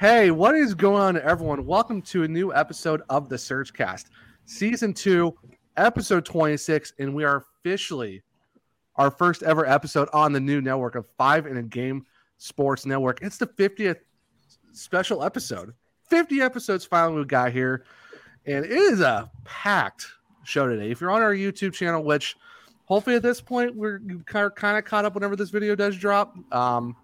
Hey, what is going on, everyone? Welcome to a new episode of the Surgecast, season two, episode 26, and we are officially our first ever episode on the new network of Five in a Game Sports Network. It's the 50th special episode. 50 episodes finally we got here, and it is a packed show today. If you're on our YouTube channel, which hopefully at this point we're kind of, kind of caught up whenever this video does drop. Um,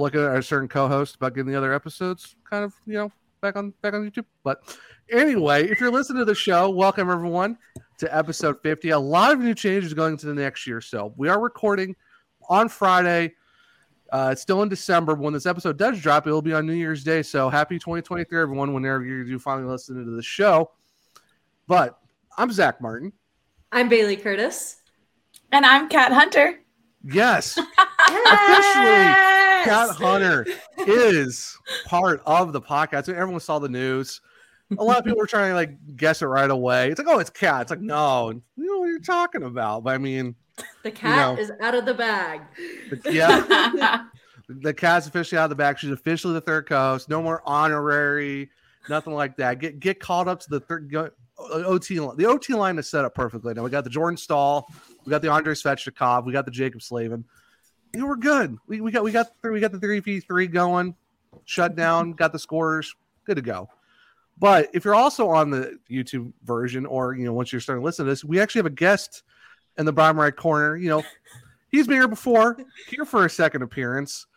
looking at our certain co-host about getting the other episodes kind of you know back on back on YouTube. But anyway, if you're listening to the show, welcome everyone to episode 50. A lot of new changes going into the next year. So we are recording on Friday. Uh, it's still in December. When this episode does drop, it will be on New Year's Day. So happy 2023, everyone, whenever you do finally listen to the show. But I'm Zach Martin. I'm Bailey Curtis. And I'm Kat Hunter. Yes. Officially, Kat Hunter is part of the podcast. Everyone saw the news. A lot of people were trying to like guess it right away. It's like, oh, it's Kat. It's like, no, you know what you're talking about. But I mean, the cat you know, is out of the bag. The, yeah. the cat's officially out of the bag. She's officially the third coast. No more honorary, nothing like that. Get get called up to the third go, OT line. The OT line is set up perfectly. Now we got the Jordan Staal, we got the Andrei Svechnikov, we got the Jaccob Slavin. You know, we're good. We, we got we got we got the three v three going, shut down, got the scores, good to go. But if you're also on the YouTube version, or you know, once you're starting to listen to this, we actually have a guest in the bottom right corner. You know, he's been here before, here for a second appearance,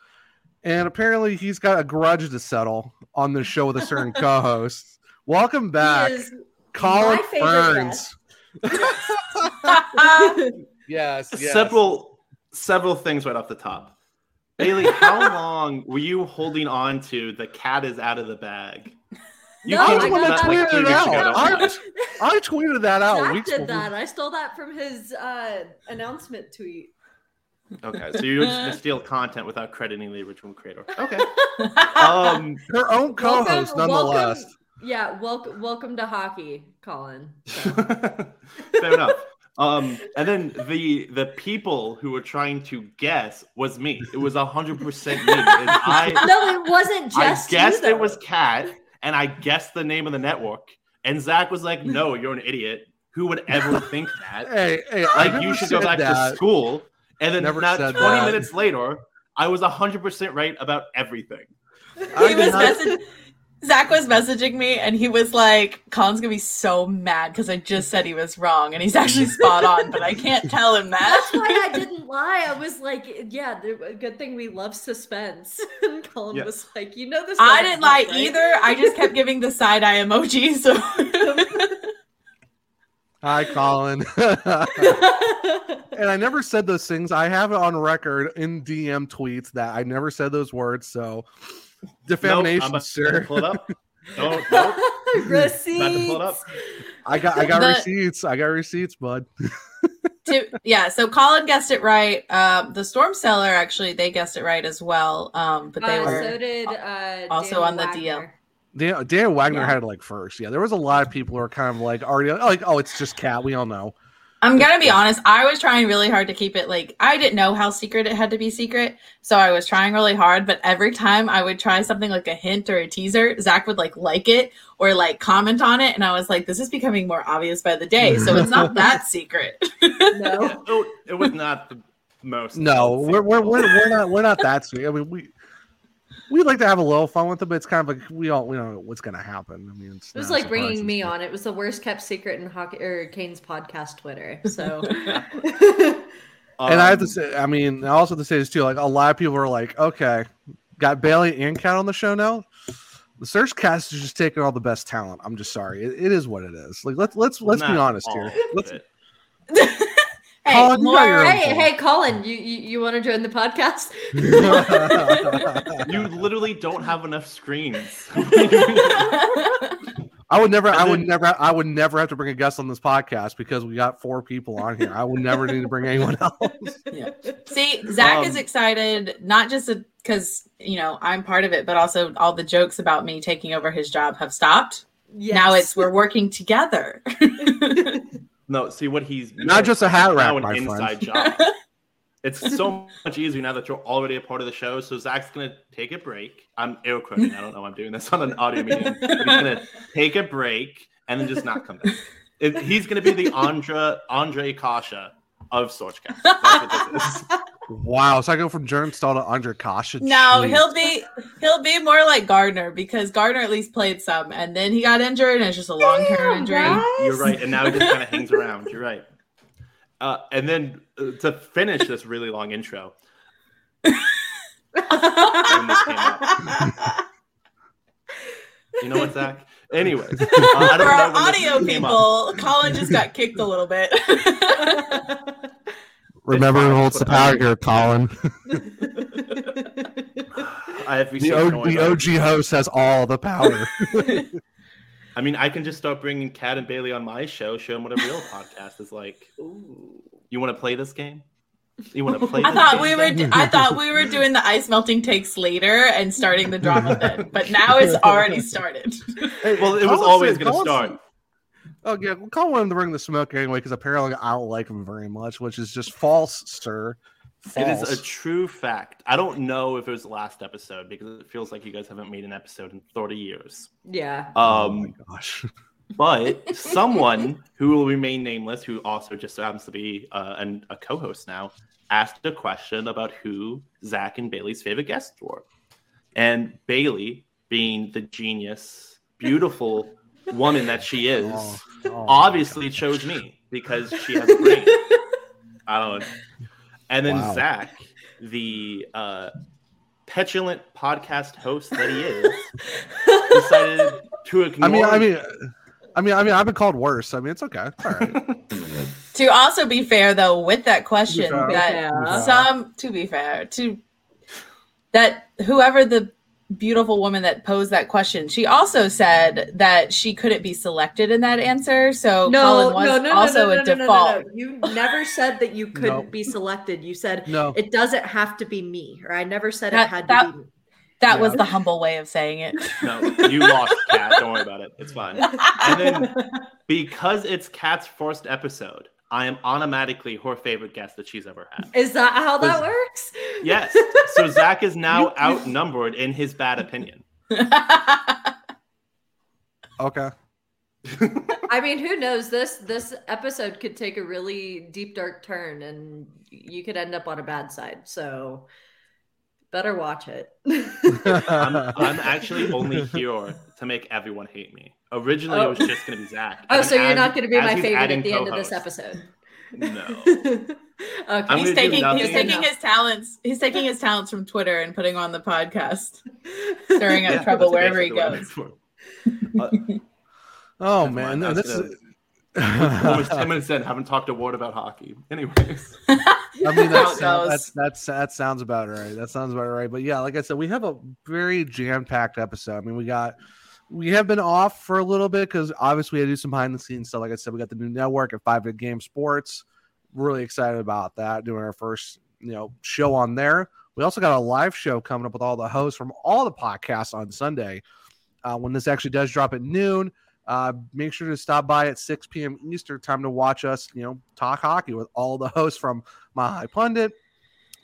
and apparently he's got a grudge to settle on the show with a certain co-host. Welcome back, Collin Fearns. yes, yes, several several things right off the top. Bailey, how long were you holding on to the cat is out of the bag? You no, I, got tweeted it out. I, I, tweeted that out. Zach did that. I stole that from his uh, announcement tweet. Okay, so you just steal content without crediting the original creator. Okay. Um, her own co-host, welcome, nonetheless. Welcome, yeah, welcome, welcome to hockey, Collin. So. Fair enough. Um, and then the the people who were trying to guess was me. It was hundred percent me. I, no, it wasn't just. I guessed you, it was Kat and I guessed the name of the network. And Zach was like, "No, you're an idiot. Who would ever think that? hey, hey, like you should go back that. to school." And then not 20 that. minutes later, I was 100% right about everything. He was messaging Zach was messaging me and he was like, Collin's gonna be so mad because I just said he was wrong and he's actually spot on, but I can't tell him that. That's why I didn't lie. I was like, yeah, the good thing we love suspense. and Collin yeah. was like, you know this. I didn't lie right? either. I just kept giving the side eye emoji. So Hi, Collin. and I never said those things. I have it on record in DM tweets that I never said those words. So defamation, nope, sir. Pull it up. No, no. receipts. Pull it up. I got I got the, receipts. I got receipts, bud. to, yeah, so Collin guessed it right. Um, the Storm Cellar actually they guessed it right as well. Um, but they uh, were so did uh, also Dan on Wagner. the DL. Dan, Dan Wagner yeah. had it like first. Yeah, there was a lot of people who are kind of like already like, oh, it's just Kat. We all know. I'm gonna be honest. I was trying really hard to keep it like I didn't know how secret it had to be secret, so I was trying really hard. But every time I would try something like a hint or a teaser, Zach would like like it or like comment on it, and I was like, "This is becoming more obvious by the day." So it's not that secret. no, it was not the most. No, we're, we're, we're we're not we're not that sweet. I mean, we we like to have a little fun with it, but it's kind of like we all we don't know what's going to happen. I mean, it was like bringing me on. It was the worst kept secret in hockey or Canes podcast Twitter. So, and I have to um, say, I mean, I also have to say this too. Like a lot of people are like, okay, got Bailey and Kat on the show now. The SurgeCast is just taking all the best talent. I'm just sorry. it, it is what it is. Like let's let's let's be honest here. Let's. Hey, Collin, more, hey, hey, Collin, you, you, you want to join the podcast? you literally don't have enough screens. I would never, I would never, I would never have to bring a guest on this podcast because we got four people on here. I would never need to bring anyone else. Yeah. See, Zach um, is excited not just because you know I'm part of it, but also all the jokes about me taking over his job have stopped. Yes. Now it's we're working together. No, see what he's not just a hat rack, my inside friend. job. It's so much easier now that you're already a part of the show. So Zach's gonna take a break. I'm air quoting. I don't know. I'm doing this on an audio medium. He's gonna take a break and then just not come back. It, he's gonna be the Andra Ondrej Kase of SurgeCast. That's what this is. Wow. So I go from Jordan Staal to Ondrej Kase. No, Jeez. he'll be he'll be more like Gardiner because Gardiner at least played some, and then he got injured, and it's just a long term injury. You're right, and now he just kind of hangs around. You're right. Uh, and then uh, to finish this really long intro, when this came up, you know what, Zach? Anyways, uh, I For don't our know when audio came up. people, Collin just got kicked a little bit. Remember It's who holds the power here, Collin. I have The, received o- the OG host has all the power. I mean, I can just start bringing Kat and Bailey on my show, show them what a real podcast is like. You want to play this game? You want to play? I thought we were Zach? I thought we were doing the ice melting takes later and starting the drama then, but now it's already started. Well, it was always going to start. said- Oh yeah, well, Collin wanted to bring the smoke anyway because apparently I don't like him very much, which is just false, sir. It is a true fact. I don't know if it was the last episode because it feels like you guys haven't made an episode in 30 years. yeah. oh my Um, gosh. but someone who will remain nameless, who also just happens to be uh, an, a co-host now, asked a question about who Zach and Bailey's favorite guests were, and Bailey, being the genius, beautiful woman that she is, Oh, oh. obviously chose me because she has a brain. I don't. know. And then Wow. Zach, the uh, petulant podcast host that he is, decided to ignore. I mean, I mean, I mean, I mean, I've been called worse. I mean, it's okay. All right. to also be fair though, with that question, fair. that Yeah. some to be fair, to that whoever the beautiful woman that posed that question, she also said that she couldn't be selected in that answer. So No, Collin was no, no, no, also no, no, a no, no, default. no, no. You never said that you couldn't No. be selected. You said No. it doesn't have to be me, or I never said That- it had that- to be me. That was the humble way of saying it. no, you lost, Kat. Don't worry about it. It's fine. And then because it's Kat's first episode, I am automatically her favorite guest that she's ever had. Is that how that Was- works? Yes. So Zach is now outnumbered in his bad opinion. Okay. I mean, who knows? This this episode could take a really deep dark turn, and you could end up on a bad side. So better watch it. I'm, I'm actually only here to make everyone hate me. Originally, it was Oh. just going to be Zach. oh, And so you're as- not going to be my favorite at the end of this episode. No. okay. He's taking he's taking his talents. He's taking his talents from Twitter and putting on the podcast, stirring up Yeah, trouble wherever he goes. I'm. Uh, oh Never man, no, I was this. Almost 10 minutes in, haven't talked a word about hockey. Anyways. I mean, How that's, it that's, that's that sounds about right. That sounds about right. But yeah, like I said, we have a very jam packed episode. I mean, we got we have been off for a little bit because obviously we had to do some behind the scenes stuff. Like I said, we got the new network at Five Big Game Sports. Really excited about that. Doing our first you know show on there. We also got a live show coming up with all the hosts from all the podcasts on Sunday. Uh, when this actually does drop at noon, uh, make sure to stop by at 6 p.m. Eastern time to watch us, you know, talk hockey with all the hosts from My High Pundit,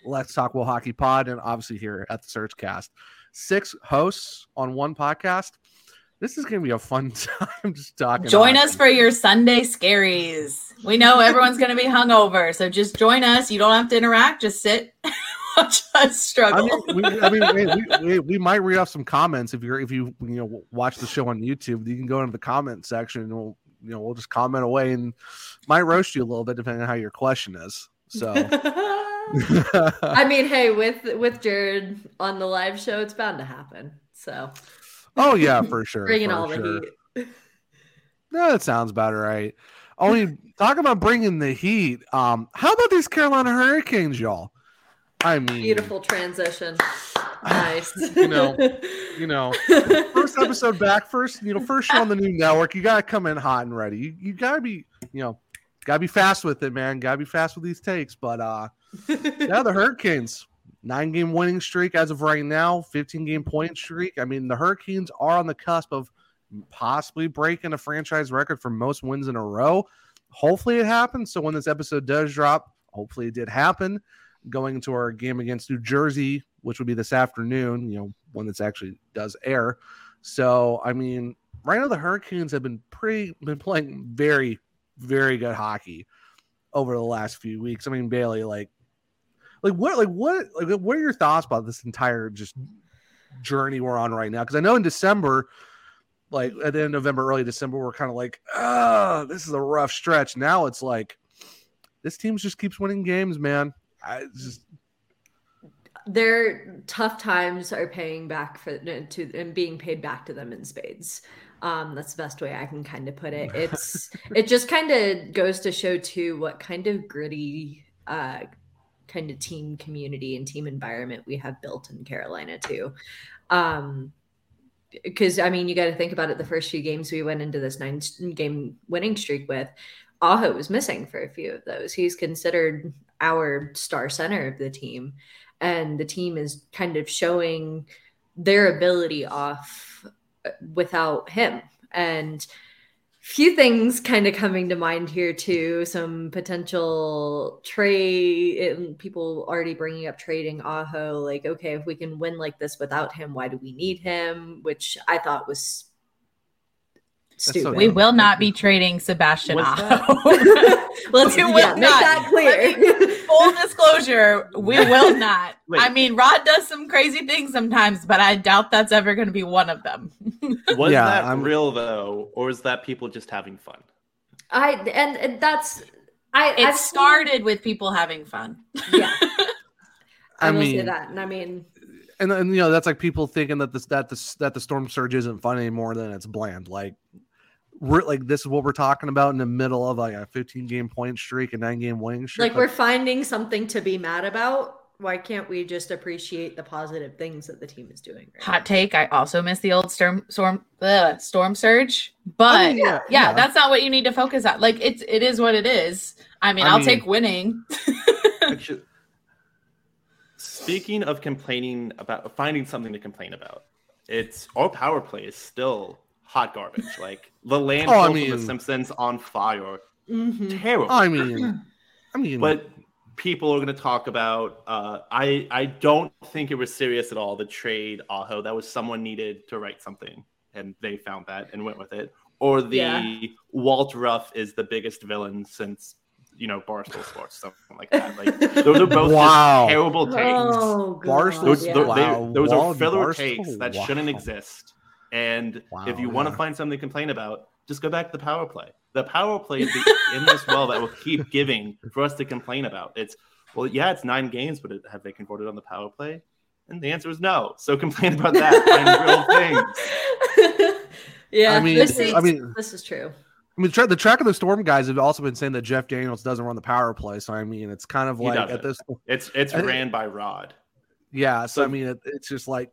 Let's Talk Will Hockey Pod, and obviously here at the SurgeCast. Six hosts on one podcast. This is going to be a fun time just talking. Join us for your Sunday scaries. We know everyone's going to be hungover, so just join us. You don't have to interact. Just sit, watch us I struggle. mean, we, I mean, we, we, we, we might read off some comments if you're if you you know watch the show on YouTube. You can go into the comment section and we'll you know we'll just comment away and might roast you a little bit depending on how your question is. So. I mean, hey, with with Jared on the live show, it's bound to happen. So oh yeah, for sure. bringing for all sure. the heat. No, that sounds about right. Only talk about bringing the heat. Um, how about these Carolina Hurricanes, y'all? I mean, Beautiful transition. Nice. You know, You know, first episode back, first you know, first show on the new network. You gotta come in hot and ready. You, you gotta be, you know, gotta be fast with it, man. Gotta be fast with these takes. But uh, yeah, the Hurricanes nine game winning streak as of right now, 15 game point streak. I mean, the Hurricanes are on the cusp of possibly breaking a franchise record for most wins in a row. Hopefully it happens. So when this episode does drop, hopefully it did happen. Going into our game against New Jersey, which would be this afternoon. You know, one that's actually does air. So I mean, right now the Hurricanes have been pretty been playing very very good hockey over the last few weeks. I mean, Bailey, like, like what, like what, like what are your thoughts about this entire just journey we're on right now? Because I know in December, like at the end of November, early December, we're kind of like, ah, this is a rough stretch. Now it's like this team just keeps winning games, man. I just their tough times are paying back for to and being paid back to them in spades. Um, that's the best way I can kind of put it. It's it just kind of goes to show too what kind of gritty uh, kind of team community and team environment we have built in Carolina too. Um, because I mean, you got to think about it. The first few games we went into this nine game winning streak with, Aho was missing for a few of those. He's considered our star center of the team, and the team is kind of showing their ability off uh, without him. And few things kind of coming to mind here too. Some potential trade people already bringing up trading Aho. Like, okay, if we can win like this without him, why do we need him? Which I thought was stupid. So we will not be trading Sebastian Aho. Let's we yeah, make not. that clear. Full disclosure, we will not. Wait. I mean, Rod does some crazy things sometimes, but I doubt that's ever going to be one of them. Was yeah, that I'm... real though, or is that people just having fun? I and, and that's I. It I've started seen... with people having fun. Yeah, I, I mean that, and I mean and, and you know that's like people thinking that this that this that the storm surge isn't fun anymore than it's bland like we're like this is what we're talking about in the middle of like a 15 game point streak, a nine game winning streak. Like, we're finding something to be mad about. Why can't we just appreciate the positive things that the team is doing? Right Hot take. I also miss the old storm storm uh, storm surge, but I mean, yeah, yeah, yeah, that's not what you need to focus on. Like it's it is what it is. I mean, I will take winning. actually, speaking of complaining about finding something to complain about, it's our power play is still hot garbage. Like the land oh, I mean, from The Simpsons on fire. Mm-hmm. Terrible. I mean, I mean, but people are going to talk about. Uh, I I don't think it was serious at all. The trade Aho that was someone needed to write something, and they found that and went with it. Or the yeah. Walt Ruff is the biggest villain since you know Barstool Sports, something like that. Like those are both wow. terrible takes. Oh, Barstool, those, yeah. those, wow. those are filler Barstool? takes that wow. shouldn't exist. And wow, if you yeah. want to find something to complain about, just go back to the power play. The power play is in this well that will keep giving for us to complain about. It's well, yeah, it's nine games, but it, have they converted on the power play? And the answer is no. So complain about that. real things. yeah, I mean, this is, I mean, this is true. I mean, the track of the storm guys have also been saying that Jeff Daniels doesn't run the power play. So I mean, it's kind of like at this, it's it's ran by Rod. Yeah, so, so I mean, it, it's just like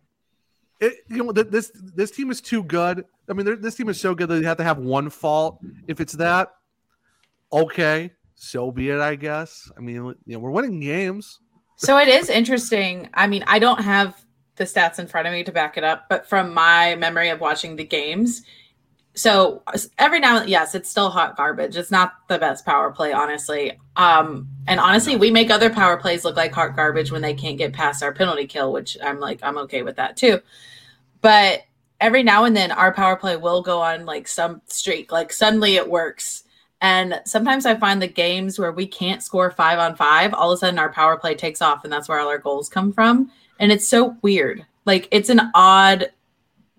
it, you know this this team is too good. I mean, this team is so good that they have to have one fault. If it's that, okay, so be it. I guess. I mean, you know, we're winning games. So it is interesting. I mean, I don't have the stats in front of me to back it up, but from my memory of watching the games, so every now and yes, it's still hot garbage. It's not the best power play, honestly. Um, and honestly, we make other power plays look like hot garbage when they can't get past our penalty kill, which I'm like, I'm okay with that too. But every now and then, our power play will go on like some streak, like suddenly it works. And sometimes I find the games where we can't score five on five, all of a sudden our power play takes off, and that's where all our goals come from. And it's so weird. Like it's an odd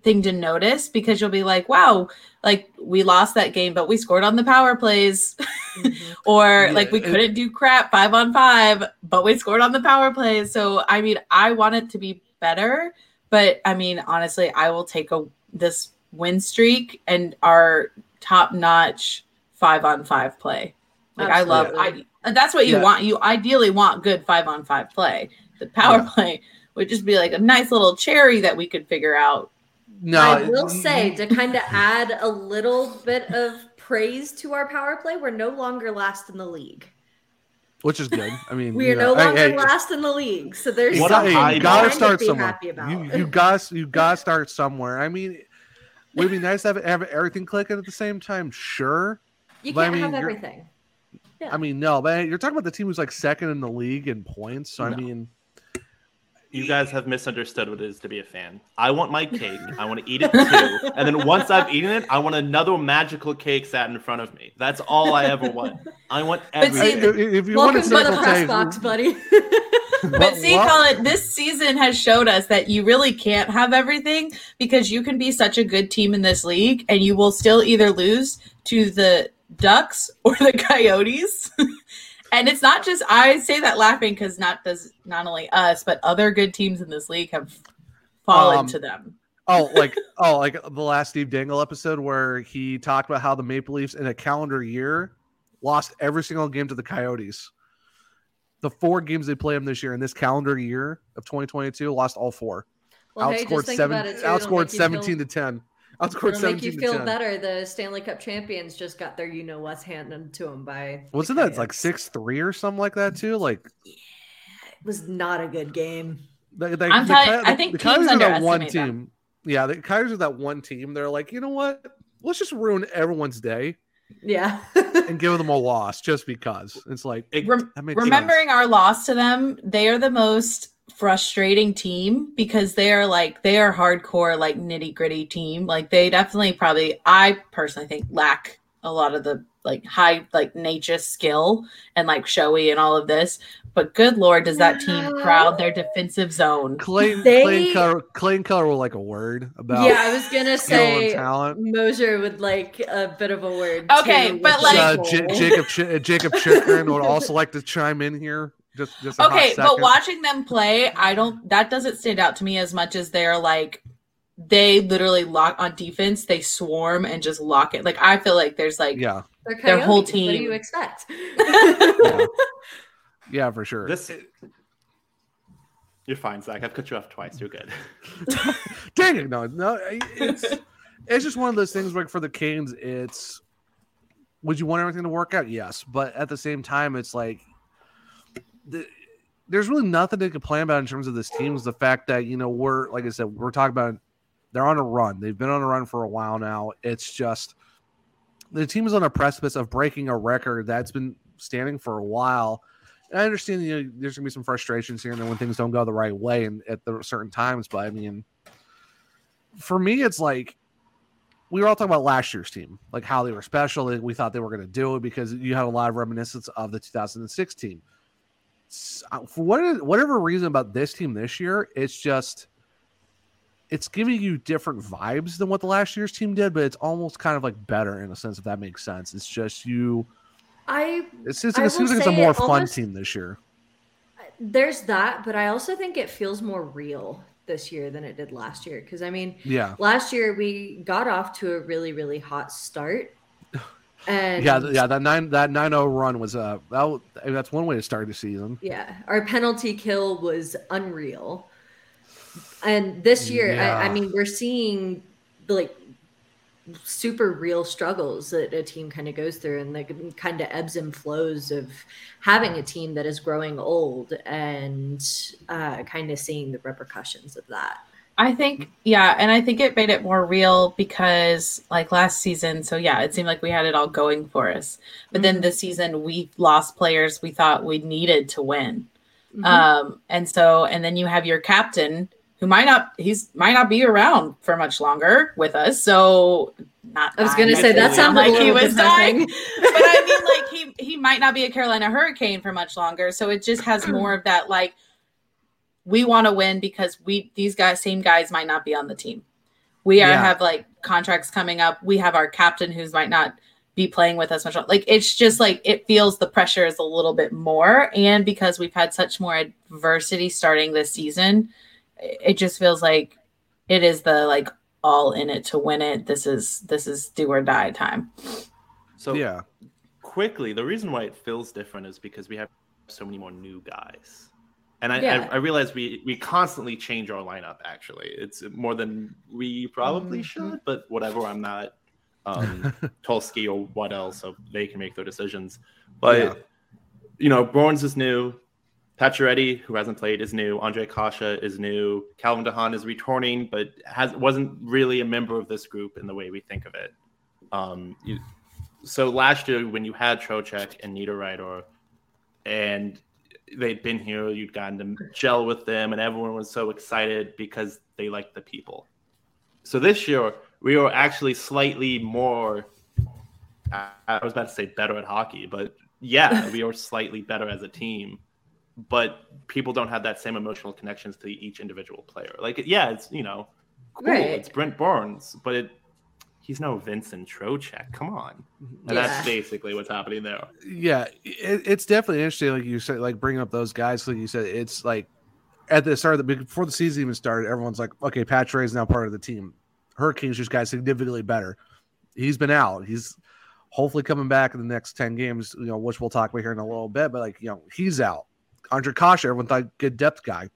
thing to notice because you'll be like, wow, like we lost that game, but we scored on the power plays. Mm-hmm. or yeah. like we couldn't do crap five on five, but we scored on the power plays. So I mean, I want it to be better, but I mean, honestly, I will take a this win streak and our top notch five on five play. Like Absolutely. I love I that's what you yeah. want. You ideally want good five on five play. The power yeah. play would just be like a nice little cherry that we could figure out no, I will say to kind of add a little bit of praise to our power play, we're no longer last in the league. Which is good. I mean, we are know, no longer hey, hey, last in the league, so there's what something you gotta start somewhere. You, you got you got to start somewhere. I mean, would it be nice to have, have everything clicking at the same time? Sure, you can't I mean, have everything. Yeah. I mean, no, but you're talking about the team who's like second in the league in points. So I mean, You guys have misunderstood what it is to be a fan. I want my cake. I want to eat it too. And then once I've eaten it, I want another magical cake sat in front of me. That's all I ever want. I want But see, if, everything. if you want Welcome to to the circle press box, buddy. But What- see, what- Collin, this season has showed us that you really can't have everything because you can be such a good team in this league and you will still either lose to the Ducks or the Coyotes. and it's not just I say that laughing because not does not only us but other good teams in this league have fallen Um, to them. Oh, like oh, like the last Steve Dangle episode where he talked about how the Maple Leafs in a calendar year lost every single game to the Coyotes. The four games they played them this year in this calendar year of 2022 lost all four. well, outscored just think seven, about it. Too. It'll outscored 17 feel, to 10. Outscored It'll make you feel 10. better. The Stanley Cup champions just got their you know what's handed to them by. Wasn't that like six three or something like that too? Like It was not a good game. the, the, I'm the telling- Coy- I think the teams Coyotes are that one underestimate them. team. Yeah, the Coyotes are that one team. They're like, you know what? Let's just ruin everyone's day Yeah. and give them a loss just because. It's like It- Rem- that makes remembering our loss to them, they are the most frustrating team because they are like they are hardcore like nitty gritty team. Like they definitely probably I personally think lack a lot of the like high like nature skill and like showy and all of this. But good lord, does that team crowd their defensive zone? Clayton, They- Clayton, Keller, Clayton Keller will like a word about yeah, I was gonna say talent. Moser would like a bit of a word. Okay, too, but, like- uh, J- Jacob Ch- uh, Jakob Chychrun would also like to chime in here. Just, just a Okay, but watching them play, I don't that doesn't stand out to me as much as they're like they literally lock on defense, they swarm and just lock it. Like I feel like there's like Yeah, They're their whole Coyotes. What do team. you expect? yeah, yeah, for sure. This. You're fine, Zach. I've cut you off twice. You're good. Dang it, no, no, it's it's just one of those things. Like for the Canes, it's would you want everything to work out? Yes, but at the same time, it's like the, there's really nothing to complain about in terms of this team. Is the fact that you know we're like I said, we're talking about they're on a run. They've been on a run for a while now. It's just the team is on a precipice of breaking a record that's been standing for a while. And I understand you know there's gonna be some frustrations here and there when things don't go the right way and at the certain times, but I mean for me, it's like we were all talking about last year's team, like how they were special. That we thought they were going to do it because you had a lot of reminiscence of the 2006 team. Uh, For what, whatever reason about this team this year, it's just it's giving you different vibes than what the last year's team did, but it's almost kind of like better in a sense, if that makes sense. It's just you. I It's just, I it seems like it's a more it fun almost- team this year. there's that, but I also think it feels more real this year than it did last year. Because I mean, Yeah, last year we got off to a really really hot start, and yeah, yeah. That nine that nine zero run was uh that, w- I mean, that's one way to start the season. Yeah, our penalty kill was unreal. And this year, I, I mean, we're seeing like super real struggles that a team kind of goes through and the kind of ebbs and flows of having a team that is growing old and uh, kind of seeing the repercussions of that. I think, yeah, and I think it made it more real because, like last season, so yeah, it seemed like we had it all going for us. But then Mhm. this season, we lost players we thought we needed to win. Mhm. Um, and so, and then you have your captain who might not, he's might not be around for much longer with us. So, not. I was going to say that Absolutely. sounded like he was dying, but I mean, like he he might not be a Carolina Hurricane for much longer. So it just has more of that like we want to win because we these guys same guys might not be on the team. We are Yeah. have like contracts coming up. We have our captain who's might not be playing with us much. Like it's just like it feels the pressure is a little bit more, and because we've had such more adversity starting this season, it it just feels like it is the like all in it to win it. This is this is do or die time. So yeah, quickly, the reason why it feels different is because we have so many more new guys. And I, Yeah. I, I realize we, we constantly change our lineup, actually. It's more than we probably Mhm. should, but whatever. I'm not um, Tulsky or what else, so they can make their decisions. But, Yeah. you know, Burns is new. Pacioretty, who hasn't played, is new. Ondrej Kase is new. Calvin DeHaan is returning, but has wasn't really a member of this group in the way we think of it. Um, you, so last year when you had Trocheck and Niederreiter, and they'd been here, you'd gotten to gel with them, and everyone was so excited because they liked the people. So this year we were actually slightly more. I was about to say better at hockey, but yeah, we were slightly better as a team. But people don't have that same emotional connections to each individual player. Like, yeah, it's you know, cool, Right. it's Brent Burns, but it he's no Vincent Trocheck. Come on, Yeah. that's basically what's happening there. yeah, it, it's definitely interesting. Like you said, like bringing up those guys. Like you said, it's like at the start of the before the season even started, everyone's like, okay, Patrick is now part of the team. Hurricanes just got significantly better. He's been out. He's hopefully coming back in the next 10 games, you know, which we'll talk about here in a little bit. But like, you know, he's out. Ondrej Kase, everyone thought good depth guy.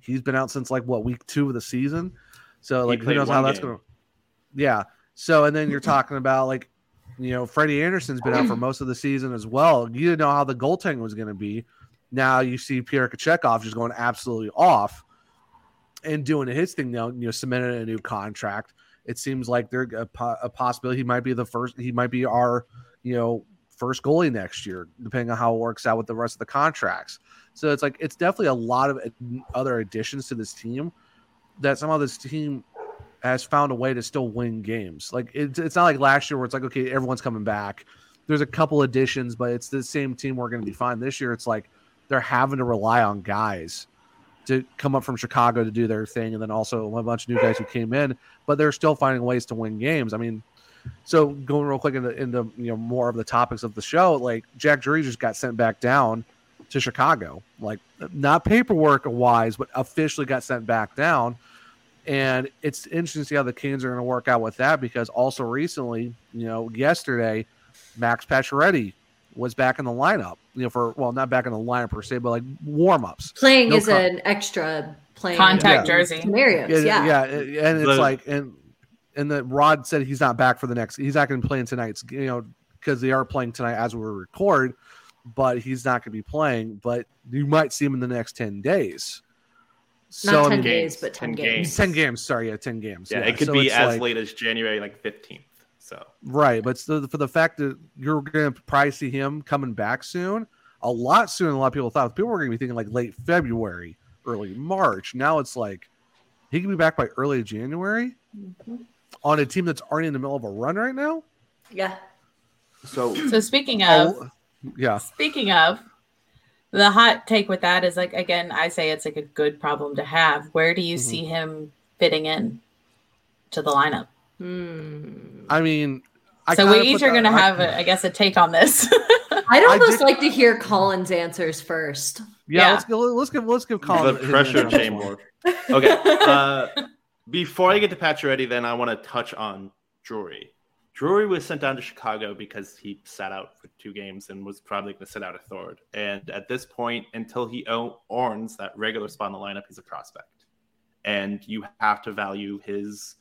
He's been out since like what week two of the season. So like who knows how one that's gonna Yeah. So and then you're talking about like you know, Freddie Andersen's been out for most of the season as well. You didn't know how the goaltending was going to be. Now you see Pyotr Kochetkov just going absolutely off and doing his thing now, you know, cemented a new contract. It seems like there's a, a possibility he might be the first, he might be our, you know, first goalie next year, depending on how it works out with the rest of the contracts. So it's like, it's definitely a lot of uh, other additions to this team that somehow this team has found a way to still win games. Like it's it's not like last year where it's like okay everyone's coming back. There's a couple additions, but it's the same team we're going to be fine. This year it's like they're having to rely on guys to come up from Chicago to do their thing, and then also a bunch of new guys who came in, but they're still finding ways to win games. I mean, so going real quick into into you know more of the topics of the show, like Jack Drury just got sent back down to Chicago, like not paperwork wise, but officially got sent back down. And it's interesting to see how the Canes are going to work out with that because also recently, you know, yesterday, Max Pacioretty was back in the lineup. You know, for well, not back in the lineup per se, but like warm ups. Playing No is con- an extra playing Contact Yeah. jersey. scenarios. Yeah. yeah, and it's The- like and and the Rod said he's not back for the next. He's not going to play in tonight's. You know, because they are playing tonight as we record, but he's not going to be playing. But you might see him in the next ten days. Not So I 10 mean, days, games, but 10 10 games. games. ten games. Sorry, yeah, ten games. Yeah, it could so be as like- late as January like 15th. So Right, but still, for the fact that you're going to probably see him coming back soon, a lot sooner than a lot of people thought. People were going to be thinking like late February, early March. Now it's like he can be back by early January Mhm. on a team that's already in the middle of a run right now. Yeah. so So speaking of, Oh, yeah, speaking of, the hot take with that is like again, I say it's like a good problem to have. Where do you Mhm. see him fitting in to the lineup? Hmm. I mean, I so we each are going to the- I- have, a, I guess, a take on this. I'd almost did- like to hear Collin's answers first. Yeah, Yeah. let's go. Let's give. Let's give Collin the pressure answer on this one. chamber. Okay. Uh, before I get to Pacioretty, then I want to touch on Drury. Drury was sent down to Chicago because he sat out for two games and was probably going to sit out a third. And at this point, until he earns that regular spot in the lineup, he's a prospect. And you have to value his.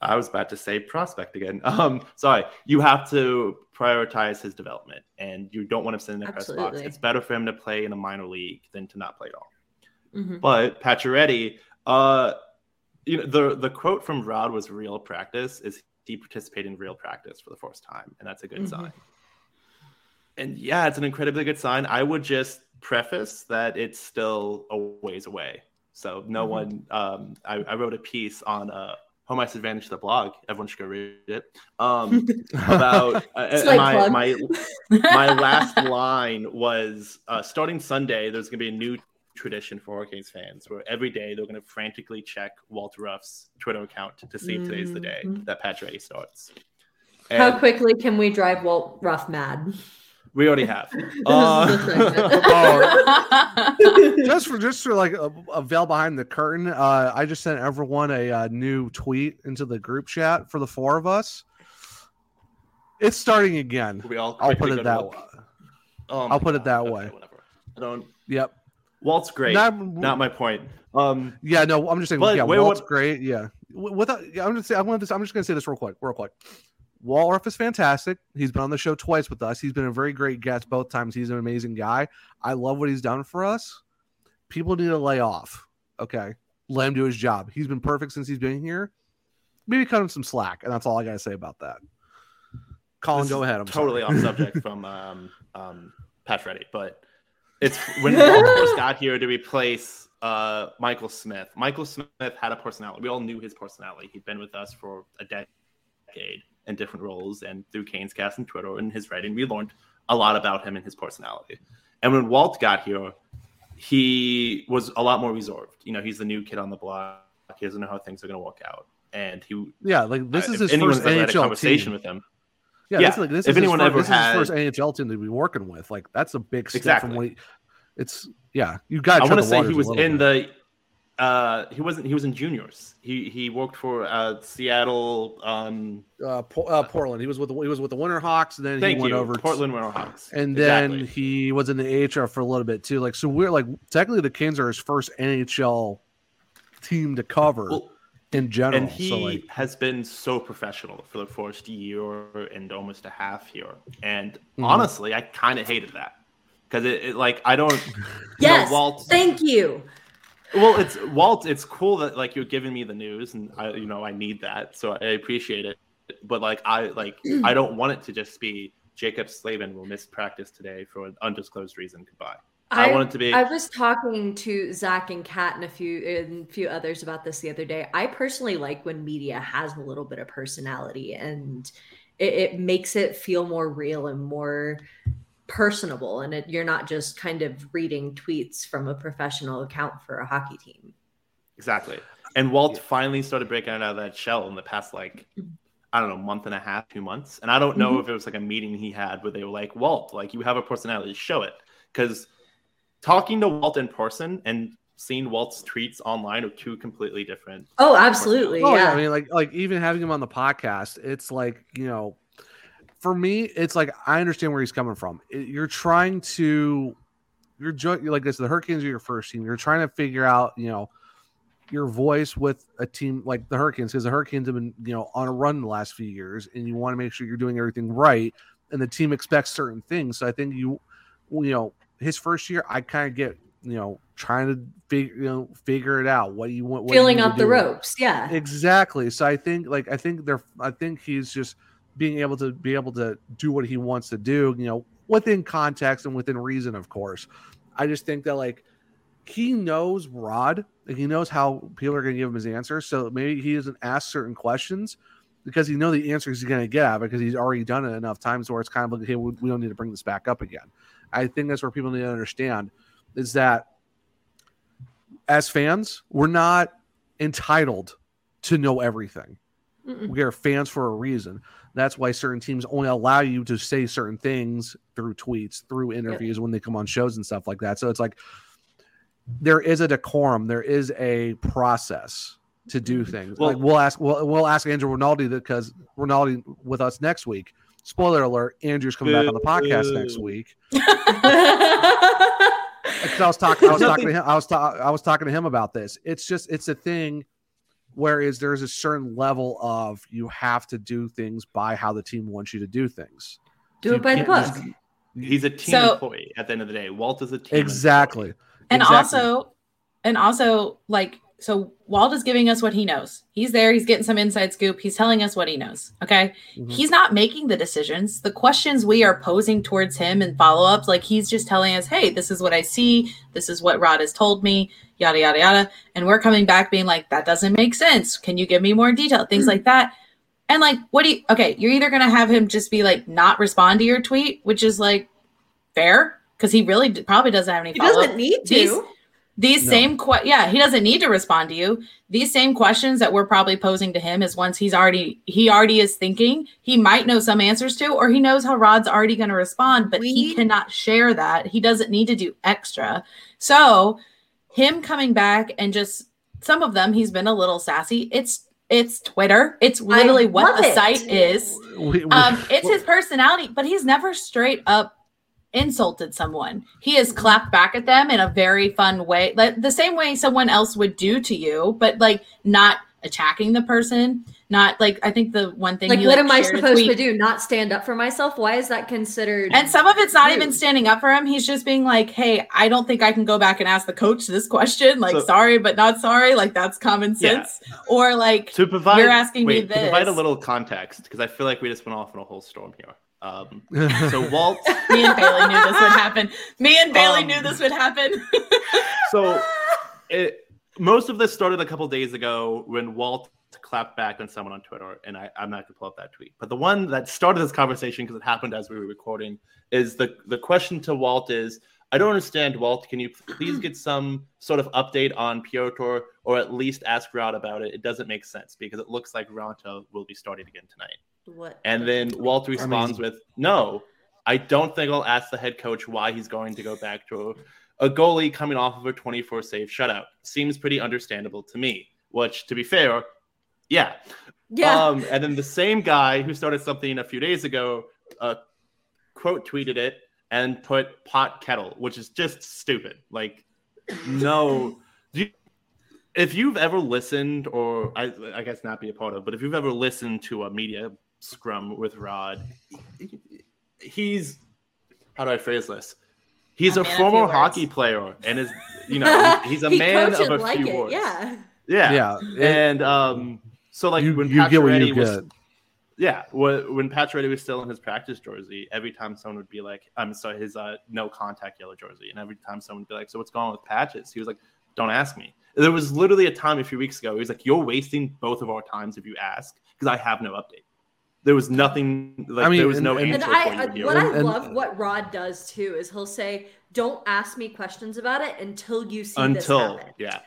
I was about to say prospect again. Um, sorry. You have to prioritize his development, and you don't want him sitting in the press box. It's better for him to play in a minor league than to not play at all. Mhm. But Pacioretty, uh, you know, the the quote from Rod was "real practice" is he participated in real practice for the first time, and that's a good Mhm. sign. And yeah, it's an incredibly good sign. I would just preface that it's still a ways away. So no Mhm. one. Um, I, I wrote a piece on uh, home ice advantage the blog. Everyone should go read it. Um, about uh, Slight my my my last line was uh, starting Sunday, there's going to be a new tradition for Hurricanes fans where every day they're going to frantically check Walter Ruff's Twitter account to see if today's the day Mhm. that Patch Ray starts. How quickly can we drive Walt Ruff mad? we already have. Uh, the segment. Oh, just for just for like a, a veil behind the curtain, uh, I just sent everyone a uh, new tweet into the group chat for the four of us. It's starting again. we all I'll put it that way. Oh I'll my put it that Okay, way. Whatever. I don't. Yep. Walt's great. Not, Not my point. Um, yeah, no, I'm just saying. But yeah, wait, Walt's what- great. Yeah, without, yeah, I'm just, I'm, gonna, I'm just gonna say this real quick, real quick. Walt is fantastic. He's been on the show twice with us. He's been a very great guest both times. He's an amazing guy. I love what he's done for us. People need to lay off. Okay, let him do his job. He's been perfect since he's been here. Maybe cut him some slack, and that's all I gotta say about that. Collin, This go ahead. I'm totally sorry. off subject from um, um, Pat Freddy, but it's when Walt first got here to replace uh, Michael Smith. Michael Smith had a personality. We all knew his personality. He'd been with us for a decade in different roles, and through Canes cast and Twitter and his writing, we learned a lot about him and his personality. And when Walt got here, he was a lot more reserved. You know, he's the new kid on the block. He doesn't know how things are going to work out, and he. Yeah, like this uh, is if his first ever had a NHL conversation team. with him. Yeah, Yeah, This, is like, this if is anyone his, ever first, this had- is his first NHL team to be working with. Like that's a big step Exactly. from what he, it's. Yeah, you got. I want to say he was in the. Uh, he wasn't. He was in juniors. He he worked for uh, Seattle. Um, uh, Po- uh, Portland. He was with the, he was with the Winter Hawks, and then he went you, over to- Portland Winterhawks. and then he was in the AHL for a little bit too. Like so, we're like technically the Kings are his first NHL team to cover Well, in general. and he so like, has been so professional for the first year and almost a half here. And Mhm. honestly, I kind of hated that because it, it like I don't. you know, Yes. Walt. Thank you. Well, it's Walt. It's cool that like you're giving me the news, and I, you know, I need that, so I appreciate it. But like, I like, I don't want it to just be Jaccob Slavin will miss practice today for an undisclosed reason. Goodbye. I, want it to be. I was talking to Zach and Kat and a few and a few others about this the other day. I personally like when media has a little bit of personality and it, it makes it feel more real and more personable. And it, you're not just kind of reading tweets from a professional account for a hockey team. Exactly. And Walt Yeah. finally started breaking out of that shell in the past, like, I don't know, month and a half, two months. And I don't know Mhm. if it was like a meeting he had where they were like, Walt, like, you have a personality, show it. Because talking to Walt in person and seeing Walt's tweets online are two completely different. Oh, absolutely. oh, yeah. I mean, like like even having him on the podcast, it's like you know, for me, it's like I understand where he's coming from. It- you're trying to, you're jo- like this. The Hurricanes are your first team. You're trying to figure out, you know, your voice with a team like the Hurricanes because the Hurricanes have been, you know, on a run the last few years, and you want to make sure you're doing everything right, and the team expects certain things. So I think you, you know, his first year, I kind of get, you know, trying to figure, you know, figure it out. What you want, what Feeling out the ropes. Yeah. Exactly. So I think like I think they're I think he's just being able to be able to do what he wants to do, you know, within context and within reason, of course. I just think that like he knows Rod, like he knows how people are gonna give him his answer So maybe he doesn't ask certain questions because he know the answers he's gonna get out because he's already done it enough times where it's kind of like, hey, we don't need to bring this back up again. I think that's where people need to understand is that as fans, we're not entitled to know everything. Mm-mm. We are fans for a reason. That's why certain teams only allow you to say certain things through tweets, through interviews when they come on shows and stuff like that. So it's like there is a decorum, there is a process to do things. Well- like we'll ask we'll, we'll ask Andrew Rinaldi because Rinaldi with us next week. Spoiler alert: Andrew's coming back on the podcast next week. Because I was talking, I was talking to him. I was ta- I was talking to him about this. It's just it's a thing. Whereas there's a certain level of you have to do things by how the team wants you to do things. Do You it by the book. He's a team So- employee at the end of the day. Walt is a team Exactly. employee. and Exactly. also and also like so walt is giving us what he knows. He's there. He's getting some inside scoop. He's telling us what he knows. Okay? Mhm. he's not making the decisions. The questions we are posing towards him and follow-ups like he's just telling us hey this is what i see. This is what rod has told me yada yada yada. And we're coming back being like that doesn't make sense. Can you give me more detail? Things like that. And like what do you okay you're either gonna have him just be like not respond to your tweet which is like fair because he really d- probably doesn't have any He follow-up. doesn't need to. These- these No. same que- yeah he doesn't need to respond to you. These same questions that we're probably posing to him is once he's already he already is thinking. He might know some answers to or he knows how rod's already going to respond but he cannot share that. He doesn't need to do extra. So him coming back and just some of them he's been a little sassy. It's it's twitter. It's literally what the it. site is. We- we- um, it's his personality, but he's never straight up insulted someone. He has clapped back at them in a very fun way, like the same way someone else would do to you, but like not attacking the person. Not like I think the one thing like he, what like, am I shared a supposed to do? Not stand up for myself? Why is that considered? And some of it's not even standing up for him. He's just being like, "Hey, I don't think I can go back and ask the coach this question. Like, So- sorry, but not sorry. Like, that's common Yeah. sense." Or like, To provide, You're asking me this. to provide a little context because I feel like we just went off in a whole storm here. Um, so Walt, me and Bailey knew this would happen. Me and Bailey Um, knew this would happen. so it, most of this started a couple days ago when Walt clapped back on someone on Twitter, and I, I'm not gonna pull up that tweet. But the one that started this conversation because it happened as we were recording is the the question to Walt is. I don't understand, Walt. Can you please get some sort of update on Pyotr or at least ask Rod about it? It doesn't make sense because it looks like Raanta will be starting again tonight. what? And then Walt responds with, "No, I don't think I'll ask the head coach why he's going to go back to a, a goalie coming off of a 24 save shutout. Seems pretty understandable to me." Which, to be fair, yeah. yeah. Um, and then the same guy who started something a few days ago, uh, quote tweeted it and put pot kettle, which is just stupid. Like, no. Do you, if you've ever listened, or I, I guess not be a part of, but if you've ever listened to a media scrum with Rod, he's how do I phrase this? He's A a, former hockey player, and is you know he's a He man of a like few it, words. Yeah. yeah, yeah, and um, so like you, when you get what you Pacioretty was, get. yeah, when, when Pacioretty was still in his practice jersey, every time someone would be like, I'm sorry, his uh, no contact yellow jersey, and every time someone would be like, so what's going on with Patches? He was like, don't ask me. There was literally a time a few weeks ago. He was like, you're wasting both of our times if you ask because I have no update. There was nothing. Like I mean, there was and- no and- And answer I, for you here. what I And- and- love what Rod does too is he'll say, "Don't ask me questions about it until you see until this happen." yeah,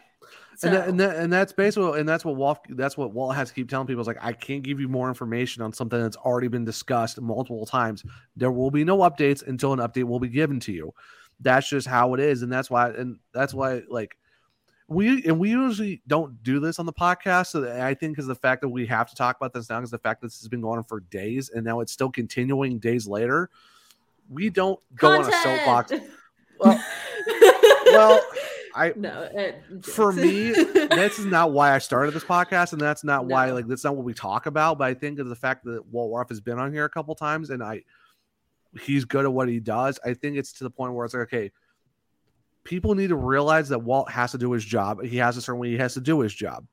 So, and that, and, that, and that's basically and that's what Walt that's what Walt has to keep telling people is like I can't give you more information on something that's already been discussed multiple times. There will be no updates until an update will be given to you. That's just how it is, and that's why and that's why like we and we usually don't do this on the podcast. So I think because the fact that we have to talk about this now is the fact that this has been going on for days and now it's still continuing days later. We don't go on a soapbox. Well, well, I no. It, for me, this is not why I started this podcast, and that's not why like that's not what we talk about. But I think of the fact that Walt Ruff has been on here a couple times, and I he's good at what he does. I think it's to the point where it's like, okay, people need to realize that Walt has to do his job. He has a certain way he has to do his job.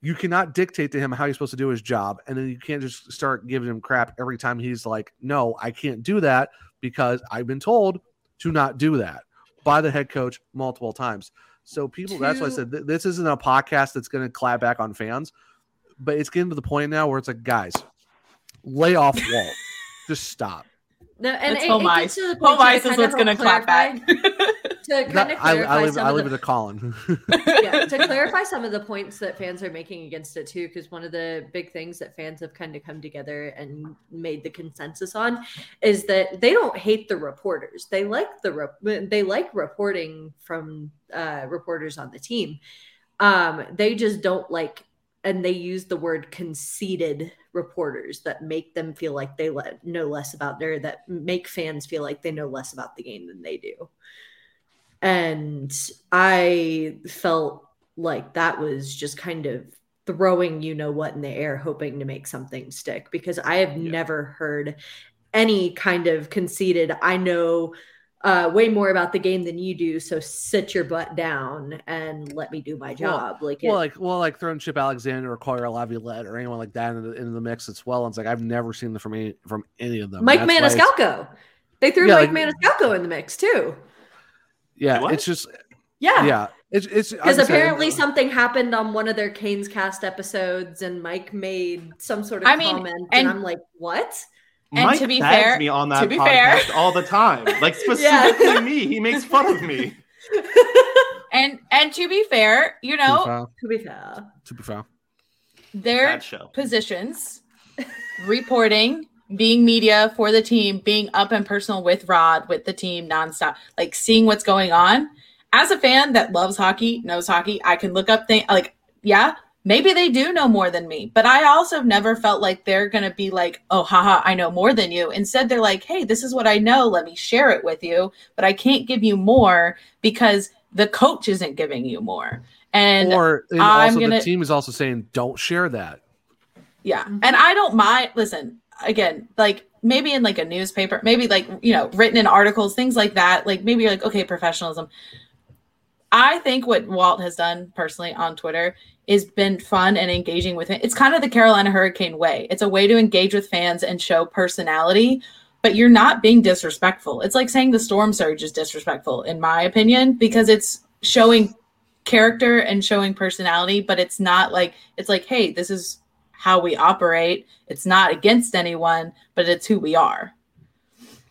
You cannot dictate to him how he's supposed to do his job, and then you can't just start giving him crap every time he's like, "No, I can't do that because I've been told to not do that." By the head coach multiple times. So people, that's why I said th- this isn't a podcast that's going to clap back on fans, but it's getting to the point now where it's like, guys, lay off Walt, just stop. no, and It's it, home it ice. gets to the Home point to ice is what's going to clap back. To kind of clarify I leave, some I leave the, it to Collin. yeah, to clarify some of the points that fans are making against it too, because one of the big things that fans have kind of come together and made the consensus on is that they don't hate the reporters. They like the rep- they like reporting from uh, reporters on the team. Um, they just don't like, and they use the word conceited reporters that make them feel like they let know less about or that make fans feel like they know less about the game than they do and I felt like that was just kind of throwing you know what in the air, hoping to make something stick because I have Yeah. never heard any kind of conceited, I know uh, way more about the game than you do, so sit your butt down and let me do my Well- job. like, it, well, like, well, like throwing Chip Alexander or Cory Lavalette or anyone like that into the, into the mix as well. It's like I've never seen them from any from any of them. Mike Maniscalco. They threw Yeah, Mike like- Maniscalco in the mix too. Yeah, What? it's just Yeah. yeah, it's it's Because like I said, apparently uh, something happened on one of their Canes cast episodes, and Mike made some sort of I mean, comment, and, and- I'm like, "What?" And Mike to be tags fair- me on that to be fair- podcast all the time, like specifically me. He makes fun of me. and and to be fair, you know, To be fair, to be fair. their show. positions, reporting, being media for the team, being up and personal with Rod, with the team nonstop, like seeing what's going on. As a fan that loves hockey, knows hockey, I can look up things like, yeah, maybe they do know more than me, but I also never felt like they're going to be like, oh, haha, I know more than you. Instead, they're like, hey, this is what I know. Let me share it with you, but I can't give you more because the coach isn't giving you more. And or and also gonna- the team is also saying don't share that. Yeah. And I don't mind listen, again, like maybe in like a newspaper, maybe like, you know, written in articles, things like that. Like maybe you're like, okay, professionalism. I think what Walt has done personally on Twitter is been fun and engaging with it. It's kind of the Carolina Hurricane way. It's a way to engage with fans and show personality, but you're not being disrespectful. It's like saying the storm surge is disrespectful, in my opinion, because it's showing character and showing personality, but it's not like it's like, hey, this is how we operate. It's not against anyone, but it's who we are.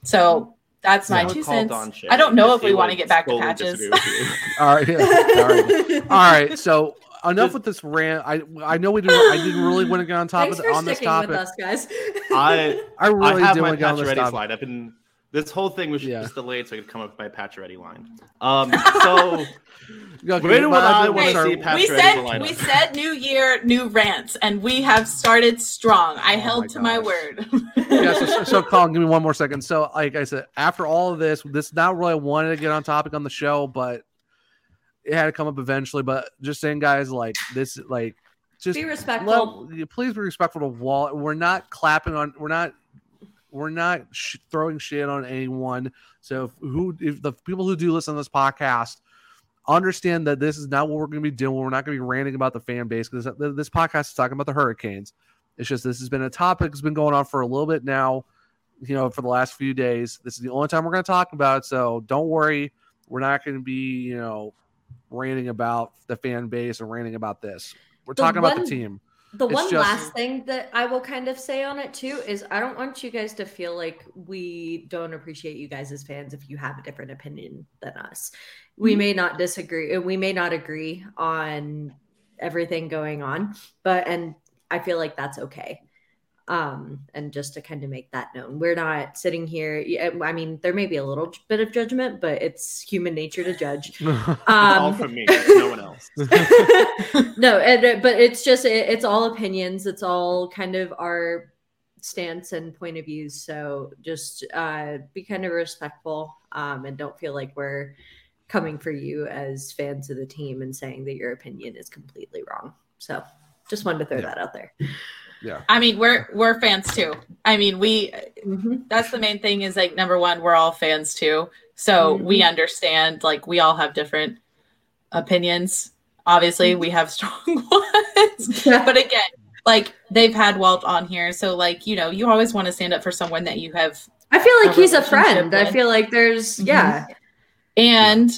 So that's my two cents. I don't know if we want to get back to patches. disagree with you. All right, yeah. all right, all right. So enough with this rant. I I know we didn't. I didn't really want to get on top Thanks of for on this sticking with topic. us, guys. I I really I have did my want to get on this topic. slide. I've been this whole thing was Yeah. just delayed so I could come up with my patch ready line. Um, so Okay, Where do I did wanna see Pat- we Pacioretty in the said we said new year, new rants, and we have started strong. I Oh held my to my word. yeah, so, so, so Collin, give me one more second. So, like I said, after all of this, this not really wanted to get on topic on the show, but it had to come up eventually. But just saying, guys, like this, like just Be respectful. let- please be respectful to Walt. We're not clapping on. We're not. We're not sh- throwing shit on anyone. So if who, if the people who do listen to this podcast understand that this is not what we're going to be doing. We're not going to be ranting about the fan base because this podcast is talking about the Hurricanes. It's just this has been a topic that's been going on for a little bit now. You know, for the last few days. This is the only time we're going to talk about it. So don't worry. We're not going to be, you know, ranting about the fan base or ranting about this. We're The talking about the team. The one just- last thing that I will kind of say on it too is I don't want you guys to feel like we don't appreciate you guys as fans if you have a different opinion than us. We Mm-hmm. may not disagree, and we may not agree on everything going on, but and I feel like that's okay. Um, and just to kind of make that known, we're not sitting here. I mean, there may be a little bit of judgment, but it's human nature to judge. all Um, from me, no one else. no, and, uh, but it's just it, it's all opinions. It's all kind of our stance and point of views. So just uh, be kind of respectful um, and don't feel like we're coming for you as fans of the team and saying that your opinion is completely wrong. So just wanted to throw Yeah. that out there. Yeah. I mean, we're we're fans too. I mean, we Mhm. that's the main thing is like number one, we're all fans too. So we understand like we all have different opinions. Obviously, we have strong ones. but again, like they've had Walt on here, so like you know, you always want to stand up for someone that you have I feel like A he's a relationship friend. I feel like there's Mhm. yeah. and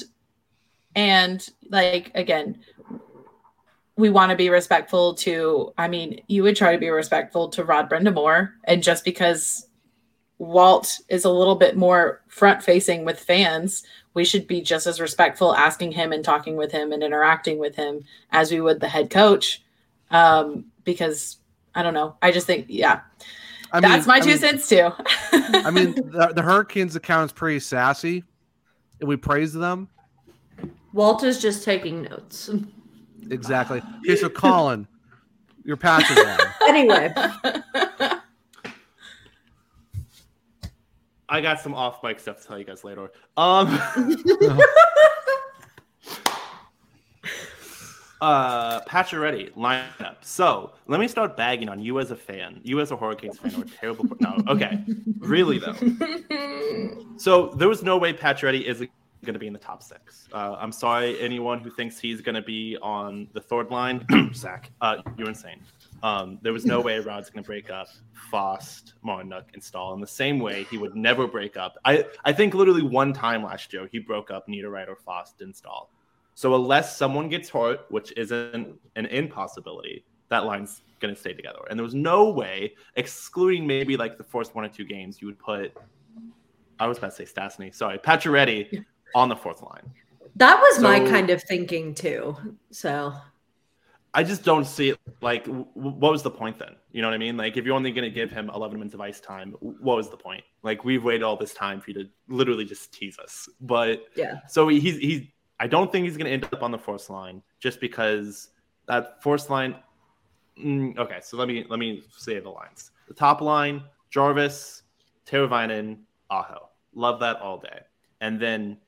and like again we want to be respectful to i mean you would try to be respectful to rod brind'amour and just because walt is a little bit more front facing with fans we should be just as respectful asking him and talking with him and interacting with him as we would the head coach um because i don't know i just think yeah I that's my I two mean- cents too I mean, the, the Hurricanes account is pretty sassy, and we praise them. Walt is just taking notes. Exactly. Okay, so Collin, your patches line. Anyway, I got some off mic stuff to tell you guys later. Um, uh, Pacioretty lineup. So let me start bagging on you as a fan, you as a Hurricanes fan, or a terrible. No, okay, really though. So there was no way Pacioretty is going to be in the top six. Uh, I'm sorry, anyone who thinks he's going to be on the third line. Zach, uh, you're insane. Um, there was no way Rod's going to break up Fast, Martinook, and Staal in the same way he would never break up. I, I think literally one time last year he broke up Niederreiter, Fast, and Staal. So unless someone gets hurt, which isn't an impossibility, that line's going to stay together. And there was no way, excluding maybe like the first one or two games, you would put. I was about to say Stastny. Sorry, Pacioretty on the fourth line. that was my kind of thinking too. So I just don't see it. Like, w- what was the point then? You know what I mean? Like, if you're only going to give him 11 minutes of ice time, what was the point? Like, we've waited all this time for you to literally just tease us. But yeah, so he's he's. I don't think he's going to end up on the fourth line just because that fourth line. Mm, okay, so let me let me say the lines. The top line: Jarvis, Teravainen, Aho. Love that all day. And then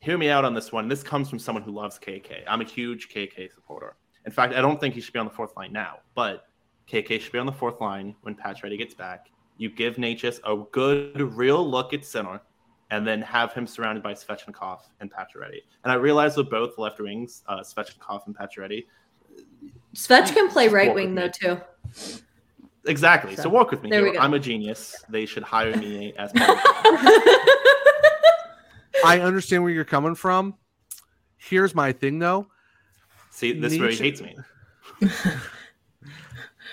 hear me out on this one. This comes from someone who loves KK. I'm a huge KK supporter. In fact, I don't think he should be on the fourth line now, but KK should be on the fourth line when Pacioretty gets back. You give Necas a good, real look at center, and then have him surrounded by Svechnikov and Pacioretty. And I realize with both left wings, uh, Svechnikov and Pacioretty, Svech can play right wing though too. exactly. So, So, work with me. there we go. I'm a genius. They should hire me as. my I understand where you're coming from. Here's my thing though. See, this is where he hates me.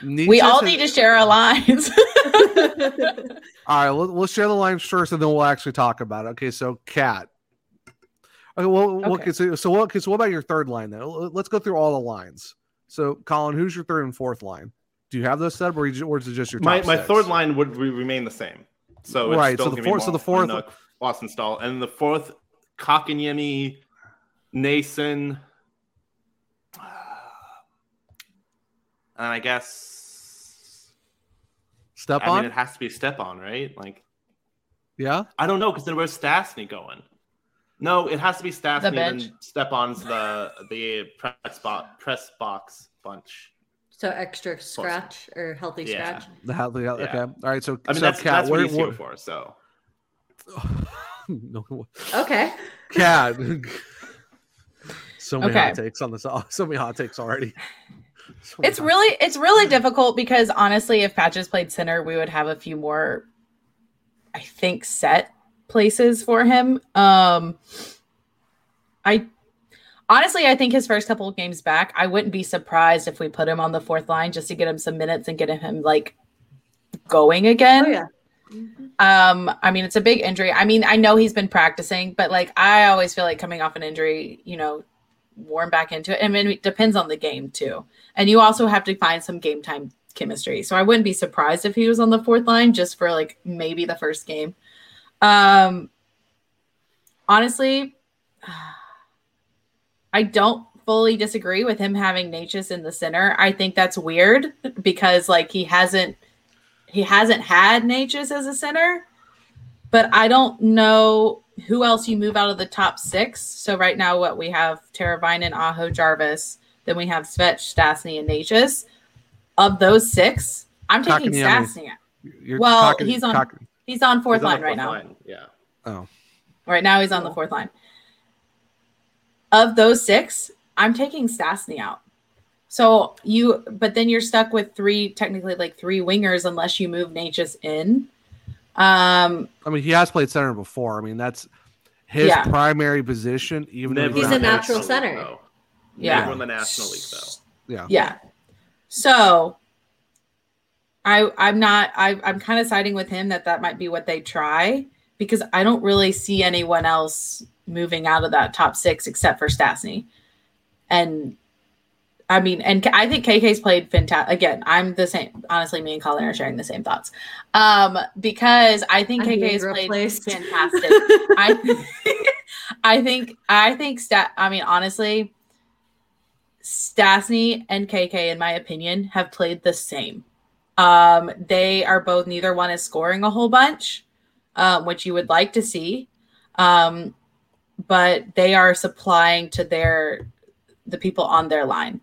We all Nietzsche's- need to share our lines. All right, let, let's share the lines first, and then we'll actually talk about it. Okay, so Kat. Okay, well, well, Okay. okay. so, so what? Okay, so what about your third line then? Let's go through all the lines. So, Collin, who's your third and fourth line? Do you have those set, up, or, you, or is it just your My top my six? third line would re- remain the same. So it's Right, still so the fourth- so the Mal- fourth- Nook, Boston Staal, and the fourth Kotkaniemi, Noesen, and I guess Step I on. mean it has to be Stepan, right? Like yeah. I don't know because then where's Stastny going? No, it has to be Stastny. bench. Then Stepan's the the press box press box bunch. so extra scratch or healthy Yeah. scratch. The hell, the hell- Yeah. Okay. All right. So, I mean so that's Kat. that's what where, he's here where- for. So no, Okay. Kat. so many hot takes on this. So many hot takes already. So it's hot- really it's really difficult because honestly, if Patches played center, we would have a few more, I think, set places for him. Um I honestly I think his first couple of games back, I wouldn't be surprised if we put him on the fourth line just to get him some minutes and get him like going again. Oh yeah. Um, I mean, it's a big injury. I mean, I know he's been practicing, but like I always feel like coming off an injury, you know, warm back into it. I mean, it depends on the game too. And you also have to find some game time chemistry. So I wouldn't be surprised if he was on the fourth line just for like maybe the first game. Um honestly, I don't fully disagree with him having Necas in the center. I think that's weird because like he hasn't he hasn't had Necas as a center, but I don't know who else you move out of the top six. So right now, what we have Teravainen, Aho, Jarvis, then we have Svetch, Stastny, and Necas. Of those six, I'm taking Kotkaniemi. Stastny. You're well, talking- he's on- cock- He's on fourth he's on line the right fourth now. line, Yeah. oh, Right now, he's on the fourth line. Of those six, I'm taking Stastny out. So you, but then you're stuck with three, technically like three wingers, unless you move Necas in. Um, I mean, he has played center before. I mean, that's his Yeah. primary position. Even though Never He's a natural center. League, though. Yeah. Never in the National League, though. Yeah. Yeah. So I I'm not I I'm kind of siding with him that that might be what they try because I don't really see anyone else moving out of that top 6 except for Stastny. And I mean, and I think KK's played fantastic. Again, I'm the same. Honestly, me and Colin are sharing the same thoughts. Um, because I think I'm KK's played replaced. fantastic. I I think I think stat I mean honestly Stastny and KK in my opinion have played the same. Um they are both neither one is scoring a whole bunch um which you would like to see. Um but they are supplying to their the people on their line.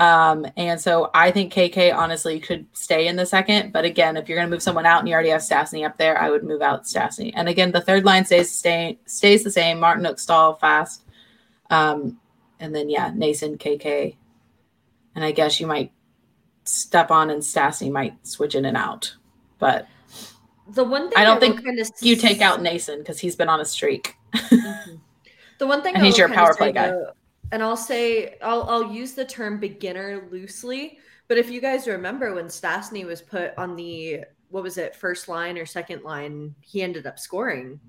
Um, and so I think KK honestly could stay in the second. But again, if you're going to move someone out and you already have Stastny up there, I would move out Stastny. And again, the third line stays stay, stays the same. Martinook Staal, fast. Um, and then yeah, Noesen, KK, and I guess you might Stepan and Stastny might switch in and out. But The one thing I don't think kind of you take out Noesen because he's been on a streak. The one thing And I he's your power play guy. though, and I'll say I'll I'll use the term beginner loosely, but if you guys remember when Stastny was put on the what was it first line or second line, he ended up scoring.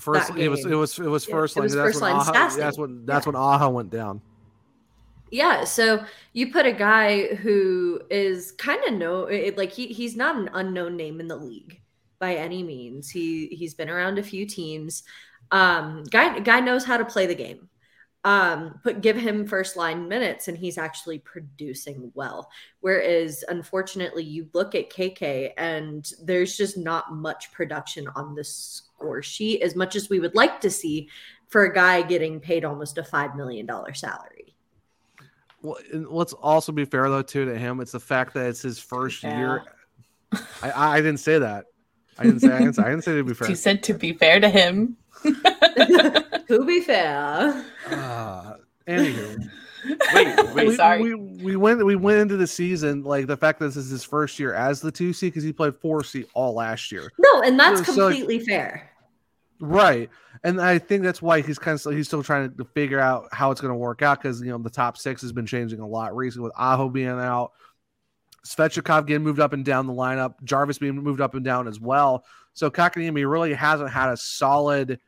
First, it was it was it was first it line. was that's first when line Aho, Stastny. that's when that's Yeah. when Aho went down. Yeah, so you put a guy who is kind of no it, like he he's not an unknown name in the league by any means. He he's been around a few teams. Um guy guy knows how to play the game. Um put give him first line minutes and he's actually producing well. Whereas unfortunately you look at KK and there's just not much production on the score sheet as much as we would like to see for a guy getting paid almost a five million dollar salary. Well, and let's also be fair though too to him. It's the fact that it's his first Yeah. year. I, I didn't say that. I didn't say. I didn't say, I didn't say to be fair. You said to be fair to him. Who be fair? Uh, anywho, Wait, wait. we, sorry. we we went we went into the season like the fact that this is his first year as the two C because he played four C all last year. No, and that's So, like- completely fair. Right. And I think that's why he's kind of he's still trying to figure out how it's going to work out because you know the top six has been changing a lot recently with Aho being out, Svechnikov getting moved up and down the lineup, Jarvis being moved up and down as well. So Kotkaniemi really hasn't had a solid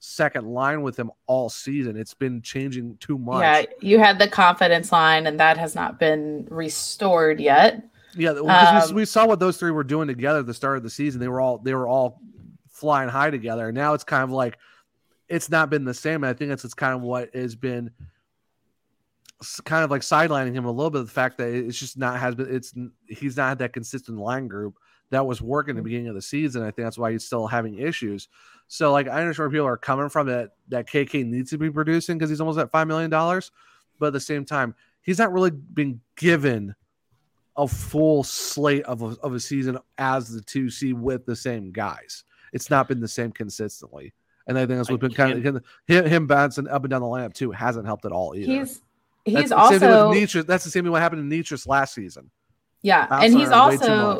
second line with him all season. It's been changing too much. Yeah, you had the confidence line, and that has not been restored yet. Yeah, because Um, we, we saw what those three were doing together at the start of the season. They were all they were all flying high together. And now it's kind of like it's not been the same. And I think that's it's kind of what has been kind of like sidelining him a little bit. The fact that it's just not has been it's he's not had that consistent line group that was working at the mm-hmm. beginning of the season. I think that's why he's still having issues. So like I understand where people are coming from that that KK needs to be producing because he's almost at five million dollars, but at the same time he's not really been given a full slate of a, of a season as the two C with the same guys. It's not been the same consistently, and I think that's what's been kind of him, him bouncing up and down the lineup too hasn't helped at all either. He's That's he's the same thing with also Necas. That's the same thing what happened to Necas last season. yeah, and he's also.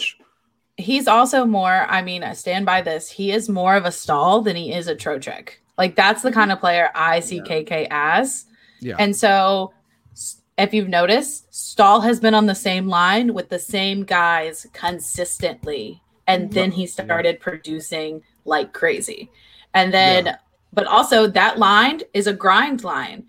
He's also more. I mean, I stand by this. He is more of a Staal than he is a Trocheck. Like that's the mm-hmm. kind of player I see Yeah. KK as. yeah. And so, if you've noticed, Staal has been on the same line with the same guys consistently. And mm-hmm. then he started producing like crazy. And then, Yeah. but also that line is a grind line.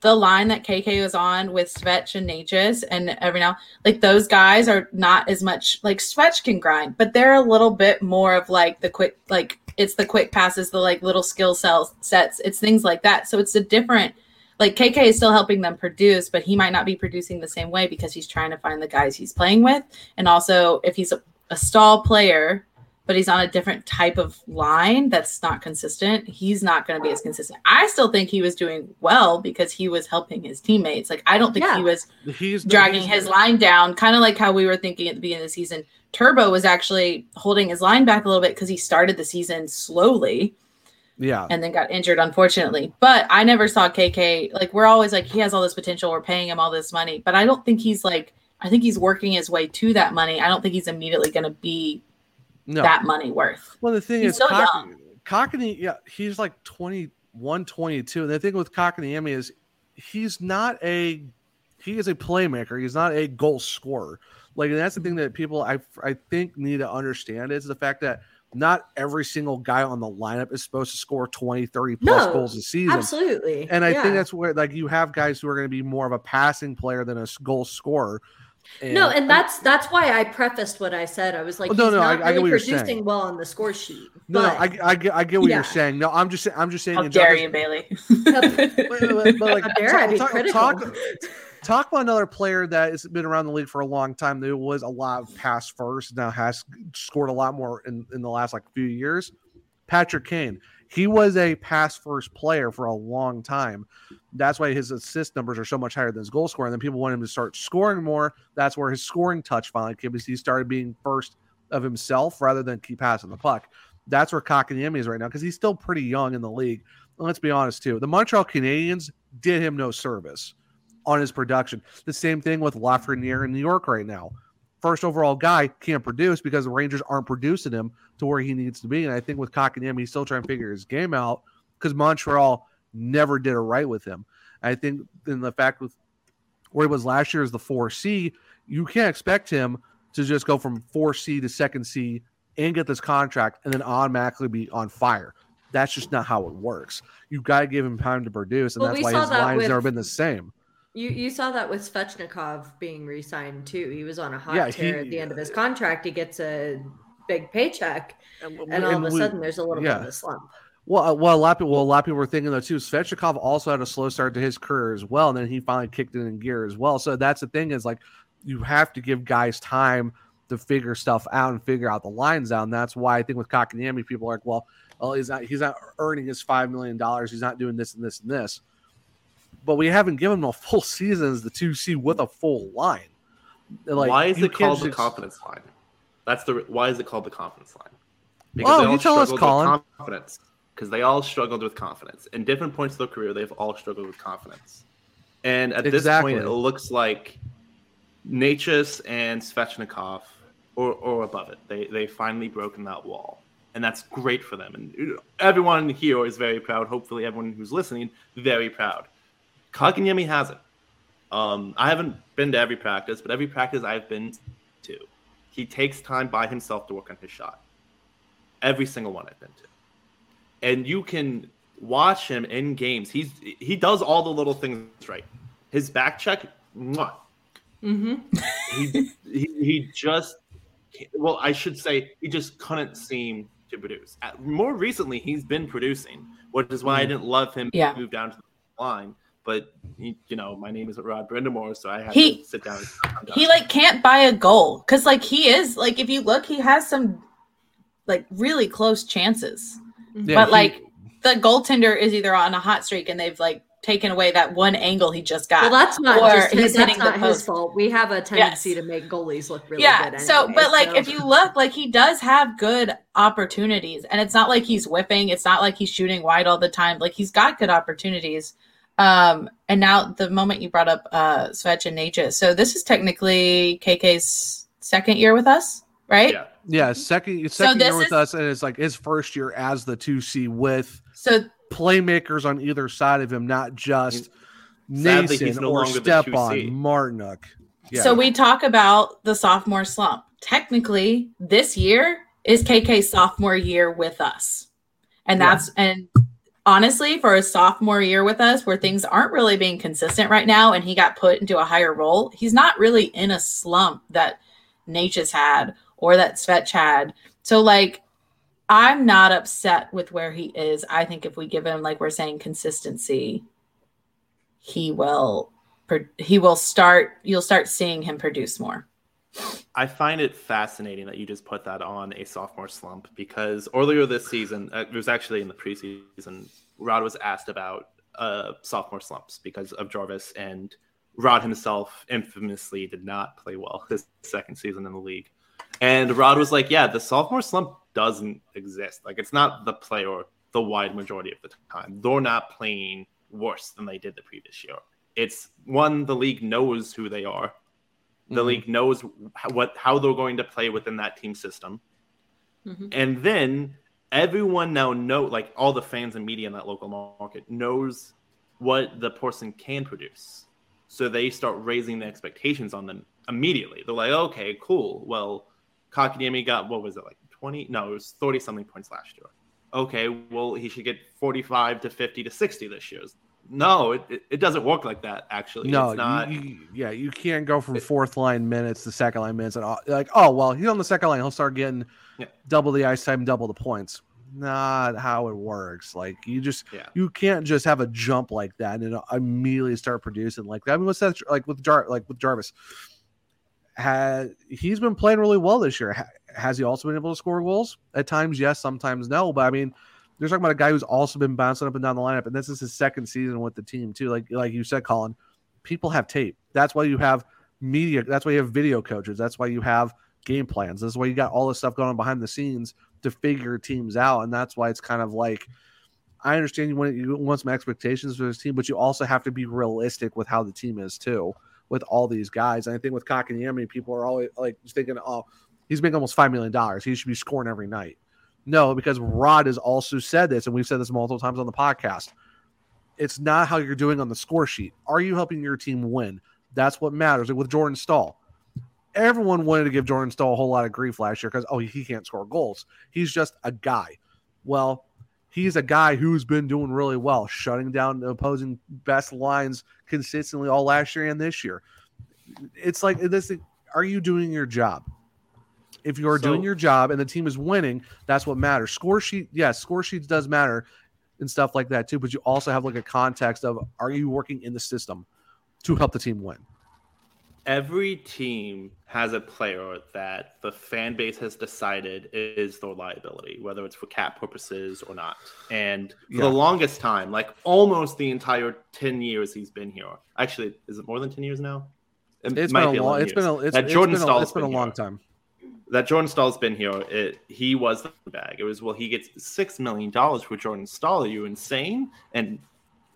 The line that KK was on with Svech and Necas and every now, like those guys are not as much like Svech can grind, but they're a little bit more of like the quick, like it's the quick passes, the like little skill cells sets, it's things like that. So it's a different like KK is still helping them produce, but he might not be producing the same way because he's trying to find the guys he's playing with. And also, if he's a, a Staal player, but he's on a different type of line that's not consistent, he's not going to be as consistent. I still think he was doing well because he was helping his teammates. Like, I don't think Yeah. he was He's dragging he's- his line down, kind of like how we were thinking at the beginning of the season. Turbo was actually holding his line back a little bit because he started the season slowly Yeah. and then got injured, unfortunately. But I never saw KK like we're always like he has all this potential. We're paying him all this money, but I don't think he's like I think he's working his way to that money. I don't think he's immediately going to be No. that money worth. Well, the thing He's is, so Cock- young. Cockney, yeah, he's like 21, 22. And the thing with Cockney is he's not a he is a playmaker. He's not a goal scorer. Like, and that's the thing that people I I think need to understand is the fact that not every single guy on the lineup is supposed to score 20, 30 plus No, goals a season. Absolutely. And I Yeah. think that's where like you have guys who are going to be more of a passing player than a goal scorer. No, and that's that's why I prefaced what I said. I was like, Oh, no, he's no, I- not I get what really you're producing saying. well on the score sheet. no, no, but- I, I, get, I get what Yeah. you're saying. No, I'm just I'm just saying. How dare you, Bailey? But like, How dare I be talk, critical? talk, talk about another player that has been around the league for a long time. That was a lot of pass first. Now has scored a lot more in, in the last like few years. Patrick Kane. He was a pass first player for a long time. That's why his assist numbers are so much higher than his goal scoring. And then people want him to start scoring more. That's where his scoring touch finally came because he started being first of himself rather than keep passing the puck. That's where Kotkaniemi is right now because he's still pretty young in the league. And let's be honest too. The Montreal Canadiens did him no service on his production. The same thing with Lafreniere in New York right now. First overall guy can't produce because the Rangers aren't producing him to where he needs to be. And I think with Kotkaniemi, he's still trying to figure his game out because Montreal never did it right with him. I think in the fact with where he was last year as the 4C, you can't expect him to just go from 4C to second C and get this contract and then automatically be on fire. That's just not how it works. You got to give him time to produce, and Well, that's why saw his that line's with- never been the same. You you saw that with Svechnikov being re-signed too. He was on a hot Yeah, tear he- at the end of his contract. He gets a big paycheck, And, and all of a we- sudden there's a little yeah. bit of a slump. Well, uh, well, a lot of people, well, a lot of people were thinking though too. Svechnikov also had a slow start to his career as well, and then he finally kicked it in gear as well. So that's the thing is like you have to give guys time to figure stuff out and figure out the lines out. And that's why I think with Kotkaniemi, people are like, well, well, he's not he's not earning his five million dollars. He's not doing this and this and this. But we haven't given him a full season as the two C with a full line. Like, why is it called the ex- confidence line? That's the why is it called the confidence line? Because oh, you tell us, Collin. Confidence because they all struggled with confidence. In different points of their career, they've all struggled with confidence. And at exactly. this point, it looks like Necas and Svechnikov, or, or above it, they they finally broken that wall, and that's great for them. And everyone here is very proud. Hopefully, everyone who's listening very proud. Kotkaniemi has it. Um, I haven't been to every practice, but every practice I've been to, he takes time by himself to work on his shot. Every single one I've been to and you can watch him in games. He's he does all the little things right. His back check, mwah. Mm-hmm. he, he he just well, I should say he just couldn't seem to produce. More recently, he's been producing, which is why I mm. didn't love him yeah. move down to the line. But he, you know, my name is Rod Brind'Amour, so I had he, to sit down. He like can't buy a goal because like he is like if you look, he has some like really close chances. Yeah, but he, like the goaltender is either on a hot streak and they've like taken away that one angle he just got. Well, that's not just his, that's not his fault. We have a tendency yes. to make goalies look really yeah, good. Anyway, so, but like if you look, like he does have good opportunities, and it's not like he's whipping. It's not like he's shooting wide all the time. Like he's got good opportunities. Um, and now the moment you brought up uh Svech and Necas, so this is technically KK's second year with us, right? Yeah. Yeah, second second so year with is, us, and it's like his first year as the two C with so playmakers on either side of him, not just Noesen no or Stepan Martinook. Yeah. So we talk about the sophomore slump. Technically, this year is KK's sophomore year with us, and that's yeah. and honestly, for a sophomore year with us, where things aren't really being consistent right now, and he got put into a higher role, he's not really in a slump that Necas's had or that Svech had. So like I'm not upset with where he is. I think if we give him like we're saying consistency, he will he will start you'll start seeing him produce more. I find it fascinating that you just put that on a sophomore slump because earlier this season, uh, it was actually in the preseason, Rod was asked about uh, sophomore slumps because of Jarvis, and Rod himself infamously did not play well his second season in the league. And Rod was like, yeah, the sophomore slump doesn't exist. Like, it's not the player the wide majority of the time. They're not playing worse than they did the previous year. It's one, the league knows who they are. The mm-hmm. league knows what how they're going to play within that team system. Mm-hmm. And then everyone now know like all the fans and media in that local market knows what the person can produce. So they start raising the expectations on them immediately. They're like, okay, cool. Well, Kotkaniemi got what was it like 20? No, it was 30 something points last year. Okay, well he should get 45 to 50 to 60 this year. No, it, it, doesn't work like that. Actually, no, not, you, yeah, you can't go from fourth line minutes to second line minutes and all, like, oh well, he's on the second line, he'll start getting yeah. double the ice time, double the points. Not how it works. Like you just yeah. you can't just have a jump like that and immediately start producing like that. I mean, what's that like with Jar like with Jarvis? Has he's been playing really well this year. has he also been able to score goals at times? Yes, sometimes no. But I mean, you're talking about a guy who's also been bouncing up and down the lineup, and this is his second season with the team too. Like like you said, Collin, people have tape. That's why you have media. That's why you have video coaches. That's why you have game plans. That's why you got all this stuff going on behind the scenes to figure teams out, and that's why it's kind of like. I understand you want you want some expectations for this team, but you also have to be realistic with how the team is too with all these guys. And I think with Kotkaniemi, people are always like thinking, oh, he's making almost $5 million. He should be scoring every night. No, because Rod has also said this, and we've said this multiple times on the podcast. It's not how you're doing on the score sheet. Are you helping your team win? That's what matters. Like with Jordan Staal, everyone wanted to give Jordan Staal a whole lot of grief last year because, oh, he can't score goals. He's just a guy. Well, he's a guy who's been doing really well, shutting down the opposing best lines consistently all last year and this year. It's like this are you doing your job? If you are so, doing your job and the team is winning, that's what matters. Score sheet, yes, score sheets does matter and stuff like that too, but you also have like a context of are you working in the system to help the team win? Every team has a player that the fan base has decided is their liability, whether it's for cap purposes or not. And for Yeah. the longest time, like almost the entire 10 years he's been here. Actually, is it more than 10 years now? It It's might been a be long. 11 It's been a. It's, that it's Jordan been a, it's been a long here. time. That Jordan Staal's been here. It, he was the bag. It was well, he gets six million dollars for Jordan Staal. Are you insane? And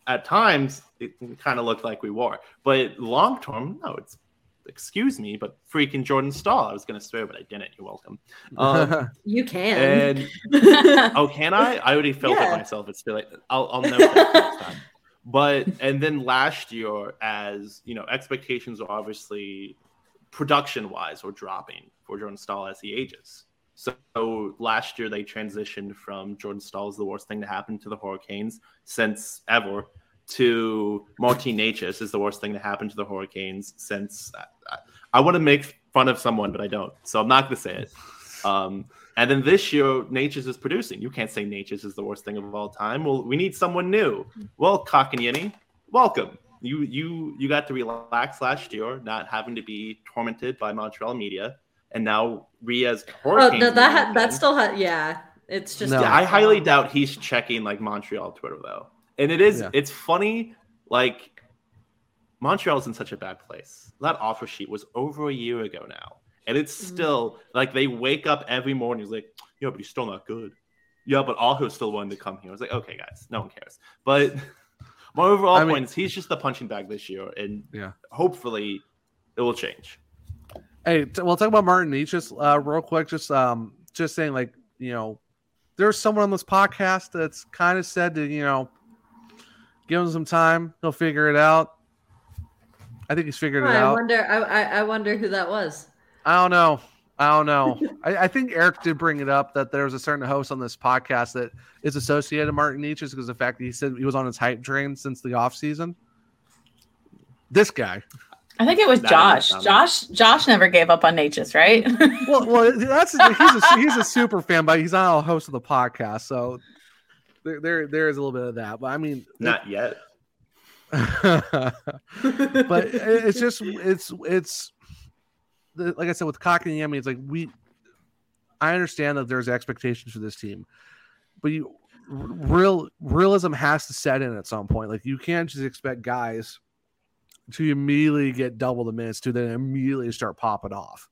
at times it kind of looked like we were, but long term, no. It's excuse me, but freaking Jordan Staal. I was gonna swear, but I didn't. You're welcome. Um, You can. and oh, can I? I already felt Yeah. it myself. It's feel like I'll, I'll know next time. But and then last year, as you know, expectations are obviously production wise were dropping for Jordan Staal as he ages. So last year they transitioned from Jordan Staal is the worst thing to happen to the Hurricanes since ever to Martin Necas is the worst thing to happen to the Hurricanes since I, I want to make fun of someone, but I don't. So I'm not going to say it. Um, and then this year, Necas is producing. You can't say Necas is the worst thing of all time. Well, we need someone new. Well, Cock and Kotkaniemi, welcome. You you you got to relax last year, not having to be tormented by Montreal media, and now we as oh, Hurricanes. no, that ha- that still ha- yeah. It's just No. yeah, I highly doubt he's checking like Montreal Twitter though. And it is Yeah. it's funny, like Montreal's in such a bad place. That offer sheet was over a year ago now. And it's Mhm. still like they wake up every morning, he's like, Yeah, but he's still not good. Yeah, but Aho still wanted to come here. I was like, okay, guys, no one cares. But my overall I mean- point is he's just the punching bag this year, and Yeah. hopefully it will change. Hey, t- we'll talk about Martin Necas uh, real quick. Just um, just saying, like you know, there's someone on this podcast that's kind of said to you know, give him some time, he'll figure it out. I think he's figured it I out. wonder. I, I I wonder who that was. I don't know. I don't know. I, I think Eric did bring it up that there was a certain host on this podcast that is associated with Martin Necas because of the fact that he said he was on his hype train since the off season. This guy. I think it was That Josh. Josh Josh never gave up on Necas, right? Well, well, that's he's a, he's a super fan, but he's not a host of the podcast, so there there, there is a little bit of that. But I mean, Not yet. but it's just it's it's the- like I said with Kotkaniemi, it's like we I understand that there's expectations for this team, but you real realism has to set in at some point. Like you can't just expect guys to immediately get double the minutes to then immediately start popping off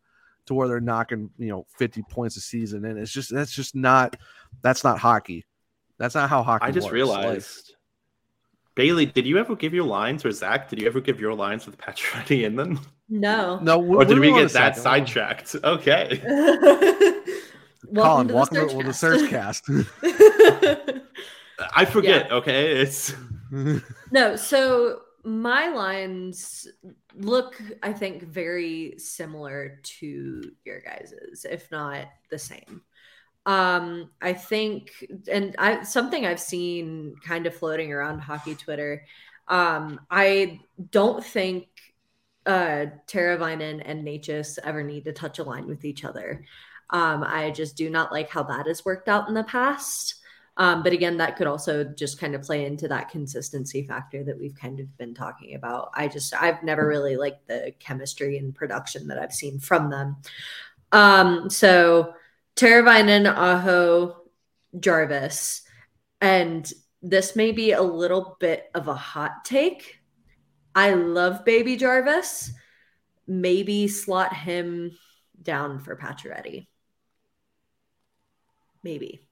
to where they're knocking you know 50 points a season and it's just that's just not that's not hockey that's not how hockey I just works. realized. Bailey, did you ever give your lines, or Zach, did you ever give your lines with Pacioretty in them? No. Like, no Or did we will in get that second. sidetracked? Okay. Collin, to welcome to the SurgeCast. cast. I forget, okay? It's no, so my lines look, I think, very similar to your guys's, if not the same. Um, I think, and I something I've seen kind of floating around hockey Twitter. Um, I don't think uh Teravainen and Necas ever need to touch a line with each other. Um, I just do not like how that has worked out in the past. Um, but again, that could also just kind of play into that consistency factor that we've kind of been talking about. I just, I've never really liked the chemistry and production that I've seen from them. Um, so Teravainen, Aho, Jarvis, and this may be a little bit of a hot take. I love Baby Jarvis. Maybe slot him down for Pacioretty. Maybe.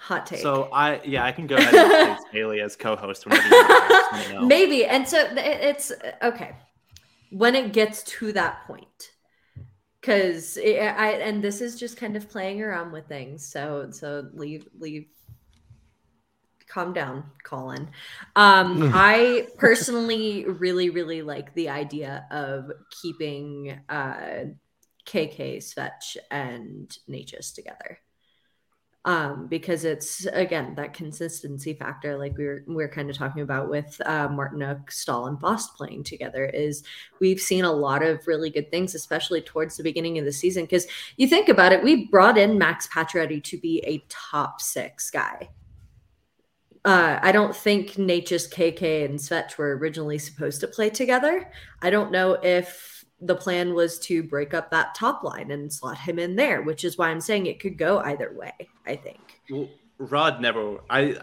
Hot take. so I yeah, I can go ahead and replace Bailey as co-host whenever you want. Maybe. And so it's okay. When it gets to that point. Cause I and this is just kind of playing around with things. So so leave leave calm down, Collin. Um I personally really, really like the idea of keeping uh KK, Svetch, and Necas together um, because it's again that consistency factor, like we were we are kind of talking about with uh, Martinook, Staal, and Bost playing together. Is we've seen a lot of really good things, especially towards the beginning of the season. Because you think about it, we brought in Max Pacioretty to be a top six guy. uh, I don't think Necas's KK and Svetch were originally supposed to play together. I don't know if the plan was to break up that top line and slot him in there, which is why I'm saying it could go either way. I think. Well, Rod never. I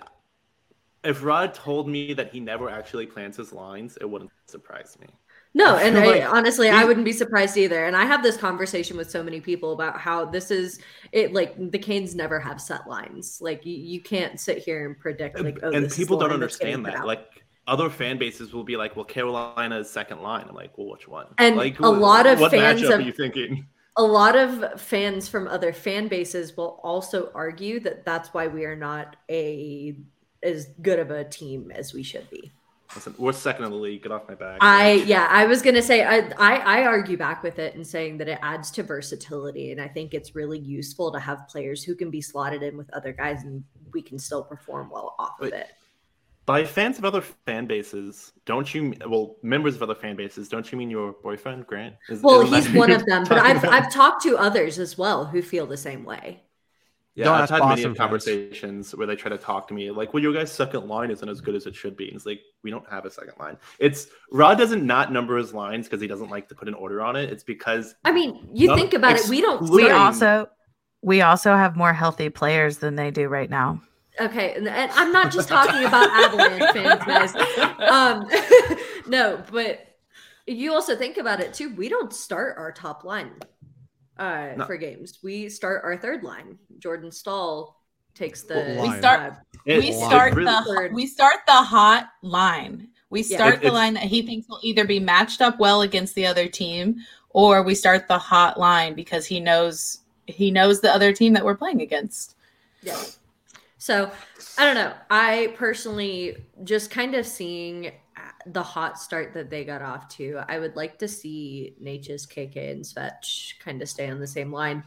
if Rod told me that he never actually plans his lines, it wouldn't surprise me. No, and feel I, like honestly, I wouldn't be surprised either. And I have this conversation with so many people about how this is it. Like the Canes never have set lines. Like you, you can't sit here and predict. Like, oh, and this is people don't understand that. Like other fan bases will be like, "Well, Carolina's second line." I'm like, "Well, which one?" And like, a lot of what fans of- are you thinking? a lot of fans from other fan bases will also argue that that's why we are not a as good of a team as we should be. Listen, we're second in the league. Get off my back. I yeah, I was gonna say I, I I argue back with it and saying that it adds to versatility, and I think it's really useful to have players who can be slotted in with other guys, and we can still perform well off of it. By fans of other fan bases, don't you? Well, members of other fan bases, don't you mean your boyfriend Grant? Is- Well, he's one of them, but I've about? I've talked to others as well who feel the same way. Yeah, Don't I've ask had many Boston of fans. conversations where they try to talk to me like, "Well, your guys' second line isn't as good as it should be." And it's like, we don't have a second line. It's Rod doesn't not number his lines because he doesn't like to put an order on it. It's because I mean, you think about it, we don't. We also we also have more healthy players than they do right now. Okay, and, and I'm not just talking about Avalanche fans, guys. Um, no, but you also think about it too. We don't start our top line uh, No. for games. We start our third line. Jordan Staal takes the. We start- uh, it- we it start really- the Third. we start the hot line. We Yeah. start It- the it's- line that he thinks will either be matched up well against the other team, or we start the hot line because he knows he knows the other team that we're playing against. Yeah. So I don't know. I personally just kind of seeing the hot start that they got off to. I would like to see Necas KK and Svetch kind of stay on the same line.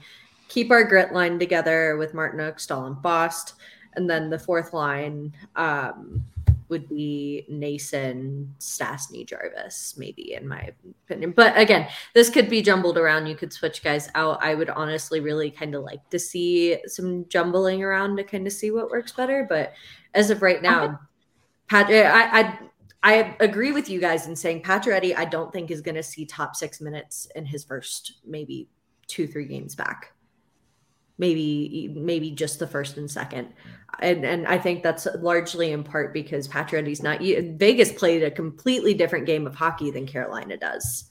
Keep our grit line together with Martinook, Staal, and Bost. And then the fourth line um, would be Noesen, Stastny, Jarvis, maybe, in my opinion. But again, this could be jumbled around. You could switch guys out. I would honestly really kind of like to see some jumbling around to kind of see what works better. But as of right now, Patrick, eh, I, I I agree with you guys in saying Pacioretty. I don't think is going to see top six minutes in his first maybe two three games back. Maybe maybe just the first and second, and and I think that's largely in part because Pacioretty's not. Vegas played a completely different game of hockey than Carolina does.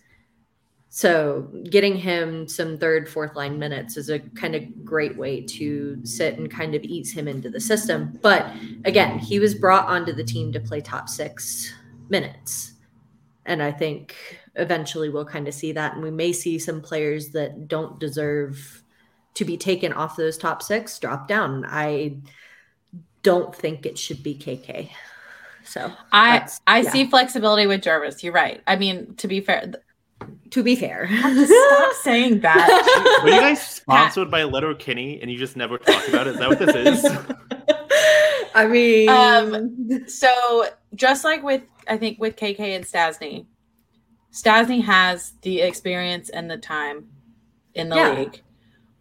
So getting him some third, fourth line minutes is a kind of great way to sit and kind of ease him into the system. But again, he was brought onto the team to play top six minutes. And I think eventually we'll kind of see that. And we may see some players that don't deserve to be taken off those top six drop down. I don't think it should be KK. So I I yeah. see flexibility with Jarvis. You're right. I mean, to be fair, th- to be fair, stop saying that. Were you guys sponsored by Letterkenny and you just never talked about it? Is that what this is? I mean, Um, so just like with I think with KK and Stastny, Stastny has the experience and the time in the Yeah. league,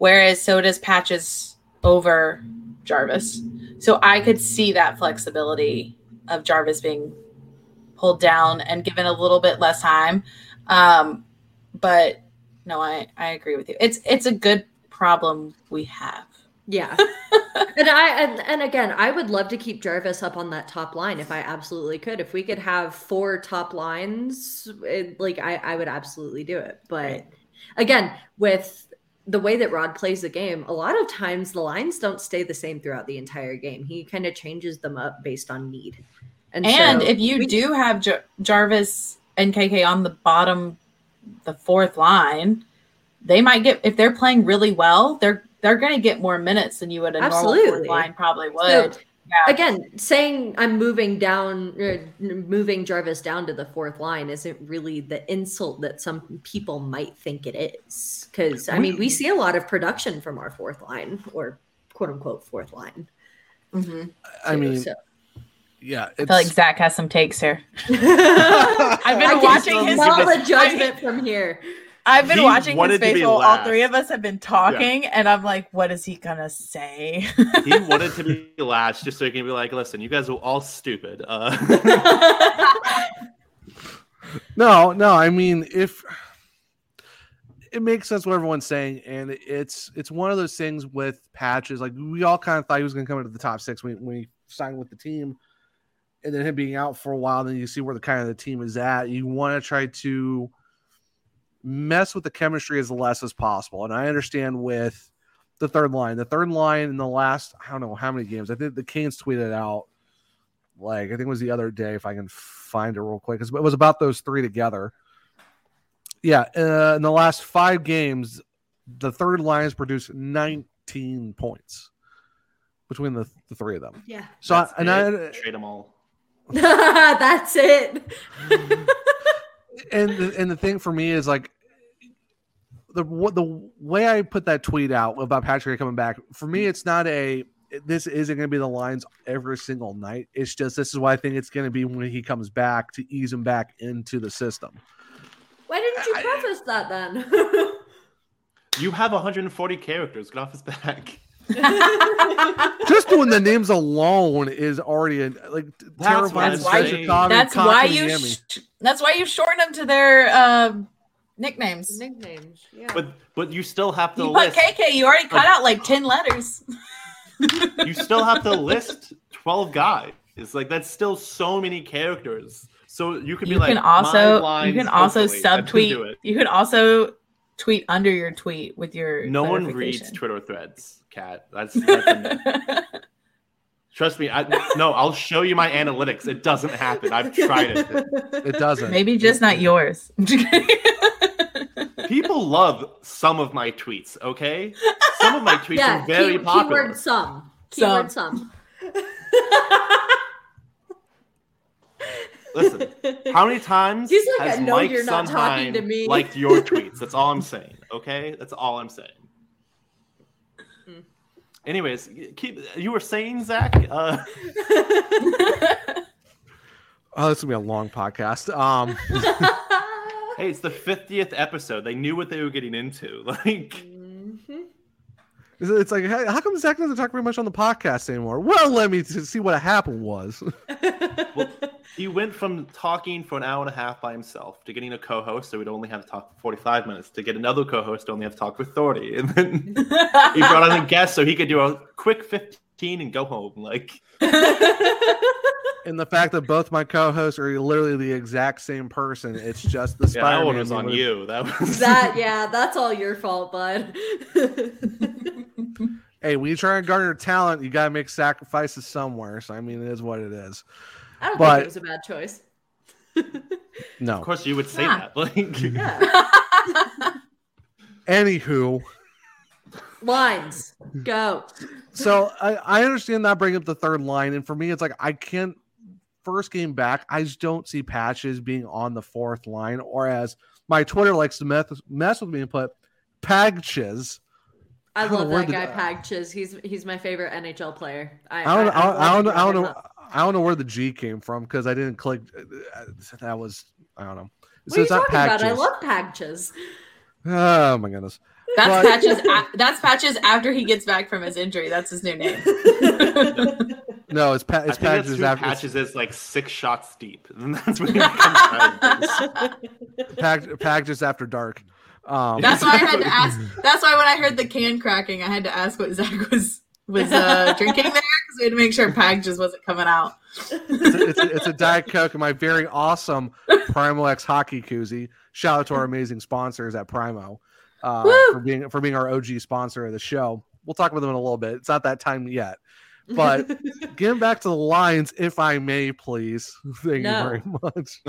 whereas so does Patches over Jarvis. So I could see that flexibility of Jarvis being pulled down and given a little bit less time. Um, but no, I I agree with you. It's it's a good problem we have. Yeah. and I and, and again, I would love to keep Jarvis up on that top line if I absolutely could. If we could have four top lines, it, like I, I would absolutely do it. But again, with the way that Rod plays the game, a lot of times the lines don't stay the same throughout the entire game. He kind of changes them up based on need. And, And so if you we- do have Jar- Jarvis and KK on the bottom, the fourth line, they might get if they're playing really well, they're they're going to get more minutes than you would a normal fourth line probably So, would. Yeah. again, saying I'm moving down, uh, moving Jarvis down to the fourth line isn't really the insult that some people might think it is. Because I mean, we see a lot of production from our fourth line or quote unquote fourth line. Mhm. I too, mean, so. yeah, I feel like Zach has some takes here. I've been I watching his- smell the because- judgment from here. I've been He watching his to face while all three of us have been talking, and I'm like, what is he gonna say? He wanted to be last just so he can be like, listen, you guys are all stupid. Uh, No, no. I mean, if it makes sense what everyone's saying, and it's it's one of those things with patches. Like we all kind of thought he was going to come into the top six when, when he signed with the team, and then him being out for a while. Then you see where the kind of the team is at. You want to try to mess with the chemistry as less as possible. And I understand with the third line, the third line in the last I don't know how many games. I think the Canes tweeted out like I think it was the other day if I can find it real quick. It was about those three together. Yeah, uh, in the last five games, the third line has produced 19 points between the, the three of them. yeah. So I, that's and. I trade them all. That's it. and the, and the thing for me is like the what the way I put that tweet out about Patrick coming back for me it's not a this isn't going to be the lines every single night it's just this is why I think it's going to be when he comes back to ease him back into the system Why didn't you I- preface that then? You have 140 characters. Get off his back. just doing the names alone is already a, like That's terrifying. what I'm. Chicago, that's why you. Sh- that's why you shorten them to their uh, nicknames. Nicknames. Yeah. But but you still have to You put. KK. You already cut out like ten letters. You still have to list 12 guys. It's like that's still so many characters. So you could be you like, can my also you can also hopefully. I subtweet. You can also tweet under your tweet with your. No one reads. Twitter threads, Cat. That's, that's. Trust me. I, no, I'll show you my analytics. It doesn't happen. I've tried it. It doesn't. Maybe just not yours. People love some of my tweets. Okay, some of my tweets yeah. are very key- popular. Keyword some. Some. Keyword some. Listen, how many times He's like, has "I know Mike you're not talking Sondheim to me." liked your tweets? That's all I'm saying. Okay, that's all I'm saying. Mm. Anyways, keep. You were saying Zach. Uh, oh, this is gonna be a long podcast. Um, hey, it's the fiftieth episode. They knew what they were getting into. Like, Mhm. it's- it's like, how come Zach doesn't talk very much on the podcast anymore? Well, let me see what happened was. well, he went from talking for an hour and a half by himself to getting a co-host, so we'd only have to talk for forty-five minutes. To get another co-host, to only have to talk for thirty, and then he brought on a guest so he could do a quick fifteen and go home. Like, and the fact that both my co-hosts are literally the exact same person, it's just the yeah, that Spider-Man one was on you. That was that yeah, that's all your fault, bud. Hey, when you try and garner talent, you gotta make sacrifices somewhere. So I mean, it is what it is. I don't But- think it was a bad choice. No. Of course, you would say Yeah. that. Like, Yeah. Anywho, Lines. Go. so I, I understand that bringing up the third line, and for me, it's like I can't. First game back, I just don't see patches being on the fourth line, or as my Twitter likes to mess, mess with me and put patches. I I don't love know that guy Pagchiz. He's he's my favorite NHL player. I I don't, I, love I, don't, I don't bring him know. Up. I don't know where the G came from because I didn't click. uh, That was I don't know. What are you not talking about? I love Pagchiz. Oh my goodness. That's But- patches. A- that's patches after he gets back from his injury. That's his new name. No, it's pa- it's patches after patches is like six shots deep, and that's when he becomes patches. pack, patches after dark. Um, That's why I had to ask. That's why when I heard the can cracking, I had to ask what Zach was was uh, drinking there because we had to make sure Pag just wasn't coming out. it's, a, it's, a, it's a Diet Coke and my very awesome Primo X hockey koozie. Shout out to our amazing sponsors at Primo uh, for being for being our OG sponsor of the show. We'll talk about them in a little bit. It's not that time yet. But getting back to the lines, if I may, please. Thank No. you very much.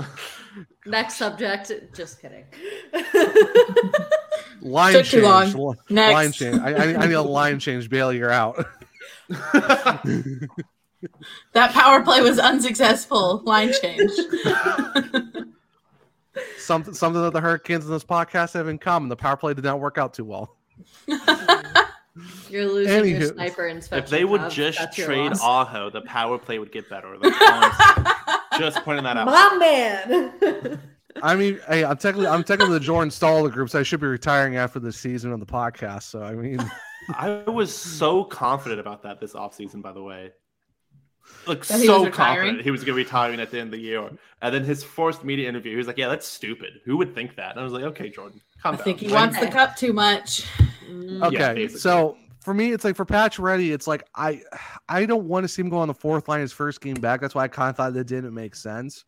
Next subject. Just kidding. Line Took too change. long. Next. Line change. I, I, I need a line change. Bailey, you're out. That power play was unsuccessful. Line change. something something that the Hurricanes in this podcast have in common. The power play did not work out too well. You're losing your Anywho. sniper inspection. if they would Cubs. just trade. Aho, the power play would get better. That's all I'm saying. just pointing that out. My man. I mean, hey, I'm technically I'm technically the Jordan Staal of the group, so I should be retiring after the season on the podcast. So I mean, I was so confident about that this offseason, by the way. Like That he so retiring? confident he was going to be retiring at the end of the year. And then his forced media interview, he was like, "Yeah, that's stupid. Who would think that?" And I was like, "Okay, Jordan, calm I down." think he Like, wants the cup too much. Mm. okay. Yeah, so for me, it's like for Patch Ready, it's like I I don't want to see him go on the fourth line his first game back. That's why I kind of thought that didn't make sense.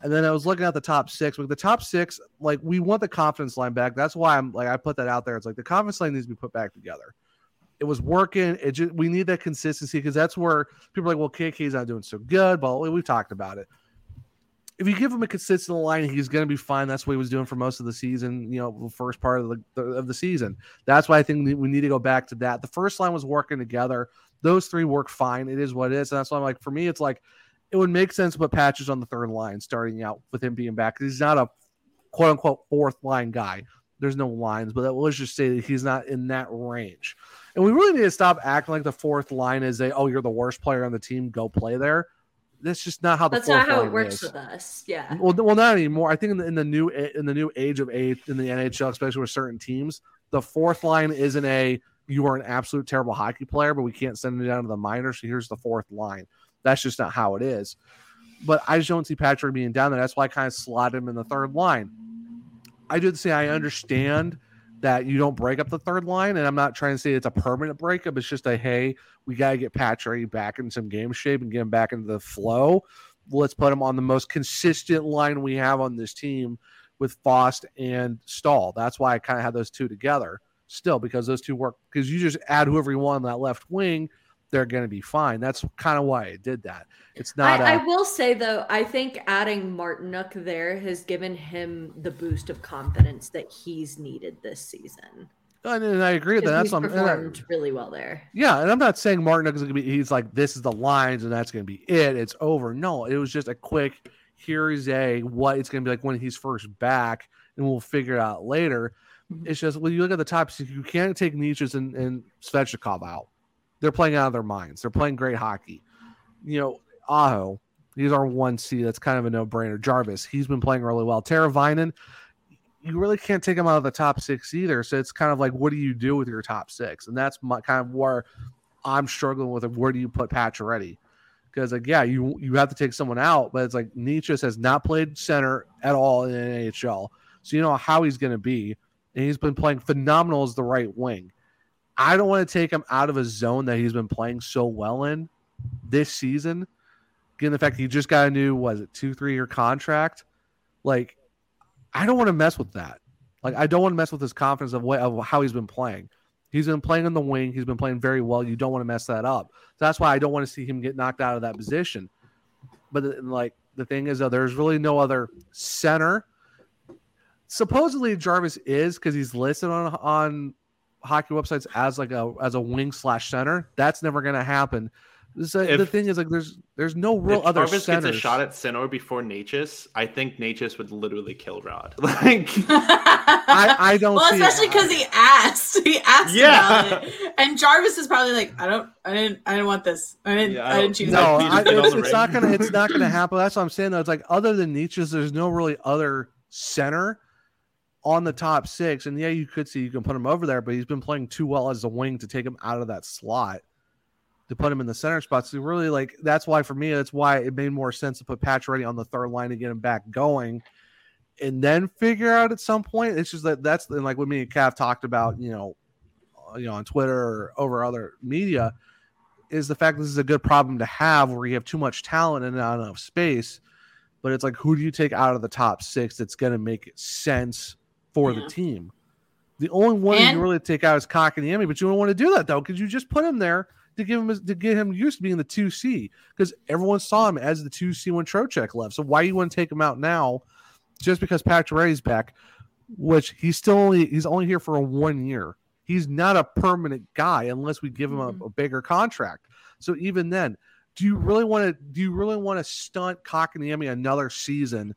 And then I was looking at the top six. With the top six, like we want the confidence line back. That's why I'm like I put that out there. It's like the confidence line needs to be put back together. It was working. It just we need that consistency because that's where people are like, well, KK's not doing so good. But we've talked about it. If you give him a consistent line, he's going to be fine. That's what he was doing for most of the season. You know, the first part of the of the season. That's why I think we need to go back to that. The first line was working together. Those three work fine. It is what it is. And that's why I'm like, for me, it's like it would make sense to put patches on the third line starting out with him being back he's not a quote unquote fourth line guy. There's no lines, but let's just say that he's not in that range. And we really need to stop acting like the fourth line is a oh, you're the worst player on the team, go play there. That's just not how the That's fourth not how line it works is. with us. Yeah. Well, well, not anymore. I think in the, in the new in the new age of eight in the NHL, especially with certain teams, the fourth line isn't a you are an absolute terrible hockey player, but we can't send you down to the minors. So here's the fourth line. That's just not how it is. But I just don't see Patrick being down there. That's why I kind of slot him in the third line. I did say I understand that you don't break up the third line, and I'm not trying to say it's a permanent breakup. It's just a hey, we got to get Patrick back in some game shape and get him back into the flow. Let's put him on the most consistent line we have on this team with Fast and Staal. That's why I kind of had those two together still because those two work. Because you just add whoever you want on that left wing, they're going to be fine. That's kind of why I did that. It's not. I, a- I will say though, I think adding Martinook there has given him the boost of confidence that he's needed this season. and, and I agree with that. That's he's what I'm- and I- performed really well there. Yeah, and I'm not saying Martinook is going to be. He's like this is the lines, and that's going to be it. It's over. No, it was just a quick. Here's a what it's going to be like when he's first back, and we'll figure it out later. Mhm. It's just when you look at the top, you can't take Necas and, and Svechnikov out. They're playing out of their minds. They're playing great hockey. You know, Aho, he's our one C. That's kind of a no brainer. Jarvis, he's been playing really well. Teravainen, you really can't take him out of the top six either. So it's kind of like, what do you do with your top six? And that's my kind of where I'm struggling with it. Where do you put Pacioretty? Because like, yeah, you you have to take someone out, but it's like Necas has not played center at all in the NHL, so you know how he's going to be, and he's been playing phenomenal as the right wing. I don't want to take him out of a zone that he's been playing so well in this season. Given the fact he just got a new, was it two, three year contract? Like, I don't want to mess with that. Like, I don't want to mess with his confidence of what of how he's been playing. He's been playing on the wing. He's been playing very well. You don't want to mess that up. So that's why I don't want to see him get knocked out of that position. But like the thing is, though, there's really no other center. Supposedly Jarvis is because he's listed on on hockey websites as like a as a wing slash center. That's never going to happen. So uh, the If- thing is, like, there's there's no real if other Jarvis centers. gets a shot at center before Necas, I think Necas would literally kill Rod. Like, I, I don't. well, see especially because he asked. He asked Yeah. about it, and Jarvis is probably like, "I don't, I didn't, I didn't want this. I didn't, Yeah, I, I didn't choose no, I, just did all it's, it's not gonna it's not gonna happen. That's what I'm saying. Though it's like other than Necas's, there's no really other center on the top six. And yeah, you could see you can put him over there, but he's been playing too well as a wing to take him out of that slot to put him in the center spot. So really, like that's why for me, that's why it made more sense to put Pacioretty on the third line to get him back going. And then figure out at some point. It's just that that's and like what me and Cav talked about, you know, uh, you know, on Twitter or over other media is the fact this is a good problem to have where you have too much talent and not enough space. But it's like, who do you take out of the top six that's going to make sense for Yeah. the team? The only one you really take out is Kotkaniemi, but you don't want to do that though because you just put him there to give him to get him used to being the two C because everyone saw him as the two C when Trocheck left. So why you want to take him out now just because Pacioretty's back, which he's still only he's only here for a one year. He's not a permanent guy unless we give him a, mm-hmm. a bigger contract. So even then, do you really want to do you really want to stunt Kotkaniemi another season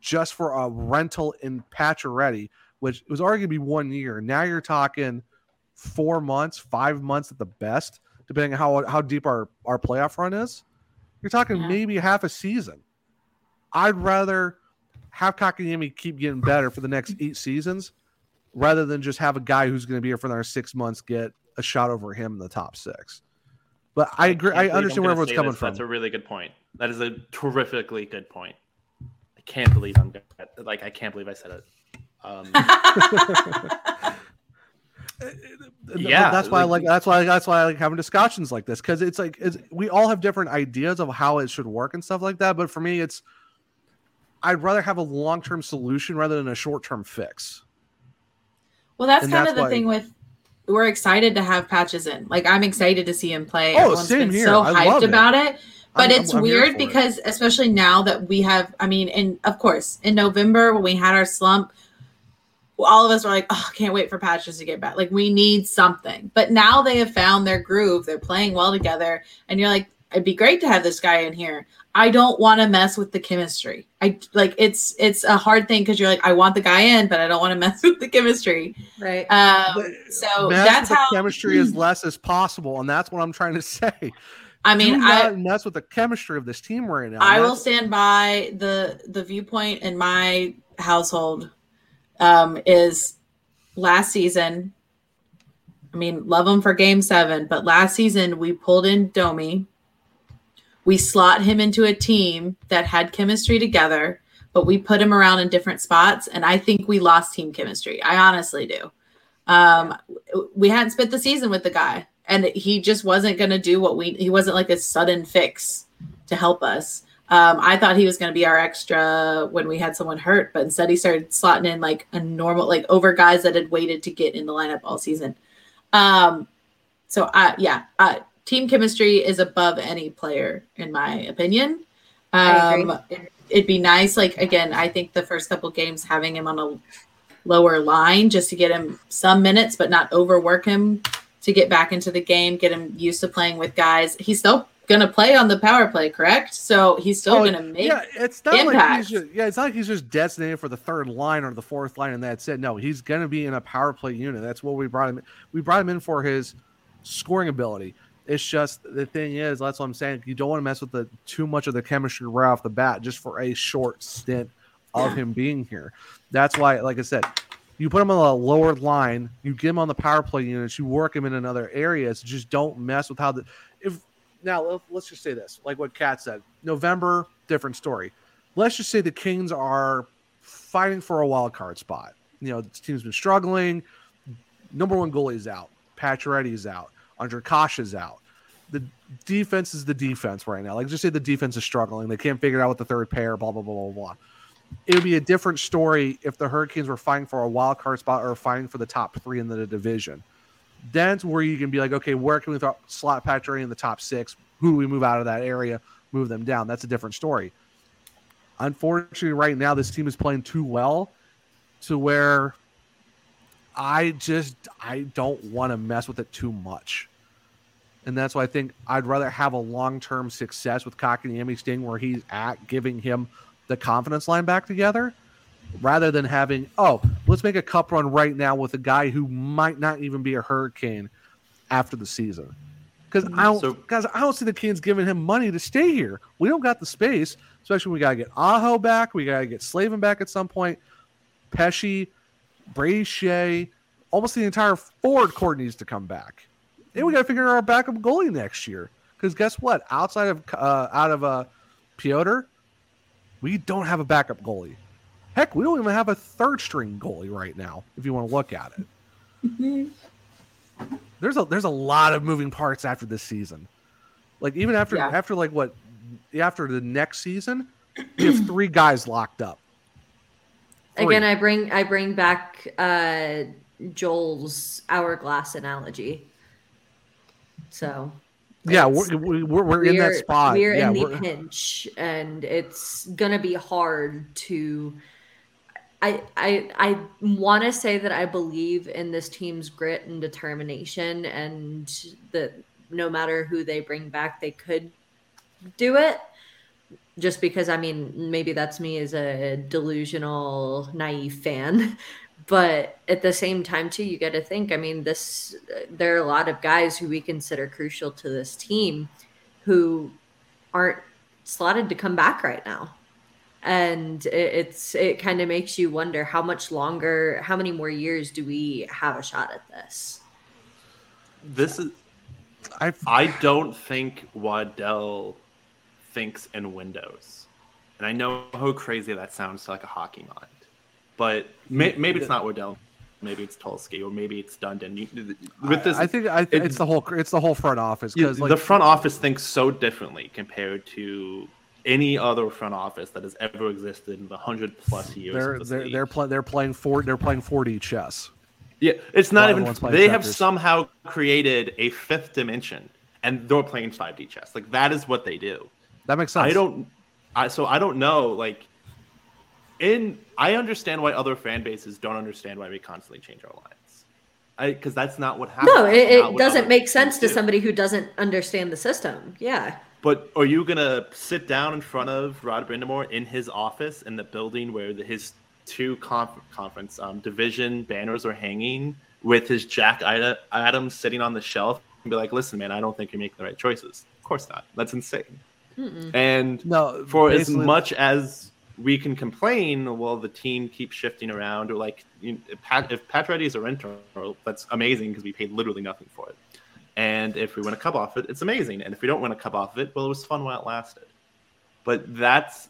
just for a rental in Pacioretty, which was already gonna be one year. Now you're talking four months, five months at the best, depending on how how deep our our playoff run is. You're talking Yeah. maybe half a season. I'd rather have Kotkaniemi keep getting better for the next eight seasons, rather than just have a guy who's going to be here for another six months get a shot over him in the top six. But I agree. I I'm understand where gonna everyone's coming this, from. That's a really good point. That is a terrifically good point. I can't believe I'm. Like I can't believe I said it. Um, Yeah, that's why I like- like. That's why. That's why I like having discussions like this because it's like it's, we all have different ideas of how it should work and stuff like that. But for me, it's I'd rather have a long term solution rather than a short term fix. Well, that's And kind that's of the why- thing with we're excited to have patches in. Like I'm excited to see him play. Oh, Everyone's same been here. so I hyped love it. about it. But I'm- it's I'm- I'm weird for it. because especially now that we have I mean, and of course, in November when we had our slump, all of us were like, oh, can't wait for patches to get back. Like we need something. But now they have found their groove. They're playing well together. And you're like, it'd be great to have this guy in here. I don't want to mess with the chemistry. I like it's it's a hard thing because you're like, I want the guy in, but I don't want to mess with the chemistry. Right. Um, so mess that's with how the chemistry as less as possible, and that's what I'm trying to say. I mean, I mess with the chemistry of this team right now. I will stand by the the viewpoint in my household um, is last season. I mean, love him for Game Seven, but last season we pulled in Domi. We slot him into a team that had chemistry together, but we put him around in different spots, and I think we lost team chemistry. I honestly do. Um, we hadn't spent the season with the guy, and he just wasn't going to do what we. He wasn't like a sudden fix to help us. Um, I thought he was going to be our extra when we had someone hurt, but instead he started slotting in like a normal, like over guys that had waited to get in the lineup all season. Um, so, uh, yeah, uh, team chemistry is above any player, in my opinion. Um, it, it'd be nice, like, again, I think the first couple games having him on a lower line just to get him some minutes, but not overwork him to get back into the game, get him used to playing with guys. He's still going to play on the power play, correct? So he's still Oh, going to make. yeah, it's not like impact. he's just, yeah, it's not like he's just designated for the third line or the fourth line and that's it. No, he's going to be in a power play unit. That's what we brought him. We brought him in for his scoring ability. It's just the thing is that's what I'm saying. You don't want to mess with the too much of the chemistry right off the bat just for a short stint of him being here. That's why, like I said, you put him on a lower line, you get him on the power play units, you work him in another areas. Just don't mess with how the if now let- let's just say this, like what Kat said, November, different story. Let's just say the Kings are fighting for a wild card spot. You know, the team's been struggling. Number one goalie is out. Pacioretty is out. Ondrej Kase is out. The defense is the defense right now. Like just say the defense is struggling. They can't figure out what the third pair, blah, blah, blah, blah, blah. It would be a different story if the Hurricanes were fighting for a wild card spot or fighting for the top three in the division. That's where you can be like, okay, where can we throw, slot Patrick in the top six? Who do we move out of that area, move them down? That's a different story. Unfortunately, right now, this team is playing too well to where I just I don't want to mess with it too much. And that's why I think I'd rather have a long term success with Kotkaniemi staying where he's at, giving him the confidence line back together, rather than having, oh, let's make a cup run right now with a guy who might not even be a hurricane after the season. Because I don't So- guys, I don't see the Kings giving him money to stay here. We don't got the space, especially we gotta get Aho back, we gotta get Slavin back at some point. Pesce, Brady Skjei, almost the entire forward court needs to come back. And we got to figure out our backup goalie next year. Because guess what? Outside of uh, out of uh, Pyotr, we don't have a backup goalie. Heck, we don't even have a third string goalie right now. If you want to look at it, there's a there's a lot of moving parts after this season. Like even after Yeah. after like what after the next season, we have three guys locked up. Three. Again, I bring I bring back uh, Joel's hourglass analogy. So yeah, we're, we're, we're in that spot. We're yeah, in the we're- pinch, and it's gonna be hard to. I I I want to say that I believe in this team's grit and determination, and that no matter who they bring back, they could do it. Just because I mean, maybe that's me as a delusional, naive fan, but at the same time too you got to think i mean this there are a lot of guys who we consider crucial to this team who aren't slotted to come back right now and it, it's it kind of makes you wonder how much longer, how many more years do we have a shot at this? This is. I I don't think Waddell thinks in windows, and I know how crazy that sounds to like a hockey mind, but may, maybe it's not Waddell. Maybe it's Tulsky, or maybe it's Dundon. You, with this, I think I, it- it's the whole it's the whole front office Yeah, because like the front office thinks so differently compared to any other front office that has ever existed in the hundred plus years. they're this they're they're, play, they're playing four they're playing 4D chess. yeah, it's not even. They have somehow created a fifth dimension, and they're playing five D chess. Like that is what they do. That makes sense. I don't. I so I don't know. Like, in I understand why other fan bases don't understand why we constantly change our lines. I because that's not what happens. No, it, it doesn't make sense to do. somebody who doesn't understand the system. Yeah. But are you gonna sit down in front of Rod Brind'Amour in his office in the building where the, his two conf- conference um, division banners are hanging with his Jack Ida- Adams sitting on the shelf and be like, "Listen, man, I don't think you're making the right choices." Of course not. That's insane. Mm-mm. And no for as much as we can complain, well, the team keeps shifting around, or like you know, if Pat, if Pacioretty is a renter, that's amazing because we paid literally nothing for it. And if we win a cup off it, it's amazing. And if we don't win a cup off it, well, it was fun while it lasted. But that's,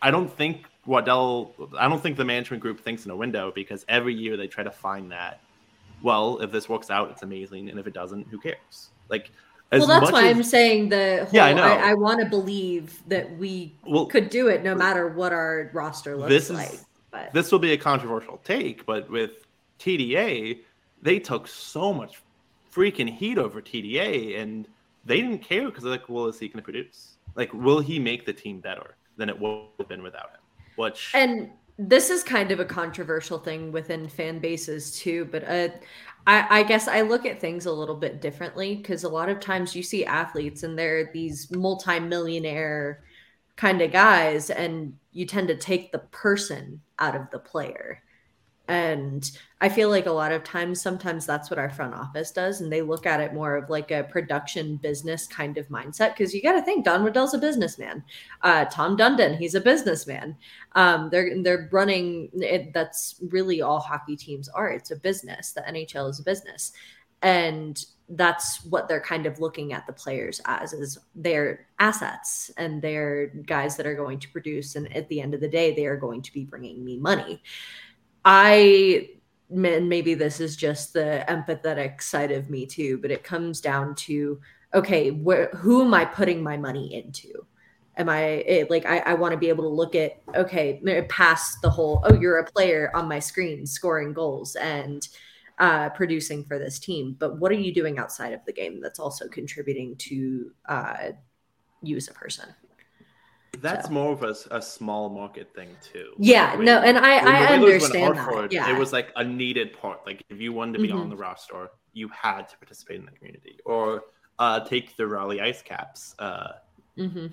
I don't think Waddell, I don't think the management group thinks in a window because every year they try to find that. Well, if this works out, it's amazing, and if it doesn't, who cares? Like, Well, that's why as- I'm saying the whole, Yeah, I know. I, I want to believe that we Well- could do it no matter what our roster looks This is- like. But this will be a controversial take, but with TDA, they took so much freaking heat over TDA, and they didn't care because they're like, well, is he going to produce? Like, will he make the team better than it would have been without him? Which and this is kind of a controversial thing within fan bases too but uh, I, I guess i look at things a little bit differently because a lot of times you see athletes and they're these multi-millionaire kind of guys and you tend to take the person out of the player and i feel like a lot of times sometimes that's what our front office does and they look at it more of like a production business kind of mindset because you got to think don waddell's a businessman. Uh, tom dundon he's a businessman. Um, they're they're running it, that's really all hockey teams are. It's a business. The nhl is a business. And that's what they're kind of looking at the players as is their assets and they're guys that are going to produce. And at the end of the day they are going to be bringing me money i and maybe this is just the empathetic side of me too but it comes down to okay where who am i putting my money into? Am i it, like i, I want to be able to look at okay past the whole oh you're a player on my screen scoring goals and uh, producing for this team but what are you doing outside of the game that's also contributing to uh, you as a person that's so. more of a, a small market thing too. yeah no and i i the Whalers went understand that it, yeah it was like a needed part. Like if you wanted to be on Mhm. the roster, you had to participate in the community, or uh, take the Raleigh Ice Caps. Uh, hmm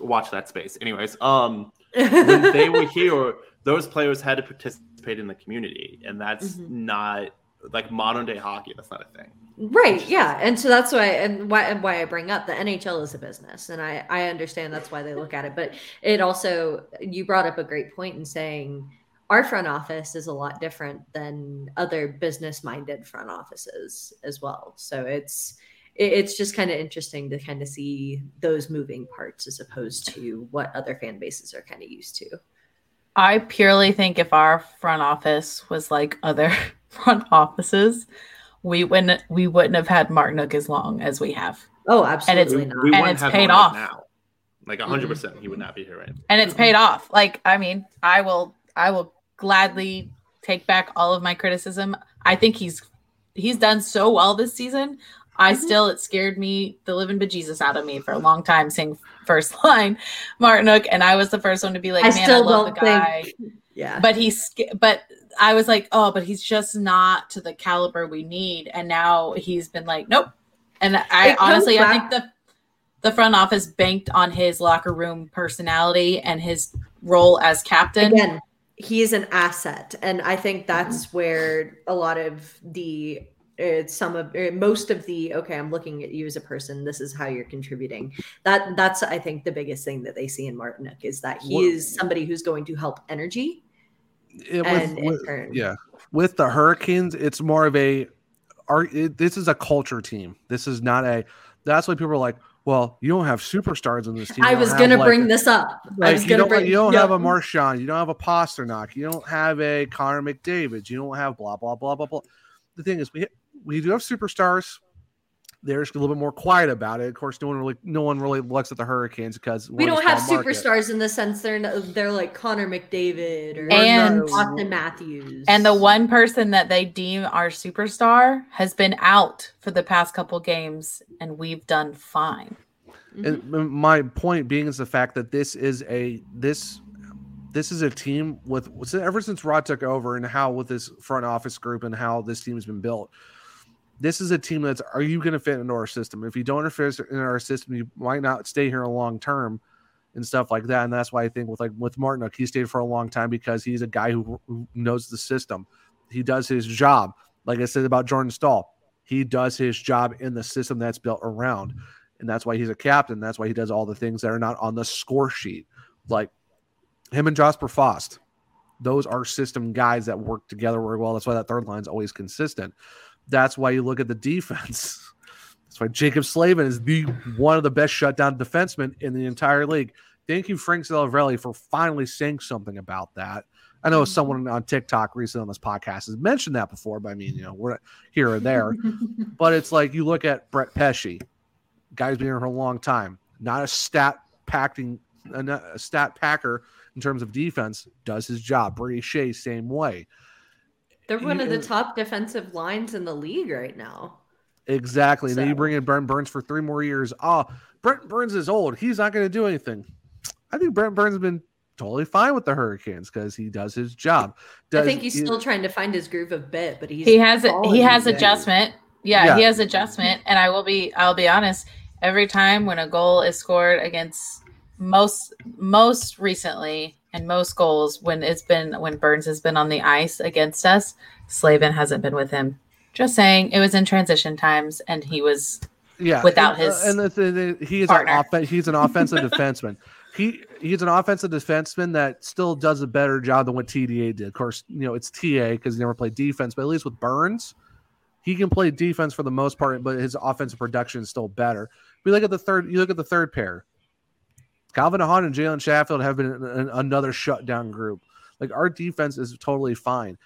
watch that space. Anyways, um, when they were here, those players had to participate in the community, and that's Mhm. not like modern day hockey. That's not a thing. Right. Yeah. And so that's why and why and why I bring up the NHL is a business. And I, I understand that's why they look at it. But it also you brought up a great point in saying our front office is a lot different than other business minded front offices as well. So it's it's just kind of interesting to kind of see those moving parts as opposed to what other fan bases are kind of used to. I purely think if our front office was like other front offices, we wouldn't we wouldn't have had Martinook as long as we have. Oh, it's- absolutely We, not. we And it's have paid Marner off. now. Like hundred percent, he would not be here right. And it's paid off. Like, I mean, I will I will gladly take back all of my criticism. I think he's he's done so well this season. I Mhm. still it scared me the living bejesus out of me for a long time seeing first line Martinook, and I was the first one to be like, I man, I still love don't the guy. think yeah. but he's but I was like, oh, but he's just not to the caliber we need. And now he's been like, nope. And I It honestly, I think the the front office banked on his locker room personality and his role as captain. again he is an asset and i think mm-hmm. that's where a lot of the it's some of or most of the okay i'm looking at you as a person this is how you're contributing that that's i think the biggest thing that they see in Martinook is that he What- is somebody who's going to help energy It- with- with- yeah, with the Hurricanes, it's more of a. Are it, this is a culture team. This is not a. That's why people are like, well, you don't have superstars in this team. i was gonna like- bring this up i was you gonna don't, bring you don't have a Marchand, you don't have a Pastrnak, you don't have a Connor McDavid, you don't have blah blah blah blah blah. The thing is, we we do have superstars. They're just a little bit more quiet about it. Of course, no one really no one really looks at the Hurricanes because we don't have small market. superstars in the sense they're no- they're like Connor McDavid or And- Auston Matthews. And the one person that they deem our superstar has been out for the past couple games, and we've done fine. Mhm. And m- my point being is the fact that this is a this this is a team with ever since Rod took over and how with this front office group and how this team has been built. This is a team that's are you going to fit into our system? If you don't fit in our system, you might not stay here long term and stuff like that. And that's why I think with like with Martinook, he stayed for a long time because he's a guy who, who knows the system. He does his job. Like I said about Jordan Staal, he does his job in the system that's built around and that's why he's a captain. That's why he does all the things that are not on the score sheet, like him and Jesper Fast. Those are system guys that work together very well. That's why that third line is always consistent. That's why you look at the defense. That's why Jaccob Slavin is the one of the best shutdown defensemen in the entire league. Thank you, Frank Seravalli, for finally saying something about that. I know someone on TikTok recently on this podcast has mentioned that before, but I mean, you know, we're here or there. But it's like you look at Brett Pesce, guy's been here for a long time, not a stat packing, a, a stat packer in terms of defense, does his job. Brady Skjei, same way. They're one of the top defensive lines in the league right now. Exactly. And then you bring in Brent Burns for three more years. Oh, Brent Burns is old. He's not going to do anything. I think Brent Burns has been totally fine with the Hurricanes because he does his job. I think he's he- still trying to find his groove a bit, but he's he has he has in. adjustment. Yeah, Yeah. he has adjustment, and I will be I'll be honest. Every time when a goal is scored against most most recently and most goals when it's been when Burns has been on the ice against us, Slavin hasn't been with him. Just saying, it was in transition times, and he was yeah, without uh, and, his and the, the, he is partner. an offen- he's an offensive defenseman. He he's an offensive defenseman that still does a better job than what TDA did. Of course, you know it's TA because he never played defense, but at least with Burns, he can play defense for the most part, but his offensive production is still better. We look at the third. You look at the third pair. Calvin Hahn and Jalen Chatfield have been an- another shutdown group. Like our defense is totally fine,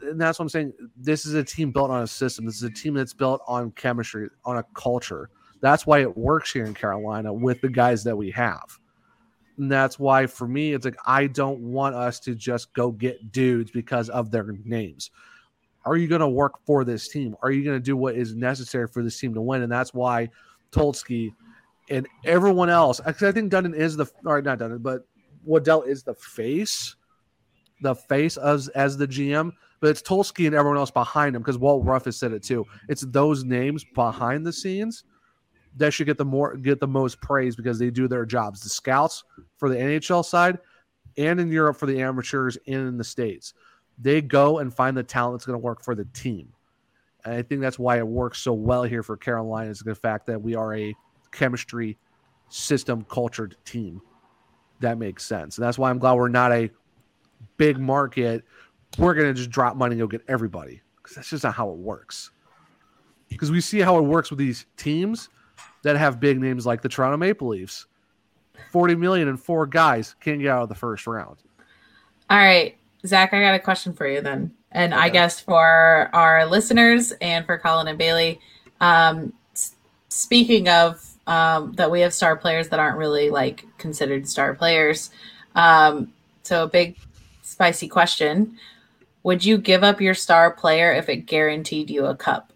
and that's what I'm saying. This is a team built on a system. This is a team that's built on chemistry, on a culture. That's why it works here in Carolina with the guys that we have. And that's why for me, it's like I don't want us to just go get dudes because of their names. Are you going to work for this team? Are you going to do what is necessary for this team to win? And that's why Tulsky and everyone else, I think Dundon is the, or not Dundon, but Waddell is the face, the face as, as the GM, but it's Tulsky and everyone else behind him because Walt Ruff has said it too. It's those names behind the scenes that should get the more get the most praise because they do their jobs. The scouts for the NHL side and in Europe for the amateurs and in the States. They go and find the talent that's going to work for the team. And I think that's why it works so well here for Carolina is the fact that we are a chemistry system cultured team. That makes sense. And that's why I'm glad we're not a big market. We're going to just drop money and go get everybody because that's just not how it works. Because we see how it works with these teams that have big names like the Toronto Maple Leafs. 40 million and four guys can't get out of the first round. All right, Zach, I got a question for you then. And I guess for our listeners and for Colin and Bailey, um, speaking of um, that we have star players that aren't really like considered star players. Um, so a big spicy question. Would you give up your star player if it guaranteed you a cup?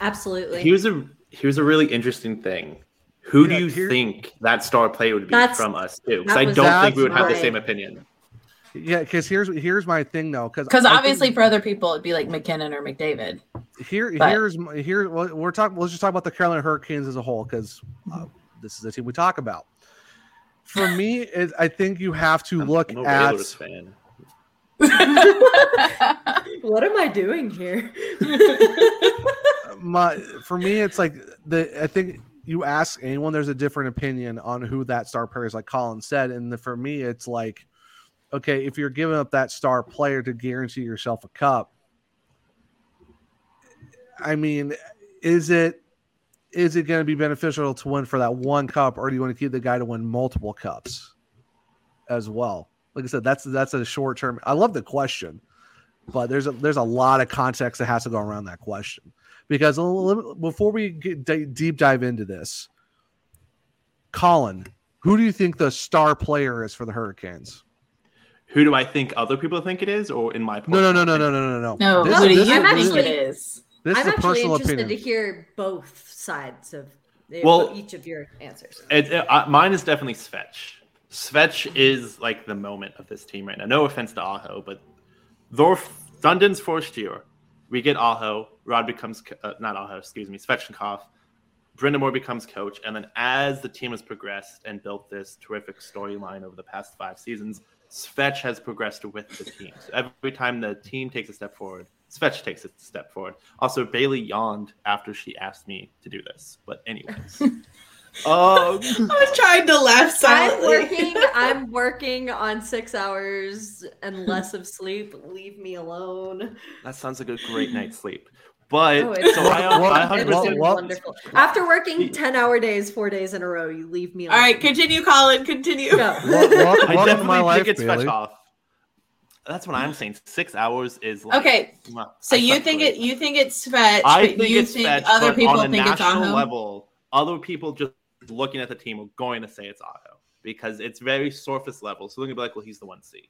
Absolutely. Here's a here's a really interesting thing. Who Yeah, do you here- think that star player would be That's- from us too? Because I don't think we would that's have the same opinion. Yeah, because here's here's my thing though. Because Because obviously for other people it'd be like MacKinnon or McDavid. Here But- here's my- here we're talking let's just talk about the carolina hurricanes as a whole because uh, this is the team we talk about for me it, i think you have to I'm, look I'm a at fan. what am I doing here? My for me, it's like the I think you ask anyone, there's a different opinion on who that star player is. Like Colin said, and the, for me, it's like, okay, if you're giving up that star player to guarantee yourself a cup, I mean, is it is it going to be beneficial to win for that one cup, or do you want to keep the guy to win multiple cups as well? Like I said, that's that's a short term. I love the question, but there's a there's a lot of context that has to go around that question because a little- before we get d- deep dive into this, Colin, who do you think the star player is for the Hurricanes? Who do I think other people think it is, or in my point? No, no, no, no, no, no, no, no. no, This, who do you is- I'm think this, it is? This I'm is a actually personal interested opinion. to hear both sides of Well- each of your answers. It, it- uh, mine is definitely Svetch. Svetch is like the moment of this team right now. No offense to Aho, but Thorf Dundon's first year, we get Aho. Rod becomes uh, not Aho, excuse me, Svechnikov. Brind'Amour becomes coach, and then as the team has progressed and built this terrific storyline over the past five seasons, Svetch has progressed with the team. So every time the team takes a step forward, Svetch takes a step forward. Also, Bailey yawned after she asked me to do this. But anyways, um, I was trying to laugh silently. I'm working. I'm working on six hours and less of sleep. Leave me alone. that sounds like a great night's sleep. But Oh, so I, Well, I it's well, 100% been well- wonderful. After working ten-hour days, four days in a row, you leave me All alone. right, continue, Colin. Continue. Go. Wel- welcome, I definitely my life, think it's Bailey. Fetch off. That's what I'm saying. Six hours is like, Okay, mwah, So I you think great. it? You think it's Fetch? I but think you it's think Fetch, other but people on a think it's national Aho. level, other people just looking at the team are going to say it's Aho because it's very surface level. So they're gonna be like, well, he's the one C.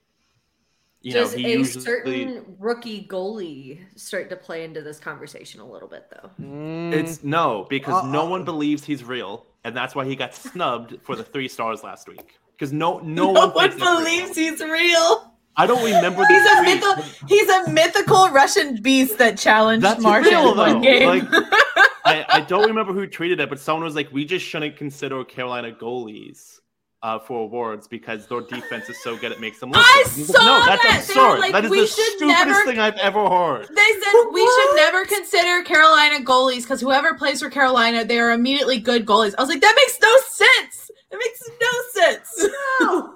You Does know, he a usually certain rookie goalie start to play into this conversation a little bit, though? Mm, it's no because Uh, no one believes he's real, and that's why he got snubbed for the three stars last week. Because no, no, No one, one thinks he's real. believes he's real. I don't remember the He's a tweet. mythical. He's a mythical Russian beast that challenged That's Martian real, one game. Like, I, I don't remember who tweeted it, but someone was like, "We just shouldn't consider Carolina goalies uh, for awards because their defense is so good it makes them look." I good." He's saw no, that's that. They were absurd. like, that is the stupidest never- thing I've ever heard. They said we should never consider Carolina goalies because whoever plays for Carolina, they are immediately good goalies. I was like, that makes no sense. It makes no sense. No,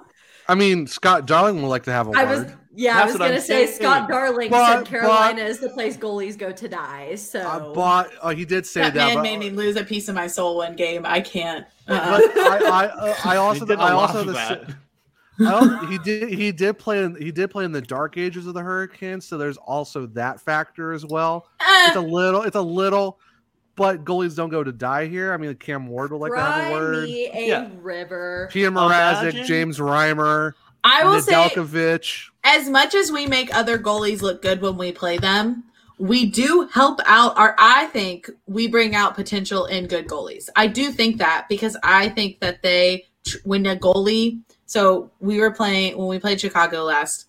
I mean, Scott Darling would like to have a I word. was. Yeah, That's I was gonna say saying. Scott Darling But- said Carolina is the place goalies go to die. So Uh, but uh, he did say that that. man but, made me lose a piece of my soul one game. I can't. but Uh-uh. I, I, uh, I also, did a I lot also, the, that. I also, he did, he did play, in, he did play in the dark ages of the Hurricanes, so there's also that factor as well. It's a little, it's a little, but goalies don't go to die here. I mean, Cam Ward would like to have cry a word. me a Yeah. river. Pierre Mrazek, Imagine- James Reimer, I will say, as much as we make other goalies look good when we play them, we do help out our I think we bring out potential in good goalies. I do think that because I think that they when a goalie so we were playing when we played Chicago last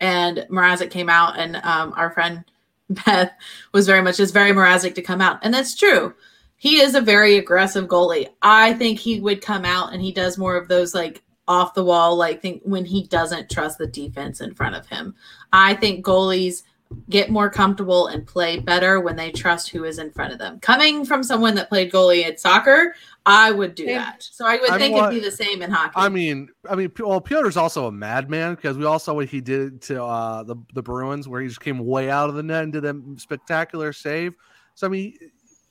and Mrazek came out and um, our friend Beth was very much just very Mrazek to come out and that's true. He is a very aggressive goalie. I think he would come out and he does more of those like off the wall like think when he doesn't trust the defense in front of him. I think goalies get more comfortable and play better when they trust who is in front of them. Coming from someone that played goalie at soccer, I would do Same. that. So I would I'm think it'd be the same in hockey. I mean, I mean, well, Pyotr's also a madman because we all saw what he did to uh, the the Bruins, where he just came way out of the net and did a spectacular save. So I mean,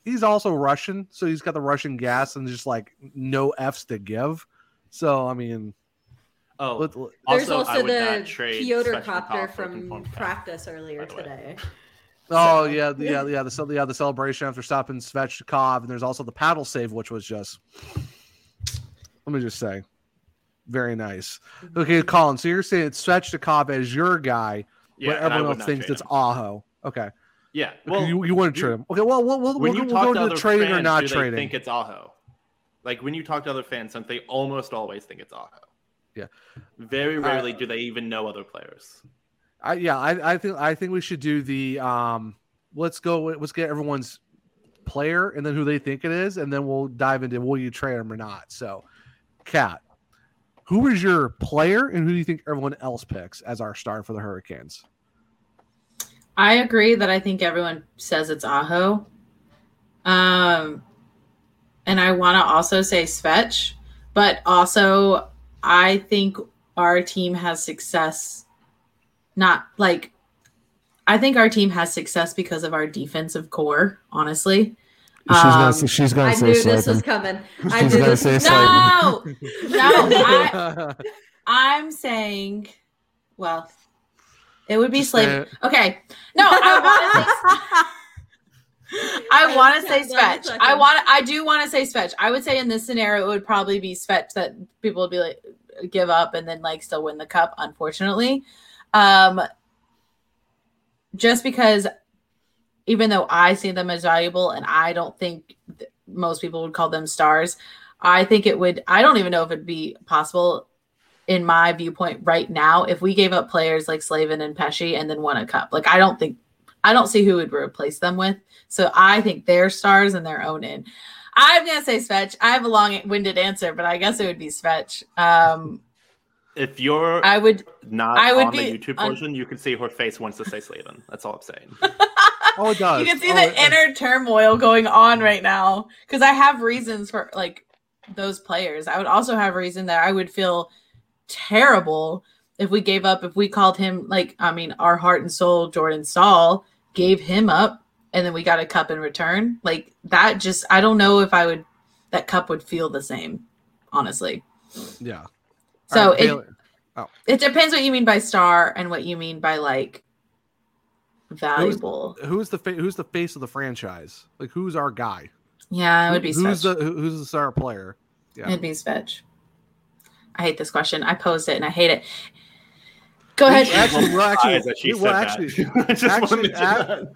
he's also Russian, so he's got the Russian gas and just like no f's to give. So I mean, Oh, let- let- There's Also, I also would the not trade Pyotr copter from practice earlier by the way. today. oh So- yeah, the- yeah, yeah, the yeah the celebration after stopping Svechnikov, and there's also the paddle save, which was just let me just say, very nice. Mm-hmm. Okay, Colin, so you're saying it's Svechnikov as your guy. Yeah, but everyone else thinks it's him. Aho. Okay. Yeah, Well, well, you, you wouldn't trade him. Okay, well, we'll, we'll, when we'll, you we'll talk go to to other the trading fans, or not do they trading. think it's Aho? Like when you talk to other fans, don't they almost always think it's Aho? Yeah. Very Uh, rarely do they even know other players. I, yeah, I, I think I think we should do the um. Let's go. Let's get everyone's player and then who they think it is, and then we'll dive into will you trade them or not. So, Kat, Who is your player, and who do you think everyone else picks as our star for the Hurricanes? I agree that I think everyone says it's Aho. Um, and I want to also say Svetch, but also I think our team has success. Not like I think our team has success because of our defensive core. Honestly, She's gonna Um, say, she's gonna I say knew this was Slavin. coming. I She's knew gonna this say was Slavin. no, no. I, I'm saying, well, it would be Just slave. Okay, no, I want to say. I want to say. Svetch. I want. I do want to say Svetch. I would say in this scenario, it would probably be Svetch that people would be like give up and then like still win the cup. Unfortunately, um, just because even though I see them as valuable, and I don't think th- most people would call them stars, I think it would. I don't even know if it'd be possible in my viewpoint right now if we gave up players like Slavin and Pesce and then won a cup. Like I don't think I don't see who would replace them with. So I think they're stars in their own in. I'm gonna say Svetch. I have a long-winded answer, but I guess it would be Svetch. Um, If you're I would. not I would on the be YouTube un- portion, you can see her face wants to say Slavin. That's all I'm saying. Oh, it does. You can see Oh, the it- inner turmoil going on right now because I have reasons for like those players. I would also have reason that I would feel terrible if we gave up. If we called him like I mean, our heart and soul, Jordan Staal, gave him up, and then we got a cup in return. Like that, just I don't know if I would. That cup would feel the same, honestly. Yeah. So right, it- Bailey- oh. It depends what you mean by star and what you mean by like valuable. who's the fa- who's the face of the franchise? Like who's our guy? Yeah, it would be who's the who's the star player? Yeah. It'd be Svetch. I hate this question. I posed it and I hate it. Go ahead. Actually, well, actually, she well, said actually, that. I just wanna actually, that.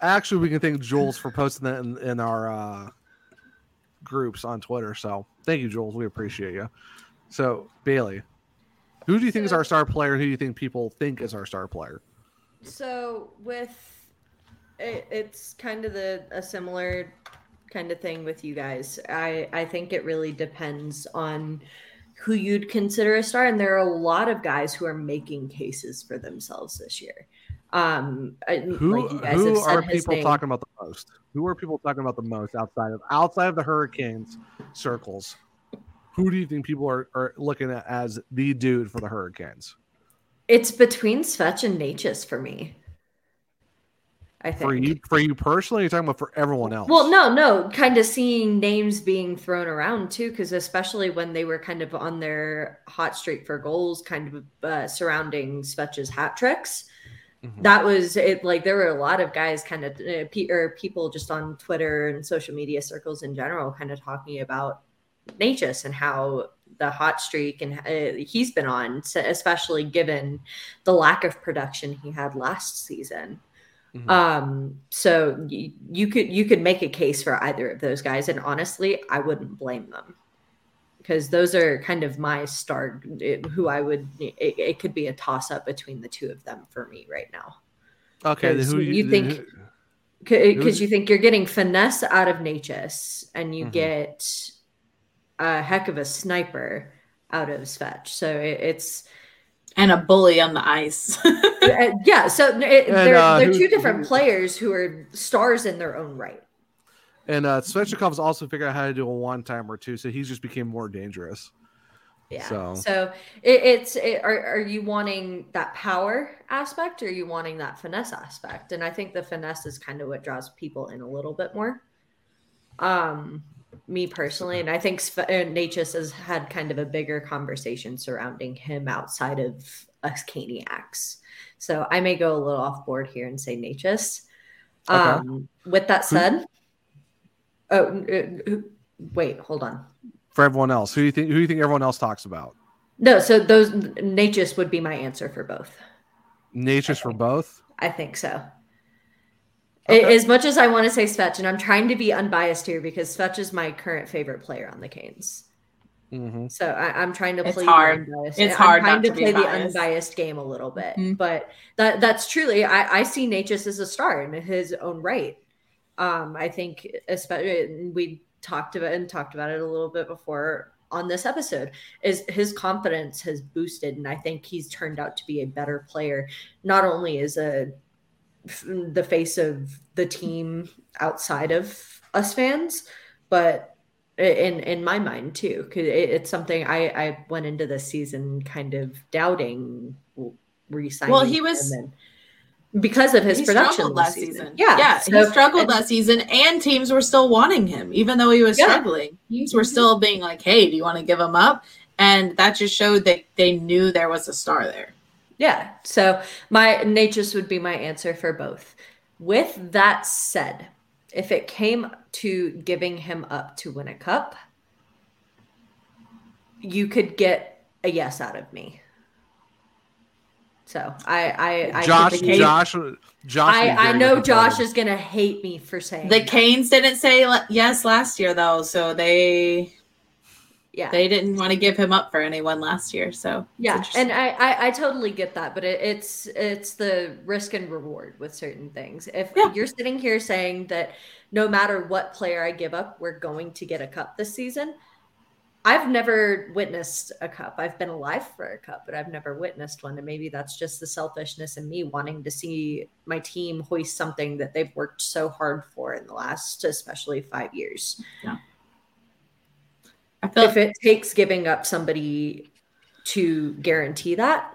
actually, we can thank Jules for posting that in, in our uh, groups on Twitter. So thank you, Jules. We appreciate you. So Bailey, who do you think is our star player? Who do you think people think is our star player? So with it, it's kind of the a similar kind of thing with you guys. I I think it really depends on who you'd consider a star, and there are a lot of guys who are making cases for themselves this year. Um, Who like you guys who are people name. talking about the most? Who are people talking about the most outside of outside of the Hurricanes circles? Who do you think people are, are looking at as the dude for the Hurricanes? It's between Svetch and Necas for me. I think. For you, for you personally, you're talking about for everyone else. Well, no, no, kind of seeing names being thrown around too, because especially when they were kind of on their hot streak for goals, kind of uh, surrounding Svetch's hat tricks. Mhm. That was it. Like there were a lot of guys, kind of, uh, pe- or people just on Twitter and social media circles in general, kind of talking about Necas and how the hot streak and uh, he's been on, especially given the lack of production he had last season. Mhm. Um, so y- you could you could make a case for either of those guys, and honestly, I wouldn't blame them because those are kind of my star. it- Who I would it, it could be a toss up between the two of them for me right now okay, who you then think- because you think you're getting finesse out of Necas and you Mhm. get a heck of a sniper out of Svetch. So it, it's and a bully on the ice. uh, yeah. So it, And, they're uh, they're who- two different who- players who are stars in their own right. And uh Svechnikov's also figured out how to do a one timer too, so he's just became more dangerous. Yeah. So- So, it, it's it, are are you wanting that power aspect or are you wanting that finesse aspect? And I think the finesse is kind of what draws people in a little bit more. Um, me personally, and I think Sv- uh, Necas has had kind of a bigger conversation surrounding him outside of us Caniacs. So I may go a little off board here and say Necas. Okay. Um, with that said, oh, uh, uh, wait, hold on. For everyone else, who do you think who do you think everyone else talks about? No, so those Necas would be my answer for both. Nature's for both. I think so. Okay. As much as I want to say Svetch, and I'm trying to be unbiased here because Svetch is my current favorite player on the Canes. Mm-hmm. So I, I'm trying to play. It's play hard. the unbiased. It's I'm hard trying to to play the unbiased game a little bit, Mhm. but that that's truly I, I see Necas as a star in his own right. Um, I think especially we talked about and talked about it a little bit before on this episode is his confidence has boosted and i think he's turned out to be a better player not only as a the face of the team outside of us fans but in in my mind too because it, it's something i i went into this season kind of doubting resigning Well, he was- him because of his production last last season. season. Yeah, yeah, so- he struggled and- last season, and teams were still wanting him, even though he was Yeah. struggling. Teams were still being like, "Hey, do you want to give him up?" And that just showed that they knew there was a star there. Yeah. So my Necas would be my answer for both. With that said, if it came to giving him up to win a cup, you could get a yes out of me. So I I I Josh, could- Josh, Josh. I, I know Josh is gonna hate me for saying The that. Canes didn't say yes last year though, so they yeah. They didn't want to give him up for anyone last year. So yeah and I, I i totally get that but it, it's it's the risk and reward with certain things. If Yeah. you're sitting here saying that no matter what player i give up we're going to get a cup this season i've never witnessed a cup. I've been alive for a cup but i've never witnessed one and maybe that's just the selfishness in me wanting to see my team hoist something that they've worked so hard for in the last especially five years I feel if it takes giving up somebody to guarantee that,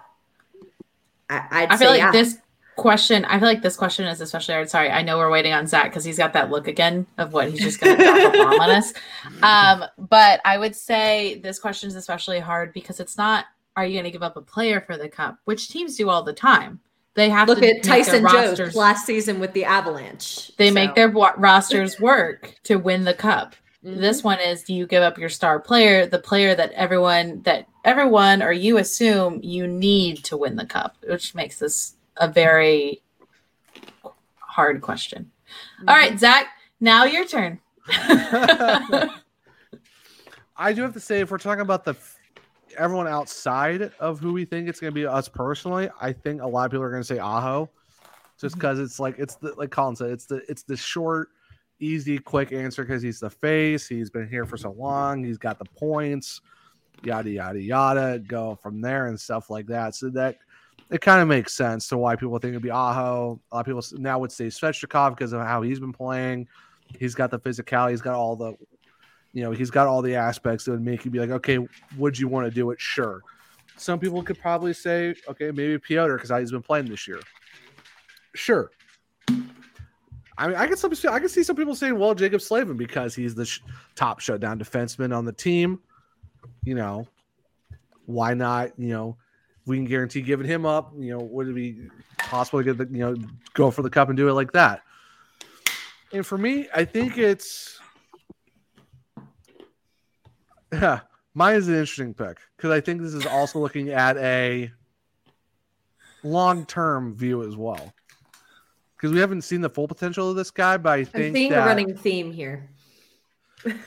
I, I'd I feel say like yeah. this question. I feel like this question is especially hard. Sorry, I know we're waiting on Zach because he's got that look again of what he's just going to drop a bomb on us. Um, but I would say this question is especially hard because it's not. Are you going to give up a player for the cup? Which teams do all the time. They have to Look to at Tyson Jost last season with the Avalanche. They So, make their rosters work to win the cup. Mhm. This one is do you give up your star player, the player that everyone that everyone or you assume you need to win the cup, which makes this a very hard question. All right, Zach, now your turn. I do have to say, if we're talking about the everyone outside of who we think it's going to be us personally, I think a lot of people are going to say Aho, just because it's like it's the like Colin said, it's the it's the short, easy, quick answer because he's the face. He's been here for so long. He's got the points, yada yada yada. Go from there and stuff like that. So that it kind of makes sense to why people think it'd be Aho. A lot of people now would say Svechnikov because of how he's been playing. He's got the physicality. He's got all the you know, he's got all the aspects that would make you be like, okay, would you want to do it? Sure. Some people could probably say, okay, maybe Pyotr because he's been playing this year. Sure. I mean, I can some I can see some people saying, well, Jaccob Slavin because he's the sh- top shutdown defenseman on the team. You know, why not? You know, we can guarantee giving him up. You know, would it be possible to get the you know go for the cup and do it like that? And for me, I think it's yeah, mine is an interesting pick because I think this is also looking at a long-term view as well. Because we haven't seen the full potential of this guy, but I I'm think seeing that a running theme here. this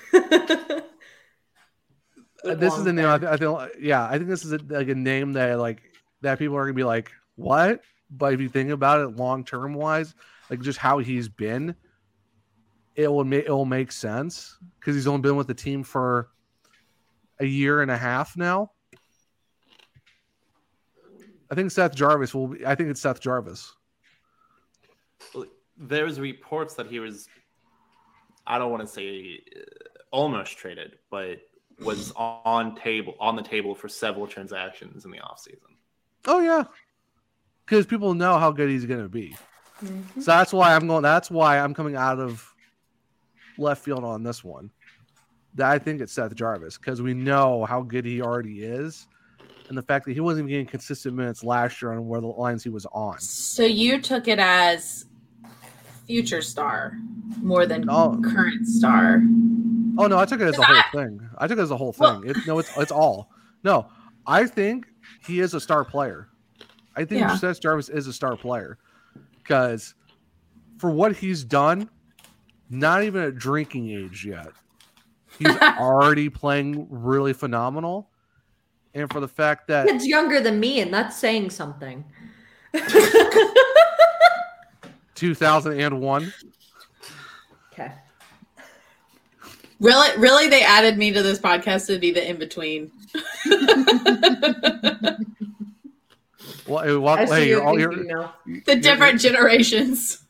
is the name. I, th- I feel, yeah, I think this is a, like a name that like that people are gonna be like, what? But if you think about it long-term wise, like just how he's been, it will make it will make sense because he's only been with the team for a year and a half now. I think Seth Jarvis will. Be, I think it's Seth Jarvis. There's reports that he was, I don't want to say uh, almost traded, but was on table on the table for several transactions in the offseason. Oh yeah, because people know how good he's going to be. Mhm. So that's why I'm going. That's why I'm coming out of left field on this one. That I think it's Seth Jarvis because we know how good he already is, and the fact that he wasn't even getting consistent minutes last year on where the lines he was on. So you took it as future star more than Oh. current star. Oh no, I took it as a whole thing. I took it as a whole thing. Well- it, no, it's it's all. No, I think he is a star player. I think Yeah. Seth Jarvis is a star player because for what he's done, not even at drinking age yet, he's already playing really phenomenal. And for the fact that Kid's younger than me, and that's saying something. 2001, okay. Really, really, they added me to this podcast to be the in between. Well, hey, well, I hey, you're you all thinking you're now. the different generations.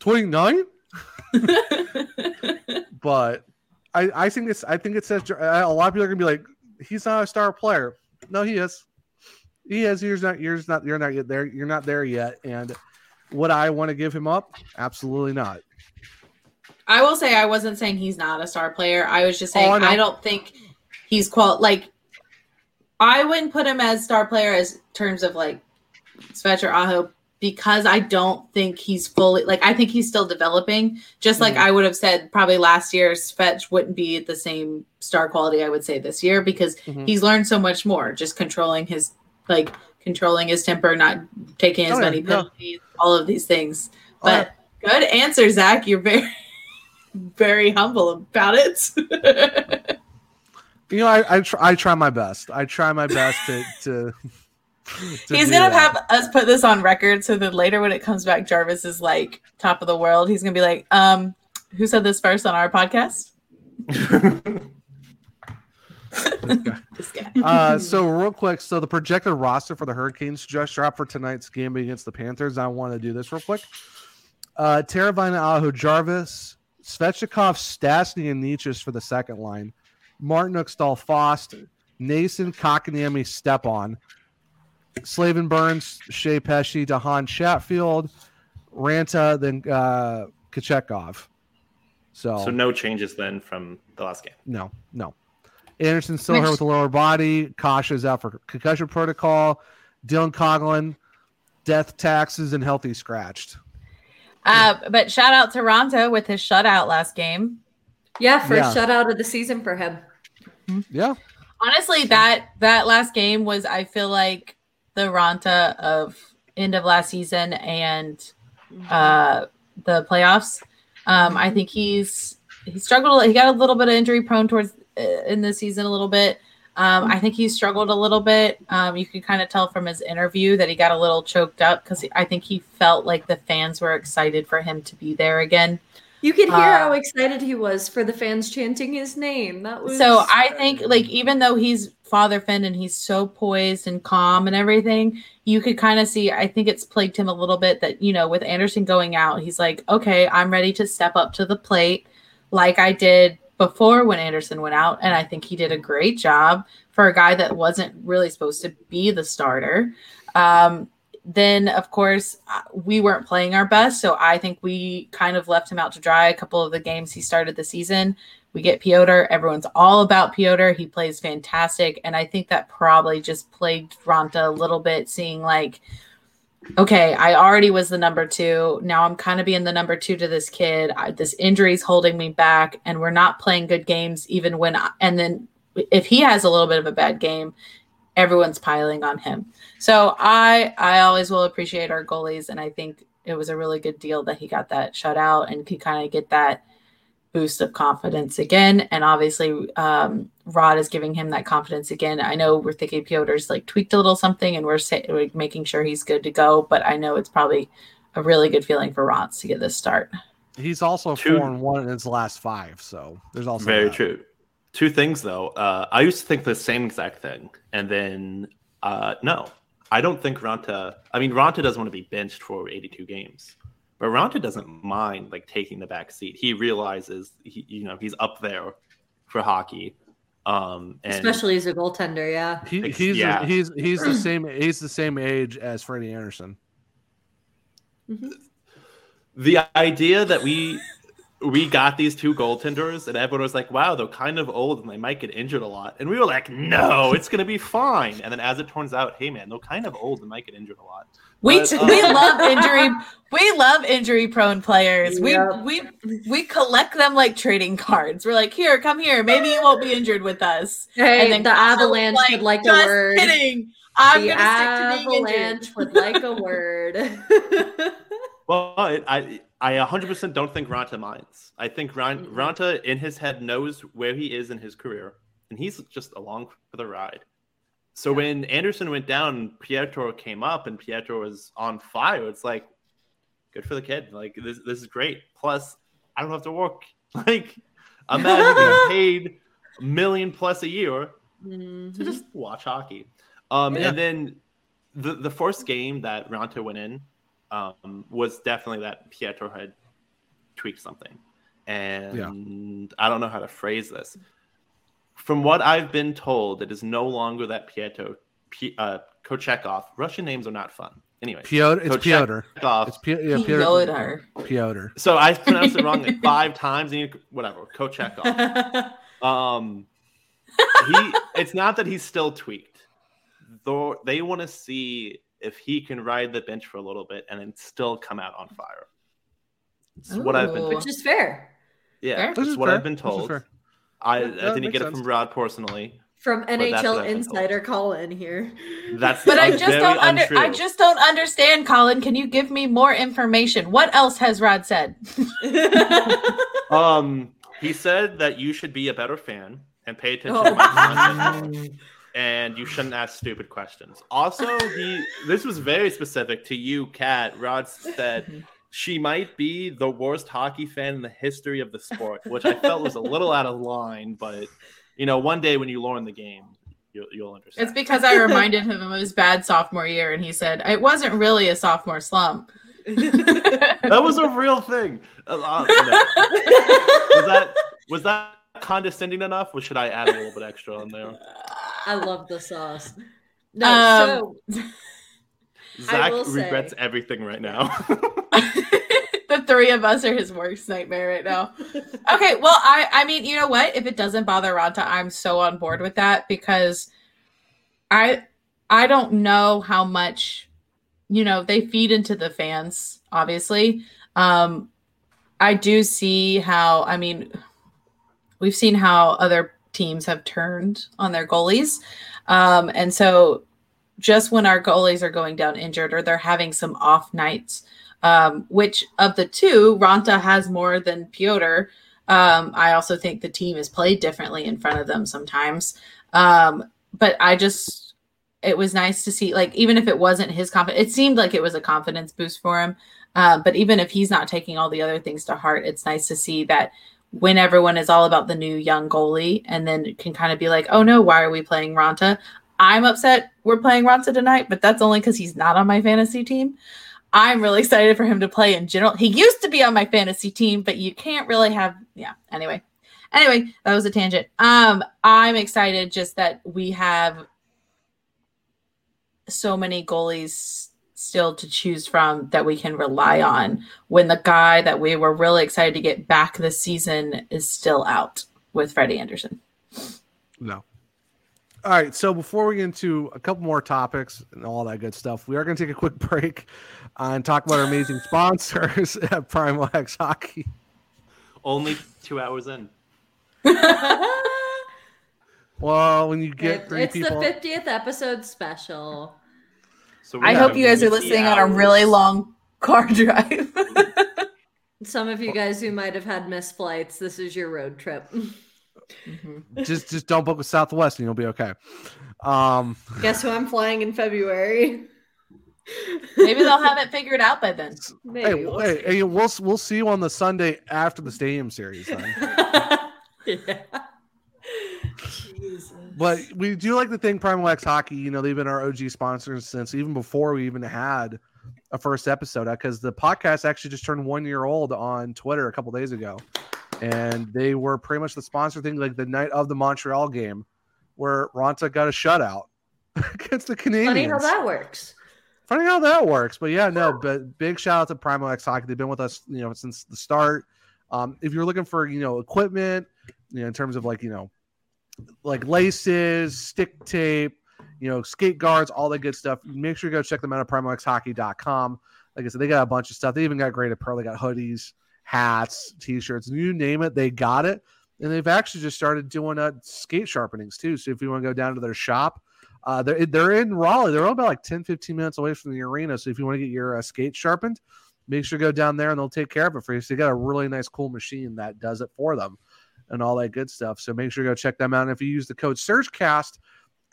29 but I, I think it's I think it says uh, a lot of people are gonna be like he's not a star player. No, he is. He is. You're not. You're not. You're not yet there. You're not there yet. And would I want to give him up? Absolutely not. I will say I wasn't saying he's not a star player. I was just saying Oh, I. I, don't think he's qual like I wouldn't put him as star player as terms of like Svetch or Aho because I don't think he's fully like I think he's still developing. Just like Mhm. I would have said probably last year Svetch wouldn't be at the same star quality I would say this year because Mhm. he's learned so much more just controlling his like controlling his temper, not taking as Oh, many yeah. penalties, all of these things. Oh, yeah. But good answer, Zach. You're very, very humble about it. You know, I I, tr- I try my best. I try my best to to. to he's gonna that. have us put this on record so that later when it comes back, Jarvis is like top of the world. He's gonna be like, um, who said this first on our podcast? This guy. Uh, so real quick, so the projected roster for the Hurricanes just dropped for tonight's game against the Panthers. I want to do this real quick. Uh, Teravainen Aho Jarvis, Svechnikov, Stastny, and Necas for the second line. Martinook Staal Fast, Noesen, Kotkaniemi, Stepan, Slavin Burns, Skjei Pesce, Dahan Chatfield, Raanta, then uh, Kochetkov. So, so no changes then from the last game. no, no. Andersen still hurt with the lower body. Kase's out for concussion protocol. Dylan Coghlan, death taxes and healthy scratched. Uh, but shout out to Raanta with his shutout last game. Yeah, first Yeah. shutout of the season for him. Yeah, Honestly, that that last game was I feel like the Raanta of end of last season and uh the playoffs. Um I think he's he struggled he got a little bit of injury prone towards in the season a little bit. Um I think he struggled a little bit. Um you could kind of tell from his interview that he got a little choked up cuz I think he felt like the fans were excited for him to be there again. You could hear Uh, how excited he was for the fans chanting his name. That was So I think like even though he's Father Finn and he's so poised and calm and everything, you could kind of see I think it's plagued him a little bit that you know with Andersen going out, he's like, okay, I'm ready to step up to the plate like I did before when Andersen went out, and I think he did a great job for a guy that wasn't really supposed to be the starter. Um, then of course uh, we weren't playing our best so i think we kind of left him out to dry a couple of the games he started the season we get Pyotr. Everyone's all about Pyotr. He plays fantastic. And I think that probably just plagued Raanta a little bit, seeing like, okay, I already was the number two. Now I'm kind of being the number two to this kid. I, this injury's holding me back, and we're not playing good games, even when, I, and then if he has a little bit of a bad game, everyone's piling on him. So I, I always will appreciate our goalies. And I think it was a really good deal that he got that shutout and could kind of get that boost of confidence again. And obviously, um, Rod is giving him that confidence again. I know we're thinking Pyotr's like tweaked a little something, and we're, say, we're making sure he's good to go. But I know it's probably a really good feeling for Rods to get this start. he's also Two- four and one in his last five. So there's also Very that. true. Two things though. Uh, I used to think the same exact thing, and then uh, no, I don't think Raanta. I mean, Raanta doesn't want to be benched for 82 games, but Raanta doesn't mind like taking the back seat. He realizes, he, you know, he's up there for hockey, um, and especially as a goaltender, yeah. He, he's yeah. he's he's the same he's the same age as Freddie Andersen. the idea that we we got these two goaltenders and everyone was like wow they're kind of old and they might get injured a lot and we were like no it's gonna be fine and then as it turns out hey man they're kind of old and might get injured a lot We But, t- uh, we love injury. We love injury prone players. Yep. We we we collect them like trading cards. We're like, here, come here. Maybe you won't be injured with us. Hey, then the Kyle was Avalanche would like a "Just word. Kidding. I'm the gonna stick to being injured. Avalanche would like a word. but i i 100% don't think Raanta minds i think Ron, Mm-mm. Raanta in his head knows where he is in his career and he's just along for the ride so when Andersen went down pietro came up and pietro was on fire it's like good for the kid like this, this is great plus i don't have to work like Imagine getting paid a million plus a year to Mhm. just watch hockey. Um, Yeah. And then the the first game that Raanta went in um, was definitely that Pietro had tweaked something, and I don't know how to phrase this. From what I've been told, it is no longer that Pietro P, uh, Kochetkov. Russian names are not fun. Anyway, Pyotr. It's Pyotr. It's Pi- yeah, Pyotr. Pyotr. So I pronounced it wrong like five times, and you, whatever. Kochetkov. Um, he. It's not that he's still tweaked. Though they want to see if he can ride the bench for a little bit and then still come out on fire. It's what I've been. Told. Which is fair. Yeah, Fair. This that's is what fair. I've been told. I, I didn't makes get it from Rod personally. From NHL I've been told. insider Colin here. That's But I just don't under untrue. I just don't understand, Colin. Can you give me more information? What else has Rod said? Um, he said that you should be a better fan and pay attention Oh. to my content, and you shouldn't ask stupid questions. Also, he this was very specific to you, Kat. Rod said she might be the worst hockey fan in the history of the sport, which I felt was a little out of line. But you know, one day when you learn the game, you'll, you'll understand. It's because I reminded him of his bad sophomore year, and he said it wasn't really a sophomore slump. that was a real thing. Uh, uh, no. Was that was that condescending enough, or should I add a little bit extra on there? I love the sauce. No, Um, so Zach will say- regrets everything right now. the three of us are his worst nightmare right now. Okay, well, I I mean, you know what? If it doesn't bother Raanta, I'm so on board with that because I I don't know how much you know they feed into the fans. Obviously, um, I do see how. I mean, we've seen how other teams have turned on their goalies, um, and so just when our goalies are going down injured or they're having some off nights um, which of the two, Raanta has more than Pyotr. Um, I also think the team is played differently in front of them sometimes. Um, but I just, it was nice to see, like, even if it wasn't his confidence, it seemed like it was a confidence boost for him. Uh, but even if he's not taking all the other things to heart, it's nice to see that when everyone is all about the new young goalie and then can kind of be like, oh no, why are we playing Raanta? I'm upset we're playing Raanta tonight, but that's only because he's not on my fantasy team. I'm really excited for him to play in general. He used to be on my fantasy team, but you can't really have yeah. Anyway. Anyway, that was a tangent. Um I'm excited just that we have so many goalies still to choose from that we can rely on when the guy that we were really excited to get back this season is still out with Freddie Andersen. No. All right. So before we get into a couple more topics and all that good stuff, we are going to take a quick break uh, and talk about our amazing sponsors at Primo X Hockey. Only two hours in. Well, when you get it- three it's people, the 50th episode special. So I hope you guys are 50 listening on a really long car drive. Some of you guys who might have had missed flights, this is your road trip. just just don't book with Southwest and you'll be okay. Um, Guess who I'm flying in February? Maybe they'll have it figured out by then. Maybe. hey, we'll hey, see. hey, we'll we'll see you on the Sunday after the Stadium Series. Then. yeah. But we do like to thank Primo X Hockey. You know, they've been our OG sponsors since even before we even had a first episode because the podcast actually just turned one year old on Twitter a couple days ago. And they were pretty much the sponsor thing like the night of the Montreal game where Raanta got a shutout against the Canadiens. Funny how that works. Funny how that works. But yeah, no, but big shout out to Primo X Hockey. They've been with us, you know, since the start. Um, if you're looking for, you know, equipment, you know, in terms of like, you know, like laces, stick tape, you know, skate guards, all that good stuff. Make sure you go check them out at primoxhockey.com. Like I said, they got a bunch of stuff. They even got great apparel. They got hoodies, hats, t-shirts, you name it, they got it. And they've actually just started doing uh, skate sharpenings too. So if you want to go down to their shop, uh, they're, they're in Raleigh. They're only about like 10, 15 minutes away from the arena. So if you want to get your uh, skate sharpened, make sure to go down there and they'll take care of it for you. So they got a really nice, cool machine that does it for them and all that good stuff. So make sure to go check them out. And if you use the code SurgeCast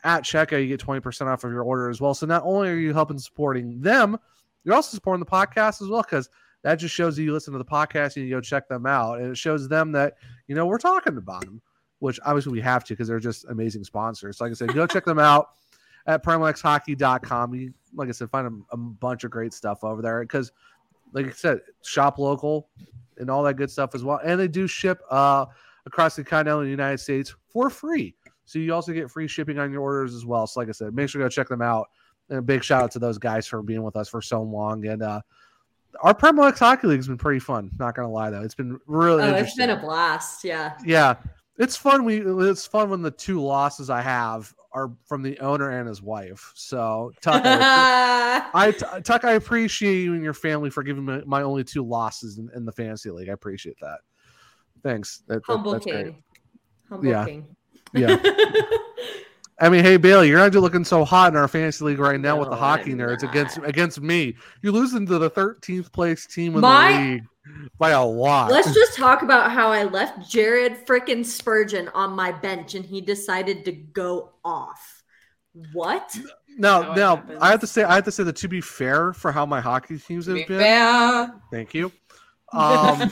at checkout, you get 20% off of your order as well. So not only are you helping supporting them, you're also supporting the podcast as well because that just shows you listen to the podcast and you go check them out, and it shows them that you know we're talking about them, which obviously we have to because they're just amazing sponsors. Like I said, go check them out at PrimoXHockey.com. You, like I said, find a, a bunch of great stuff over there because, like I said, shop local and all that good stuff as well. And they do ship uh, across the continental United States for free. So you also get free shipping on your orders as well. So, like I said, make sure to go check them out. And a big shout out to those guys for being with us for so long. And uh, our X Hockey League has been pretty fun. Not gonna lie though, it's been really. Oh, it's been a blast. Yeah. Yeah, it's fun. We it's fun when the two losses I have are from the owner and his wife. So Tuck, I, I Tuck, I appreciate you and your family for giving me my only two losses in, in the fantasy league. I appreciate that. Thanks. That, that- Humble that's king. great. Humble Yeah. king. Yeah. I mean, hey Bailey, you're not looking so hot in our fantasy league right now with the hockey I'm nerds not. against against me. You're losing to the 13th place team in My- the league by a lot. Let's just talk about how I left Jared frickin' Spurgeon on my bench and he decided to go off. What? now, How it now. I have to say, I have to say that to be fair for how my hockey teams have been. Yeah. Thank you. Um,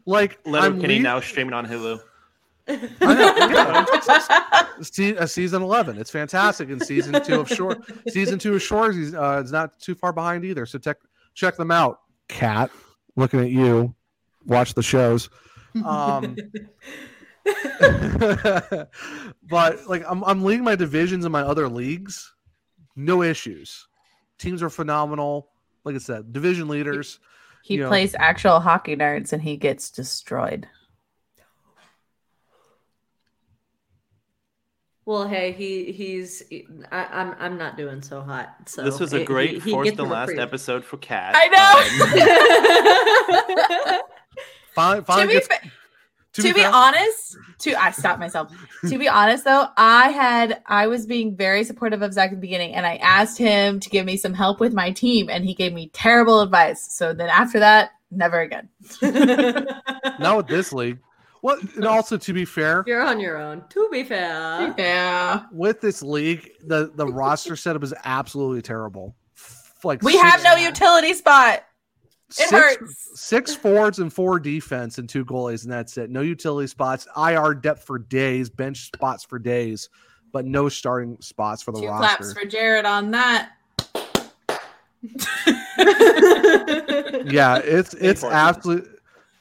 like Leonard I'm Kenny lea- now streaming on Hulu. I know, yeah. Uh, season 11 it's fantastic. And season two of short season two of shores is uh, it's not too far behind either. So tech check them out Kat. Looking at you. Watch the shows. Um but like I'm, I'm leading my divisions in my other leagues. No issues. Teams are phenomenal. Like i said division leaders He Yeah. plays actual hockey nerds and he gets destroyed. Well, hey, he he's I, I'm I'm not doing so hot. So this was a great he- he fourth gets and last reprieve. episode for Kat. I know. Um, finally, to finally be, gets, fa- to to be fair- honest, to I stopped myself. to be honest though, I had I was being very supportive of Zach at the beginning, and I asked him to give me some help with my team, and he gave me terrible advice. So then after that, never again. not with this league well and also to be fair You're on your own. To be fair, Yeah. with this league, the the roster setup is absolutely terrible. Like We have no utility spot. It six, hurts. six forwards and four defense and two goalies, and that's it. No utility spots, IR depth for days, bench spots for days, but no starting spots for the Two roster. claps for Jared on that. yeah, it's it's absolutely.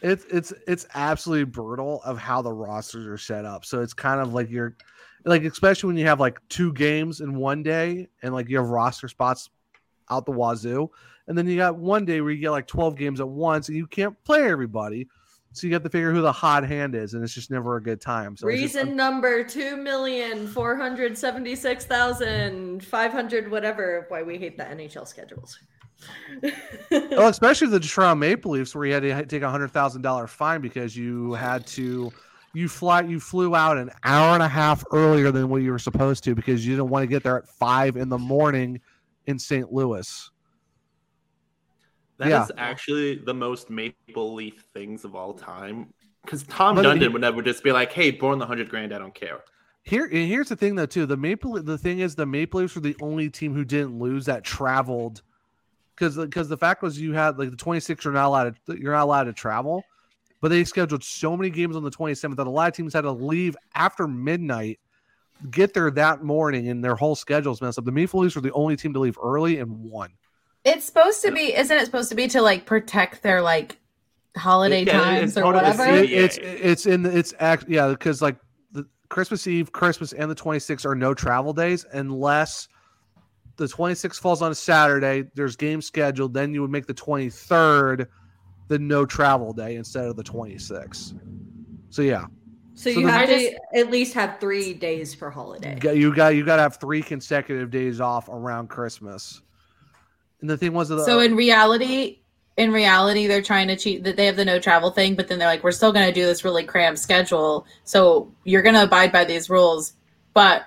It's it's it's absolutely brutal of how the rosters are set up. So it's kind of like you're like especially when you have like two games in one day and like you have roster spots out the wazoo, and then you got one day where you get like twelve games at once and you can't play everybody. So you have to figure who the hot hand is, and it's just never a good time. So it's just- reason number two million four hundred seventy six thousand five hundred whatever. Why we hate the NHL schedules. Well, especially the Toronto Maple Leafs, where you had to take a hundred thousand dollar fine because you had to, you fly, you flew out an hour and a half earlier than what you were supposed to because you didn't want to get there at five in the morning in St. Louis. That is Yeah. actually the most Maple Leaf things of all time. Because Tom But Dundon he- would never just be like, "Hey, born the hundred grand, I don't care." Here, and here's the thing though, too. The Maple, the thing is, the Maple Leafs were the only team who didn't lose that traveled, because because the fact was you had like the 26 are not allowed to, you're not allowed to travel, but they scheduled so many games on the 27th that a lot of teams had to leave after midnight, get there that morning, and their whole schedules messed up. The Maple Leafs were the only team to leave early and won. It's supposed to be, isn't it supposed to be to like protect their like holiday Yeah, times it's or part of the whatever? It, it's it's in the it's act yeah because like the Christmas Eve, Christmas, and the 26th are no travel days unless the 26th falls on a Saturday. There's games scheduled. Then you would make the 23rd the no travel day instead of the 26th. So yeah, So So you have I to at least have three days for holiday. you got you got you got to have three consecutive days off around Christmas. And the thing was that So in reality, in reality, they're trying to cheat that they have the no travel thing, but then they're like, we're still going to do this really cramped schedule. So you're going to abide by these rules, but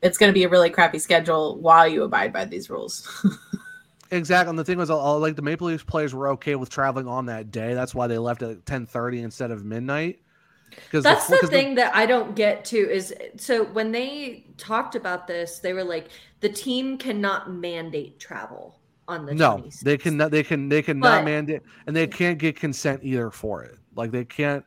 it's going to be a really crappy schedule while you abide by these rules. Exactly. And the thing was, uh, like the Maple Leafs players were okay with traveling on that day. That's why they left at ten thirty instead of midnight. Because That's the thing that I don't get to is so when they talked about this, they were like, the team cannot mandate travel. On the No, 26th. they can they can they can not mandate, and they can't get consent either for it. Like they can't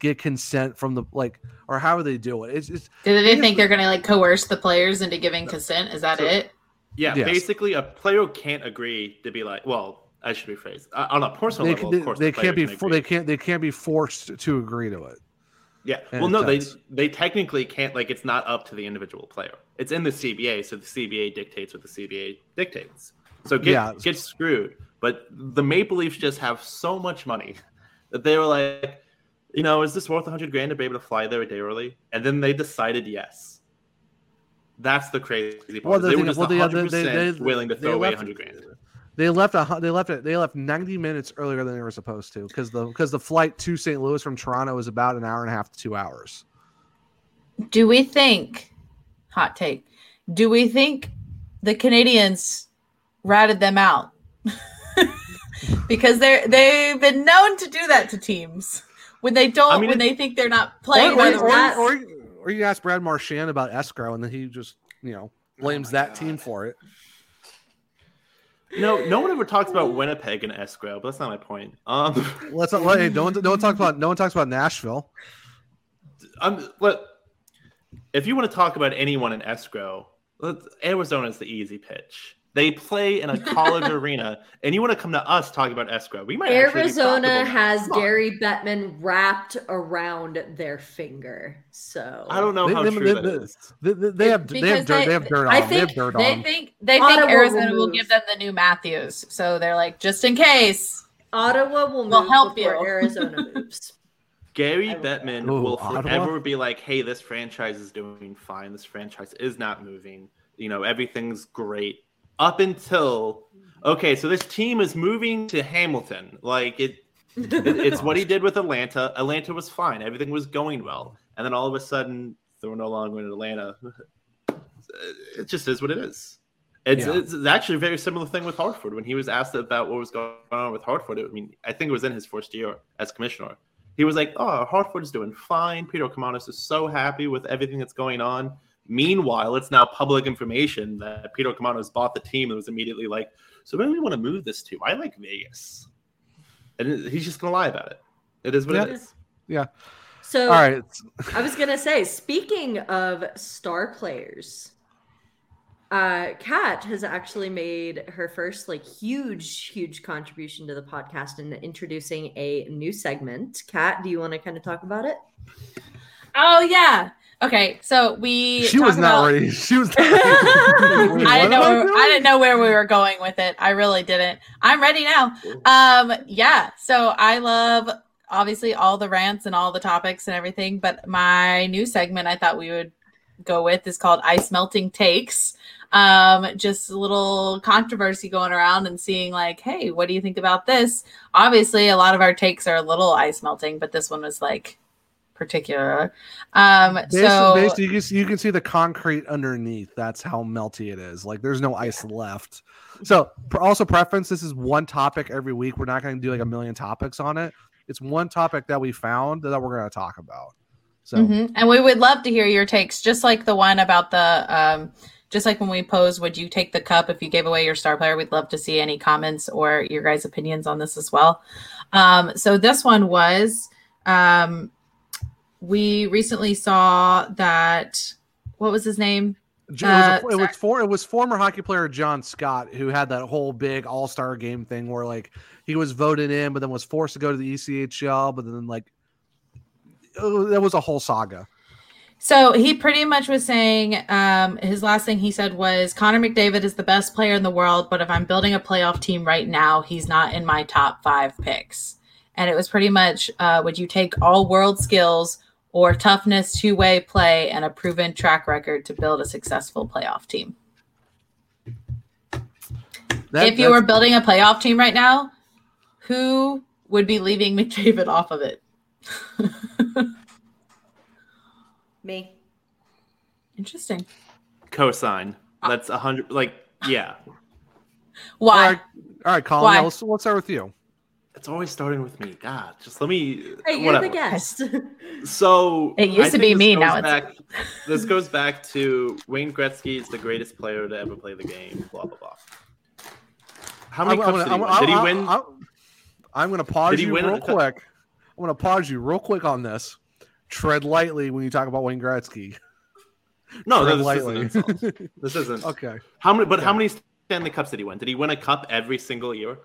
get consent from the like, or how do they do it? It's, it's Do they think they're going to like coerce the players into giving consent? Is that So- it? Yeah, Yes. basically, a player can't agree to be like. Well, I should rephrase. Uh, on a personal they, level, they, of course, they the can't be player for, they can't they can't be forced to agree to it. Yeah. in Well, a no, they they technically can't. Like, it's not up to the individual player. It's in the CBA, so the CBA dictates what the CBA dictates. So get Yeah. get screwed. But the Maple Leafs just have so much money that they were like, you know, is this worth 100 grand to be able to fly there a day early? And then they decided yes. That's the crazy part. Well, the they were thing- just well, they- 100% they- they- they- willing to throw away left- 100 grand. They left a they left it they left 90 minutes earlier than they were supposed to because the because the flight to St. Louis from Toronto is about an hour and a half to two hours. Do we think, hot take, do we think the Canadians ratted them out? because they're they've been known to do that to teams when they don't I mean, when they think they're not playing or, by Wait, the or, rules. or, or you ask Brad Marchand about escrow and then he just you know blames Oh my that team for it. No, no one ever talks about Winnipeg and escrow, but that's not my point. Um, Let's not hey, no one no one talks about no one talks about Nashville. I'm let if you want to talk about anyone in escrow, let- Arizona is the easy pitch. They play in a college arena, and you want to come to us talking about escrow? We might Arizona has Gary Bettman wrapped around their finger. So I don't know They- how they- true they- that they- is. They, they, they have they have dirt they- they have dirt I on. They have think dirt They on. think they think Ottawa will Arizona will move. give them the new Matthews, so they're like, just in case. Ottawa will move Will help you. Arizona moves. Gary I- Bettman Ooh, will Ottawa? forever be like, "Hey, this franchise is doing fine. This franchise is not moving. You know, everything's great." Up until okay, so this team is moving to Hamilton. Like it, it- it's what he did with Atlanta. Atlanta was fine. Everything was going well, and then all of a sudden, they're no longer in Atlanta. It just is what it is. It's, Yeah. it's actually a very similar thing with Hartford. When he was asked about what was going on with Hartford, I mean, I think it was in his first year as commissioner. He was like, "Oh, Hartford's doing fine. Peter Karmanos is so happy with everything that's going on." Meanwhile, it's now public information that Peter Karmanos bought the team and was immediately like, "So where do we want to move this to? I like Vegas," and he's just gonna lie about it. It is what it is. Yeah. So All right. I was gonna say, speaking of star players, uh, Kat has actually made her first like huge, huge contribution to the podcast in introducing a new segment. Kat, do you want to kind of talk about it? Oh yeah. Okay, so we She was not about- ready. She was. Not I didn't know. doing? I didn't know where we were going with it. I really didn't. I'm ready now. Um, yeah. So I love obviously all the rants and all the topics and everything, but my new segment I thought we would go with is called Ice Melting Takes. Um, just a little controversy going around and seeing like, hey, what do you think about this? Obviously, a lot of our takes are a little ice melting, but this one was like particular. Um, Basically, so basically, you can see, you can see the concrete underneath. That's how melty it is. Like there's no ice left. So also preference. This is one topic every week. We're not going to do like a million topics on it. It's one topic that we found that we're going to talk about. So Mhm. And we would love to hear your takes, just like the one about the, um, just like when we pose, would you take the cup if you gave away your star player? We'd love to see any comments or your guys' opinions on this as well. Um, so this one was, um, we recently saw that, what was his name? It was, a- Uh, it was for it was former hockey player John Scott who had that whole big All Star game thing where like he was voted in, but then was forced to go to the ECHL, but then like that was a whole saga. So he pretty much was saying um, his last thing he said was Connor McDavid is the best player in the world, but if I'm building a playoff team right now, he's not in my top five picks. And it was pretty much uh, would you take all world skills or toughness, two way play, and a proven track record to build a successful playoff team? That- if you were building a playoff team right now, who would be leaving McDavid off of it? Me. Interesting. Cosine. That's a hundred. Like, yeah, Why? all right, all right, Collin. Why? yeah, let's, let's start with you. It's always starting with me. God, just let me. Hey, you're whatever. the guest. So It used I to be me, goes now it's- this goes back to Wayne Gretzky is the greatest player to ever play the game. Blah blah blah. How many I'm cups gonna- did he I'm- win? Did he I'm- win? I'm, I'm gonna pause Did he you win real a cup? quick. I'm gonna pause you real quick on this. Tread lightly when you talk about Wayne Gretzky. no, Tread this lightly. isn't. This isn't. okay. How many? But how many Stanley Cups did he win? Did he win a cup every single year?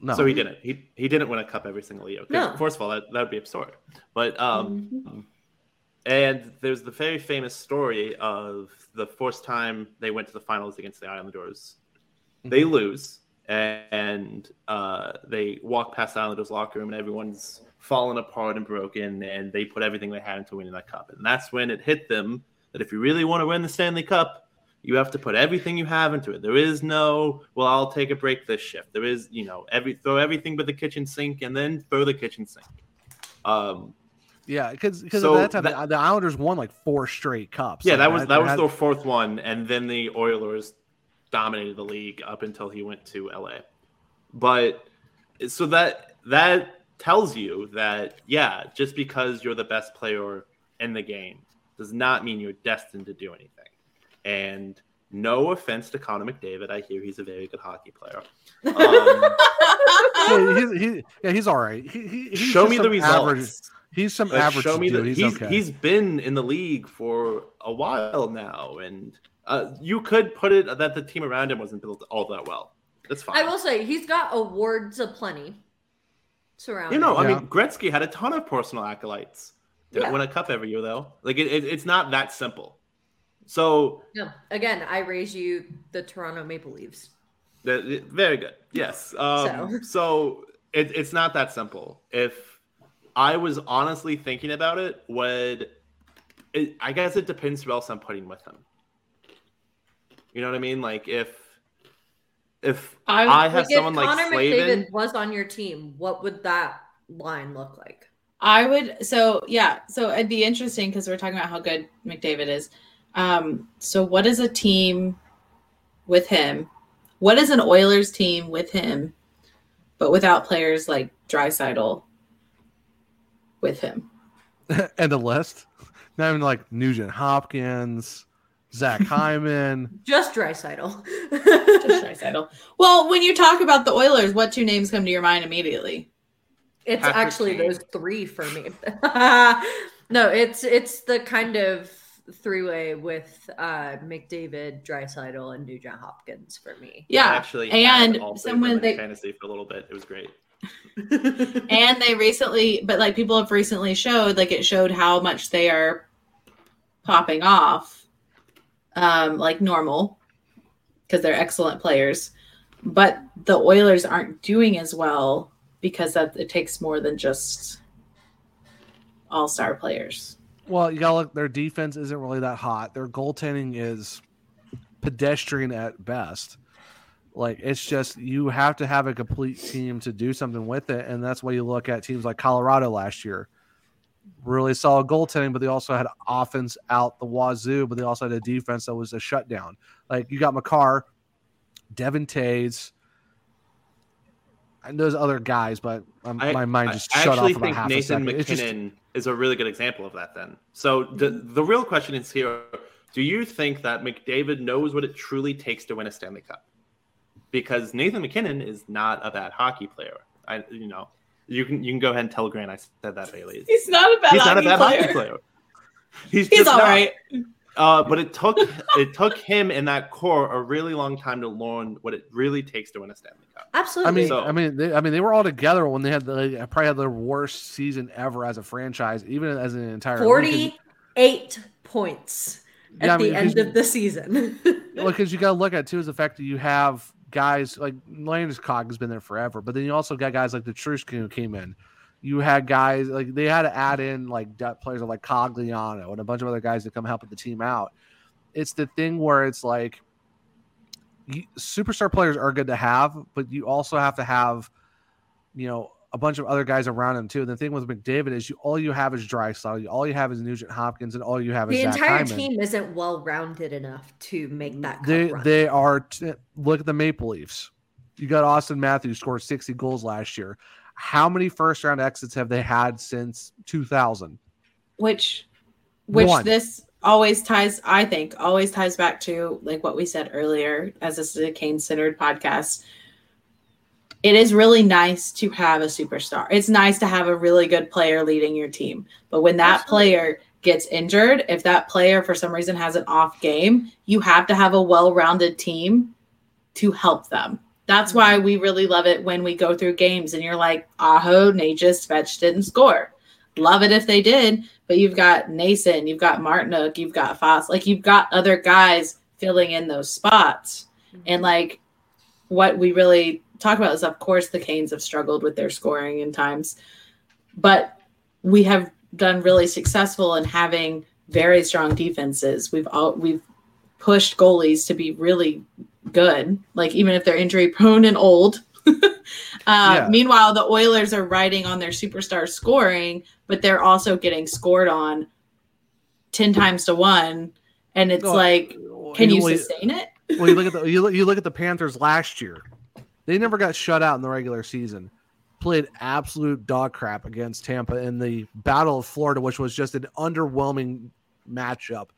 No. So he didn't. He he didn't win a cup every single year. No. First of all, that, that would be absurd. But um, Mhm. and there's the very famous story of the first time they went to the finals against the Islanders. They lose, and uh, they walk past the Islanders locker room, and everyone's fallen apart and broken, and they put everything they had into winning that cup. And that's when it hit them that if you really want to win the Stanley Cup, you have to put everything you have into it. There is no, well, I'll take a break this shift. There is, you know, every throw everything but the kitchen sink, and then throw the kitchen sink. Um, Yeah, because because So at that time that- the, Islanders won like four straight cups. Yeah, Like, that was that was had- their fourth one, and then the Oilers dominated the league up until he went to LA. But so that that tells you that yeah, just because you're the best player in the game does not mean you're destined to do anything. And no offense to Connor McDavid, I hear he's a very good hockey player. Um, Yeah, he's, he, yeah, he's all right. He, he, he's show me the results. Average, he's some Like, average show me dude. that he's, he's okay. he's been in the league for a while now, and uh, you could put it that the team around him wasn't built all that well. That's fine. I will say he's got awards aplenty surrounding. you know, I Yeah. mean, Gretzky had a ton of personal acolytes. Didn't Yeah. win a cup every year though. Like it, it, it's not that simple. So No, again, I raise you the Toronto Maple Leafs. that it- very good. Yes. Um, so it, it's not that simple. If I was honestly thinking about it, would it, I guess it depends who else I'm putting with him. You know what I mean? Like if if I- I, have Like, someone if like Connor Slavin, McDavid was on your team, what would that line look like? I would so yeah, so it'd be interesting because we're talking about how good McDavid is. Um, so what is a team with him? What is an Oilers team with him, but without players like Draisaitl with him? and the list. Not even like Nugent Hopkins, Zach Hyman. Just Draisaitl. Just Draisaitl. Well, when you talk about the Oilers, what two names come to your mind immediately? It's Patrick actually Kane. those three for me. no, it's it's the kind of three way with uh McDavid, Draisaitl, and Nugent Hopkins for me. I Yeah, actually and all three of someone they fantasy for a little bit. It was great. and they recently but like people have recently showed like it showed how much they are popping off um like normal because they're excellent players but the oilers aren't doing as well because that it takes more than just all-star players Well, you gotta look. Their defense isn't really that hot. Their goaltending is pedestrian at best. Like it's just you have to have a complete team to do something with it, and that's why you look at teams like Colorado last year. Really solid goaltending, but they also had offense out the wazoo, but they also had a defense that was a shutdown. Like you got Makar, Devon Toews, and those other guys, but um, I- my mind just I shut off about half a Nathan second. It's just- MacKinnon is a really good example of that. Then, so the mm-hmm. the real question is here: Do you think that McDavid knows what it truly takes to win a Stanley Cup? Because Nathan MacKinnon is not a bad hockey player. I, you know, you can you can go ahead and tell Grant I said that, Bailey. he's not a bad, He's not a bad player. hockey player. He's, he's just all not. right Uh, but it took it took him and that core a really long time to learn what it really takes to win a Stanley Cup. Absolutely. I mean, So- I mean, they, I mean, they were all together when they had the they probably had their worst season ever as a franchise, even as an entire 48 points at Yeah, I the end of the season. because you got to look at too is the fact that you have guys like Landeskog has been there forever, but then you also got guys like the Trushkin who came in. You had guys like they had to add in like depth players like Cogliano and a bunch of other guys to come help the team out. It's the thing where it's like you, superstar players are good to have, but you also have to have, you know, a bunch of other guys around him too. And the thing with McDavid is you all you have is Draisaitl, you all you have is Nugent Hopkins, and all you have is the entire Hyman. team isn't well rounded enough to make that They run. they are. T- look at the Maple Leafs. You got Auston Matthews scored sixty goals last year. How many first round exits have they had since two thousand? which which One. this always ties, I think, always ties back to like what we said earlier, as this is a Cane centered podcast. It is really nice to have a superstar. It's nice to have a really good player leading your team. But when that Absolutely. player gets injured, if that player for some reason has an off game, you have to have a well rounded team to help them. That's why we really love it when we go through games and you're like, Aho, Necas, Svech didn't score. Love it if they did, but you've got Noesen, you've got Martinook, you've got Fast, like you've got other guys filling in those spots. Mm-hmm. And like what we really talk about is, of course, the Canes have struggled with their scoring in times, but we have done really successful in having very strong defenses. We've all we've pushed goalies to be really good, like even if they're injury prone and old. uh, Yeah. Meanwhile, the Oilers are riding on their superstar scoring, but they're also getting scored on ten times to one, and it's like, can you well, sustain it? well, you look at the you look, you look at the Panthers last year. They never got shut out in the regular season. Played absolute dog crap against Tampa in the Battle of Florida, which was just an underwhelming matchup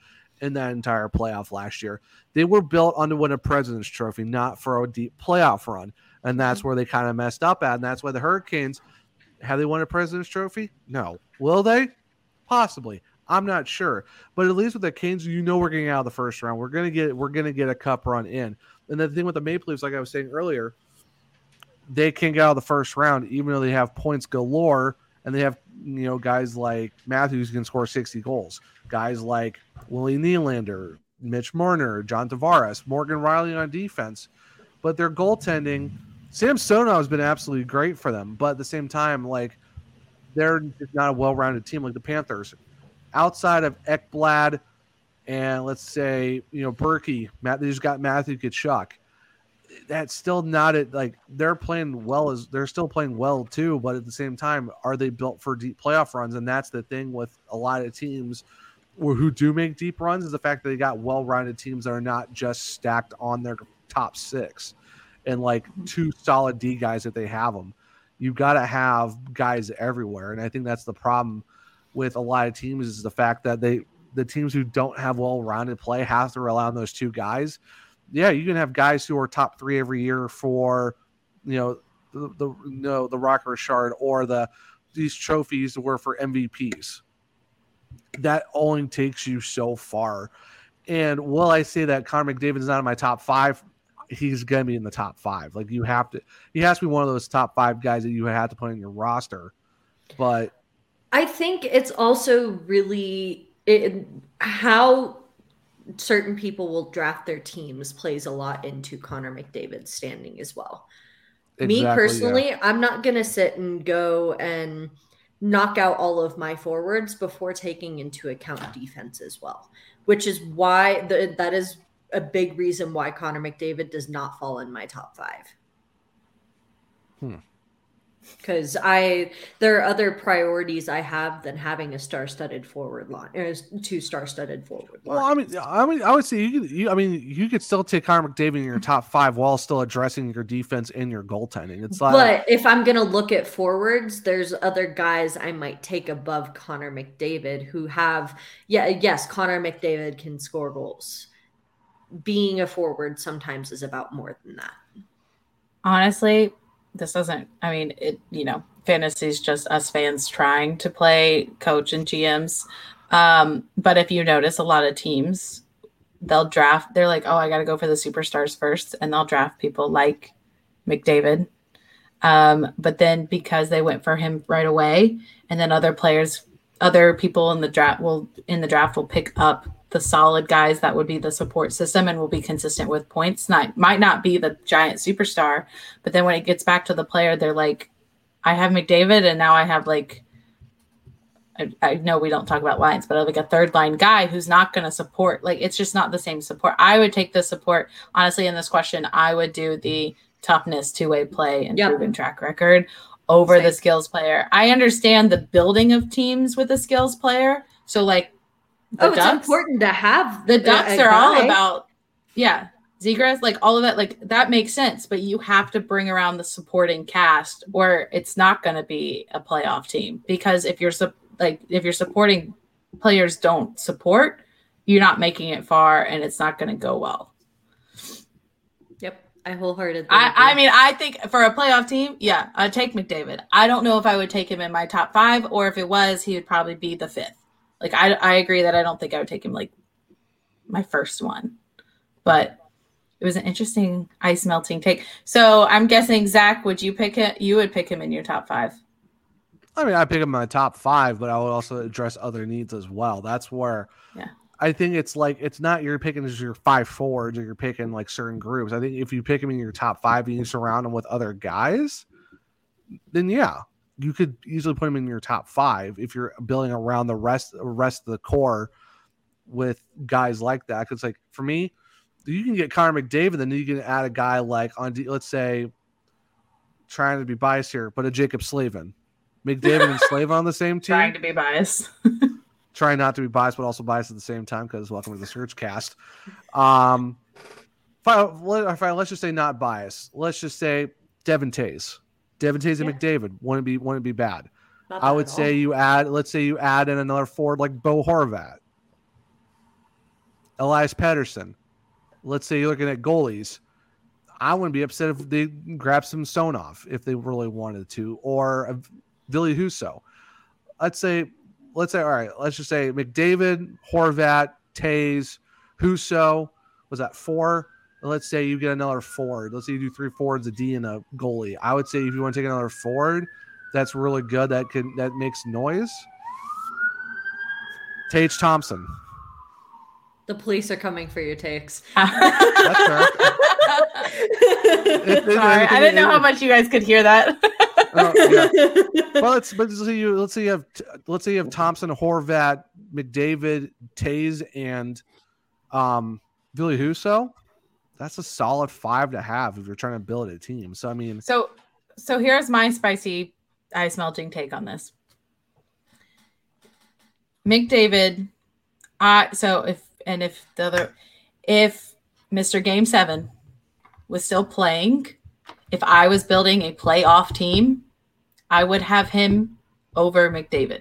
in that entire playoff last year. They were built on to win a President's Trophy, not for a deep playoff run, and that's mm-hmm. where they kind of messed up at. And that's why the Hurricanes have they won a President's Trophy? No. Will they? Possibly. I'm not sure, but at least with the Canes, you know we're getting out of the first round. We're gonna get we're gonna get a cup run in. And the thing with the Maple Leafs, like I was saying earlier, they can get out of the first round even though they have points galore, and they have you know guys like Matthews can score 60 goals, guys like Willie Nylander, Mitch Marner, John Tavares, Morgan Rielly on defense, but their goaltending. Samsonov has been absolutely great for them, but at the same time, like they're just not a well-rounded team like the Panthers. Outside of Ekblad and let's say you know Berkey, Matt, they just got Matthew Tkachuk. That's still not it. Like they're playing well as they're still playing well too, but at the same time, are they built for deep playoff runs? And that's the thing with a lot of teams who who do make deep runs is the fact that they got well-rounded teams that are not just stacked on their top six and like mm-hmm. two solid D guys that they have them. You got to have guys everywhere, and I think that's the problem with a lot of teams is the fact that they the teams who don't have well-rounded play have to rely on those two guys. Yeah, you can have guys who are top three every year for, you know, the, the you the Rocket Richard or the these trophies were for MVPs. That only takes you so far. And will I say that Connor McDavid is not in my top five? He's gonna be in the top five. Like you have to, he has to be one of those top five guys that you have to put in your roster. But I think it's also really it, how certain people will draft their teams plays a lot into Connor McDavid's standing as well. Me Exactly, yeah. personally, I'm not going to sit and go and knock out all of my forwards before taking into account defense as well, which is why the, that is a big reason why Connor McDavid does not fall in my top five. Hmm. Because I, there are other priorities I have than having a star-studded forward line, or two star-studded forward line. Well, I mean, I mean, I would say you. You, I mean, you could still take Connor McDavid in your top five while still addressing your defense and your goaltending. It's like, But if I'm going to look at forwards, there's other guys I might take above Connor McDavid who have, yeah, yes, Connor McDavid can score goals. Being a forward sometimes is about more than that. honestly, this doesn't, I mean, it, you know, fantasy is just us fans trying to play coach and GMs. Um, but if you notice, a lot of teams, they'll draft, they're like, oh, I got to go for the superstars first. And they'll draft people like McDavid. Um, but then because they went for him right away, and then other players, other people in the draft will, in the draft will pick up the solid guys that would be the support system and will be consistent with points. Not might not be the giant superstar, but then when it gets back to the player, they're like, I have McDavid, and now I have like, I, I know we don't talk about lines, but like a third line guy who's not going to support. Like it's just not the same support. I would take the support honestly in this question. I would do the toughness, two way play, and Yep. proven track record over the skills player. I understand the building of teams with a skills player. So like, the oh, it's important to have the ducks are all about yeah Zegras, like all of that like that makes sense but you have to bring around the supporting cast or it's not going to be a playoff team because if you're sup- like if you're supporting players don't support you're not making it far and it's not going to go well. Yep, I wholeheartedly. I, I mean, I think for a playoff team, yeah, I'd take McDavid. I don't know if I would take him in my top five, or if it was, he would probably be the fifth. Like, I, I agree that I don't think I would take him like my first one, but it was an interesting ice melting take. So I'm guessing Zach, would you pick it? You would pick him in your top five. I mean, I pick him in my top five, but I would also address other needs as well. That's where Yeah. I think it's like it's not you're picking as your five forwards or you're picking like certain groups. I think if you pick him in your top five and you surround him with other guys, then yeah, you could easily put him in your top five if you're building around the rest rest of the core with guys like that. Because like for me, you can get Connor McDavid, then you can add a guy like on let's say trying to be biased here, but a Jaccob Slavin. McDavid and Slavin on the same team. Trying to be biased. Trying not to be biased, but also biased at the same time because welcome to the SurgeCast. Um, I, let, I- let's just say not biased. Let's just say Devon Toews. Devon Toews and Yeah. McDavid wouldn't be wouldn't be bad. I would say all. you add, let's say you add in another forward like Bo Horvat, Elias Pettersson. Let's say you're looking at goalies. I wouldn't be upset if they grab Samsonov if they really wanted to, or a Ville Husso. Let's say, let's say, all right, let's just say McDavid, Horvat, Toews, Husso. Was that four? Let's say you get another forward. Let's say you do three forwards, a D, and a goalie. I would say if you want to take another forward, that's really good. That can that makes noise. Tage Thompson. the police are coming for your takes. That's fair. It- it- Sorry, I didn't know how much you guys could hear that. Oh, yeah. well, let's but let's say you let's say you have let's say you have Thompson, Horvat, McDavid, Toews, and um Ville Husso. That's a solid five to have if you're trying to build a team. So I mean, So, so here's my spicy ice melting take on this. McDavid, I so if and if the other, if Mr. Game Seven was still playing, if I was building a playoff team, I would have him over McDavid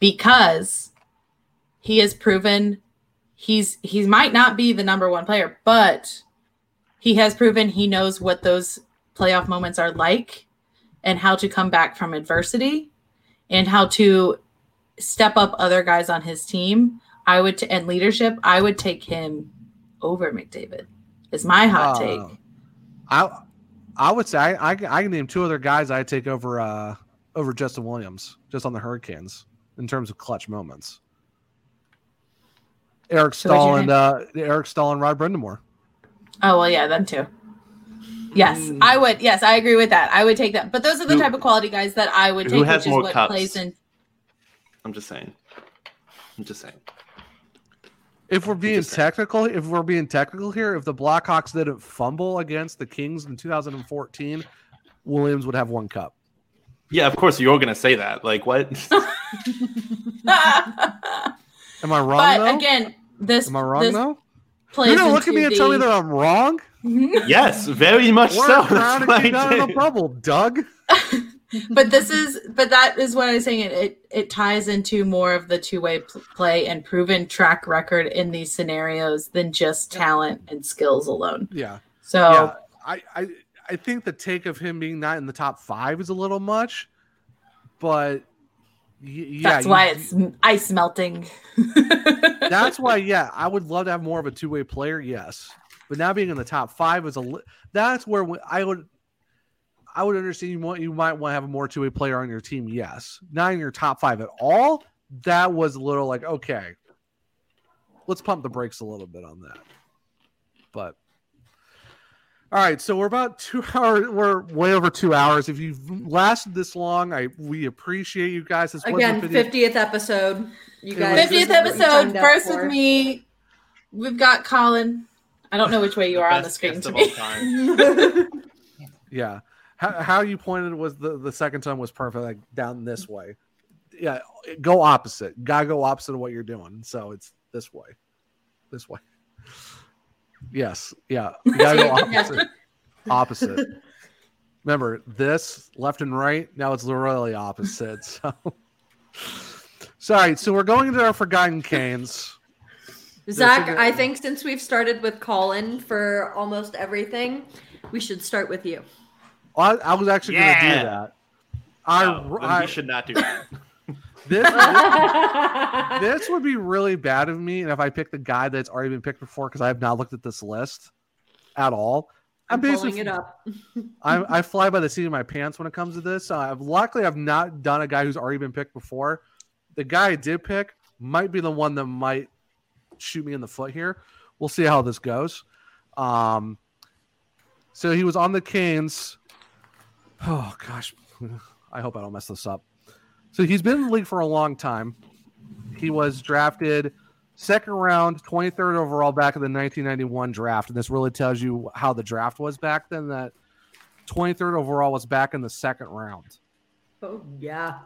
because he has proven he's he might not be the number one player, but he has proven he knows what those playoff moments are like and how to come back from adversity and how to step up other guys on his team. I would t- and leadership. I would take him over McDavid. Is my hot uh, take. I I would say I, I can- I can name two other guys I take over uh over Justin Williams just on the Hurricanes in terms of clutch moments. Eric Staal and uh Eric Staal and Rod Brind'Amour. Oh well, yeah, them too. Yes, Mm. I would. Yes, I agree with that. I would take that. But those are the Who- type of quality guys that I would who take, has which is more what cups? plays in. I'm just saying. I'm just saying. If we're being Interesting. technical, if we're being technical here, if the Blackhawks didn't fumble against the Kings in 2014, Williams would have one cup. Yeah, of course you're gonna say that. Like what? Am I wrong but though? again, this Am I wrong this though? Plays You're gonna look at into me and tell me that I'm wrong? yes, very much We're so. trying That's to what keep I the bubble, Doug. but this is but that is what I was saying. It it, it ties into more of the two way pl- play and proven track record in these scenarios than just talent and skills alone. Yeah. So Yeah. I, I I think the take of him being not in the top five is a little much, but y- yeah, that's you- why it's ice melting. that's why yeah i would love to have more of a two-way player yes. But now being in the top five is a li- that's where i would i would understand you want you might want to have a more two-way player on your team yes. Not in your top five at all that was a little like okay let's pump the brakes a little bit on that. But all right so we're about two hours we're way over two hours if you've lasted this long i we appreciate you guys this Again, fiftieth episode. You guys, was- this is 50th episode, first with me. We've got Collin. I don't know which way you are on the screen to me. Yeah. How, how you pointed was the, the second time was perfect, like down this way. Yeah, go opposite. Gotta go opposite of what you're doing. So it's this way. This way. Yes. Yeah. You gotta go opposite. opposite. Remember, this left and right. Now it's literally opposite. So sorry. So we're going into our forgotten canes. Zach, figure- I think since we've started with Collin for almost everything, we should start with you. I, I was actually going to do that. I, No, then I should not do that. This, this would be really bad of me, and if I picked the guy that's already been picked before, because I have not looked at this list at all. I'm, I'm basically it up. I, I fly by the seat of my pants when it comes to this. Uh, I've luckily I've not done a guy who's already been picked before. The guy I did pick might be the one that might shoot me in the foot here. We'll see how this goes. Um, so he was on the Canes. Oh gosh, I hope I don't mess this up. So he's been in the league for a long time. He was drafted second round, 23rd overall back in the 1991 draft. And this really tells you how the draft was back then that 23rd overall was back in the second round. Oh yeah.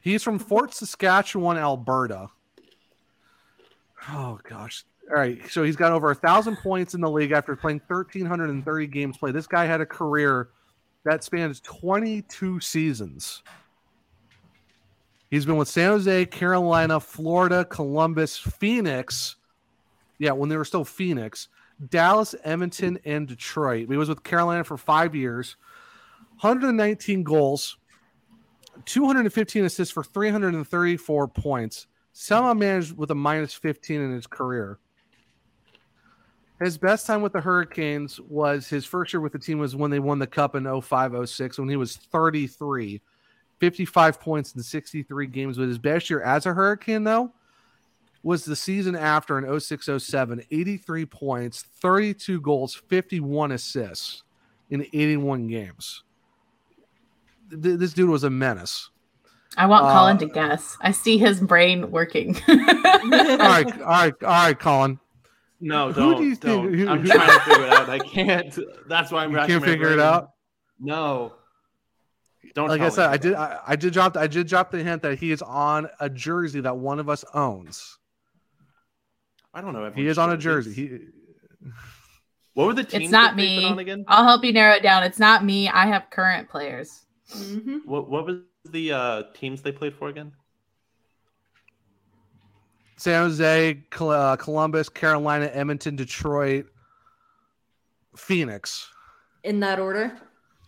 He's from Fort Saskatchewan, Alberta. Oh gosh. All right. So he's got over a thousand points in the league after playing 1,330 games played. This guy had a career that spans 22 seasons. He's been with San Jose, Carolina, Florida, Columbus, Phoenix. Yeah, when they were still Phoenix, Dallas, Edmonton, and Detroit. He was with Carolina for five years. 119 goals, 215 assists for 334 points. Somehow managed with a minus 15 in his career. His best time with the Hurricanes was his first year with the team was when they won the cup in 05 06 when he was 33, 55 points in 63 games. But his best year as a Hurricane, though, was the season after in 06 07, 83 points, 32 goals, 51 assists in 81 games. Th- This dude was a menace. I want Uh, Collin to guess. I see his brain working. All right, all right, all right, Collin. No, don't. do you don't. who- I'm who- trying to figure it out. I can't. That's why I'm You racking can't my figure it out. No. Don't. Like tell I said. I did. I, I did drop. I did drop the hint that he is on a jersey that one of us owns. I don't know. if He is on a jersey. He, What were the teams? it's not that me. On again? I'll help you narrow it down. It's not me. I have current players. Mhm. What What was the uh, teams they played for again? San Jose, Col- uh, Columbus, Carolina, Edmonton, Detroit, Phoenix. In that order.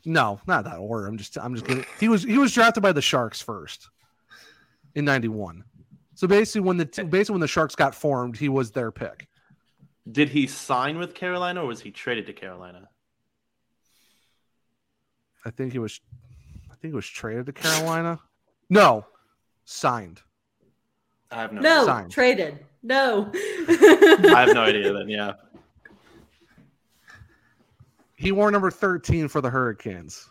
No, not that order. I'm just. I'm just kidding. He was. He was drafted by the Sharks first in '91. So basically, when the basically when the Sharks got formed, he was their pick. Did he sign with Carolina or was he traded to Carolina? I think he was. I think he was traded to Carolina. No, signed. I have no. No, Signed. traded. No. I have no idea. Then yeah. He wore number 13 for the Hurricanes.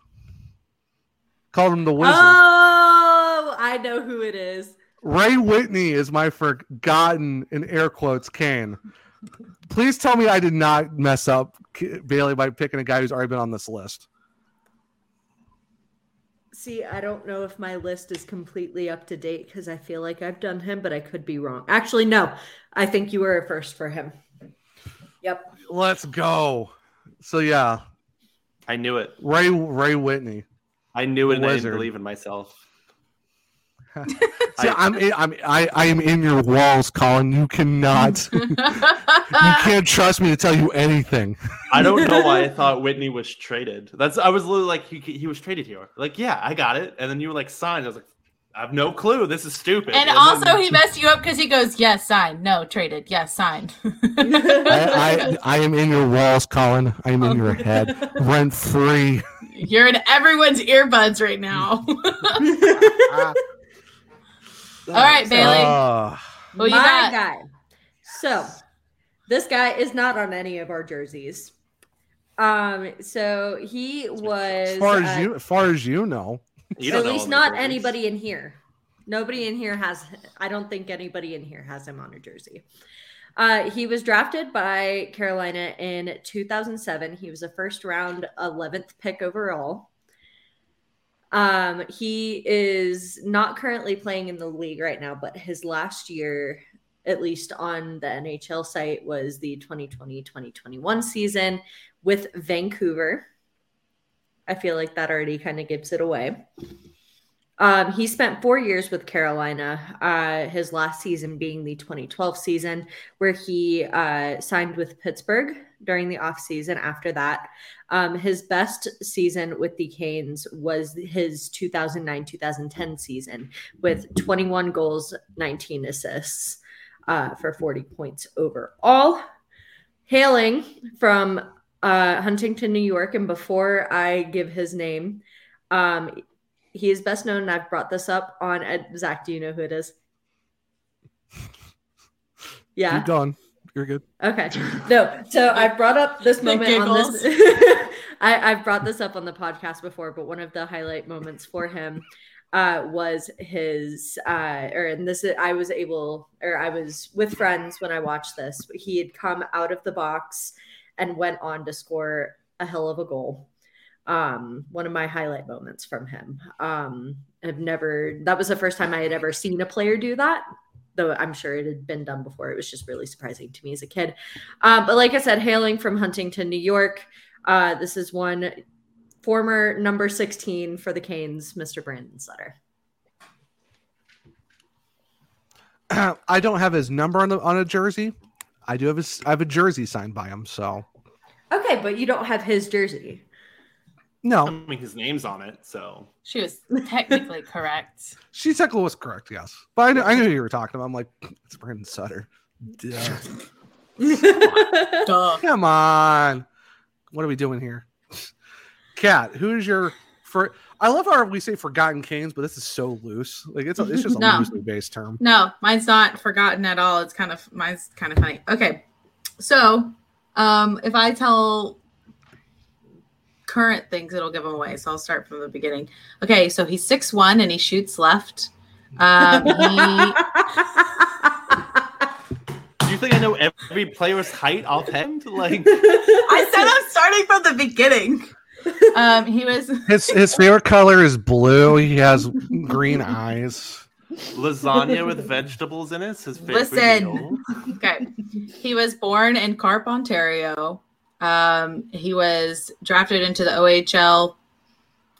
Called him the Wizard. Oh, I know who it is. Ray Whitney is my forgotten, in air quotes, Cane. Please tell me I did not mess up Bailey by picking a guy who's already been on this list. See, I don't know if my list is completely up to date because I feel like I've done him, but I could be wrong. Actually, no. I think you were a first for him. Yep. Let's go. So yeah, I knew it. Ray Ray Whitney. I knew it, and I Wizard. didn't believe in myself. See, I'm in, I'm I, I am in your walls, Collin. You cannot. you can't trust me to tell you anything. I don't know why I thought Whitney was traded. That's I was literally like he, he was traded here. Like yeah, I got it. And then you were like signed. I was like, I have no clue. This is stupid. And then- also, he messed you up because he goes, "Yes, signed. No, traded. Yes, signed." I, I I am in your walls, Collin. I am in your head, rent free. You're in everyone's earbuds right now. All right, Bailey. Uh, Who you my got? guy. So, this guy is not on any of our jerseys. Um, so he was as far as uh, you, as far as you know, You don't at least not anybody in here. Nobody in here has. I don't think anybody in here has him on a jersey. Uh, he was drafted by Carolina in 2007. He was a first round 11th pick overall. Um, he is not currently playing in the league right now, but his last year, at least on the NHL site, was the 2020 2021 season with Vancouver. I feel like that already kind of gives it away. Um, he spent four years with Carolina, uh, his last season being the 2012 season, where he uh, signed with Pittsburgh during the offseason after that. Um, his best season with the Canes was his 2009 2010 season with 21 goals, 19 assists uh, for 40 points overall. Hailing from uh, Huntington, New York, and before I give his name, um, he is best known, and I've brought this up on Ed, Zach. Do you know who it is? Yeah. Keep going. You're good. Okay. No. So I brought up this moment on this. I, I've brought this up on the podcast before, but one of the highlight moments for him uh, was his, uh, or and this I was able, or I was with friends when I watched this. He had come out of the box and went on to score a hell of a goal. Um, one of my highlight moments from him. Um, I've never. That was the first time I had ever seen a player do that though I'm sure it had been done before. It was just really surprising to me as a kid. Um, but like I said, hailing from Huntington, New York, uh, this is one former number 16 for the Canes, Mr. Brandon Sutter. I don't have his number on the on a jersey. I do have his. I have a jersey signed by him. So Okay, but you don't have his jersey. No, I mean, his name's on it, so She was technically correct. she technically was correct. Yes, but I knew, I knew who you were talking about. I'm like, it's Brandon Sutter. Duh. Duh. Come on, what are we doing here? Kat, who's your for? I love how we say forgotten canes, but this is so loose. Like it's a, it's just a loosely based term. No, mine's not forgotten at all. It's kind of mine's kind of funny. Okay. So, um if I tell current things it'll give them away. So I'll start from the beginning. Okay, so he's six one and he shoots left. Um he do you think I know every player's height offhand? Like, I said I'm starting from the beginning. Um he was His his favorite color is blue. He has green eyes. lasagna with vegetables in it. His favorite Listen. meal. Okay. He was born in Carp, Ontario. Um, he was drafted into the OHL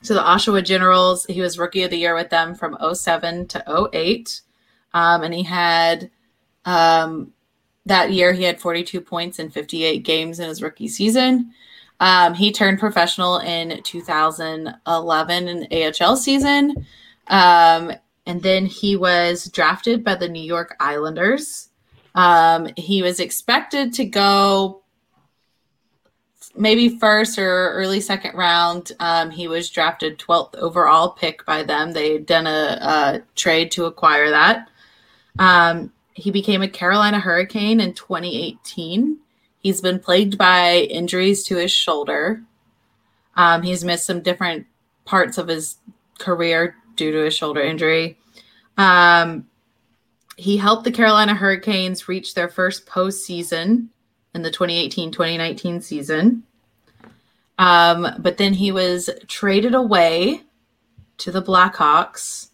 to the Oshawa Generals. He was rookie of the year with them from 07 to 08. Um, and he had um, that year he had 42 points in 58 games in his rookie season. Um, he turned professional in 2011 in AHL season. Um, and then he was drafted by the New York Islanders. Um, he was expected to go maybe first or early second round. Um, he was drafted 12th overall pick by them. They had done a, a trade to acquire that. Um, he became a Carolina Hurricane in 2018. He's been plagued by injuries to his shoulder. Um, he's missed some different parts of his career due to his shoulder injury. Um, he helped the Carolina Hurricanes reach their first postseason in the 2018 2019 season. Um, but then he was traded away to the Blackhawks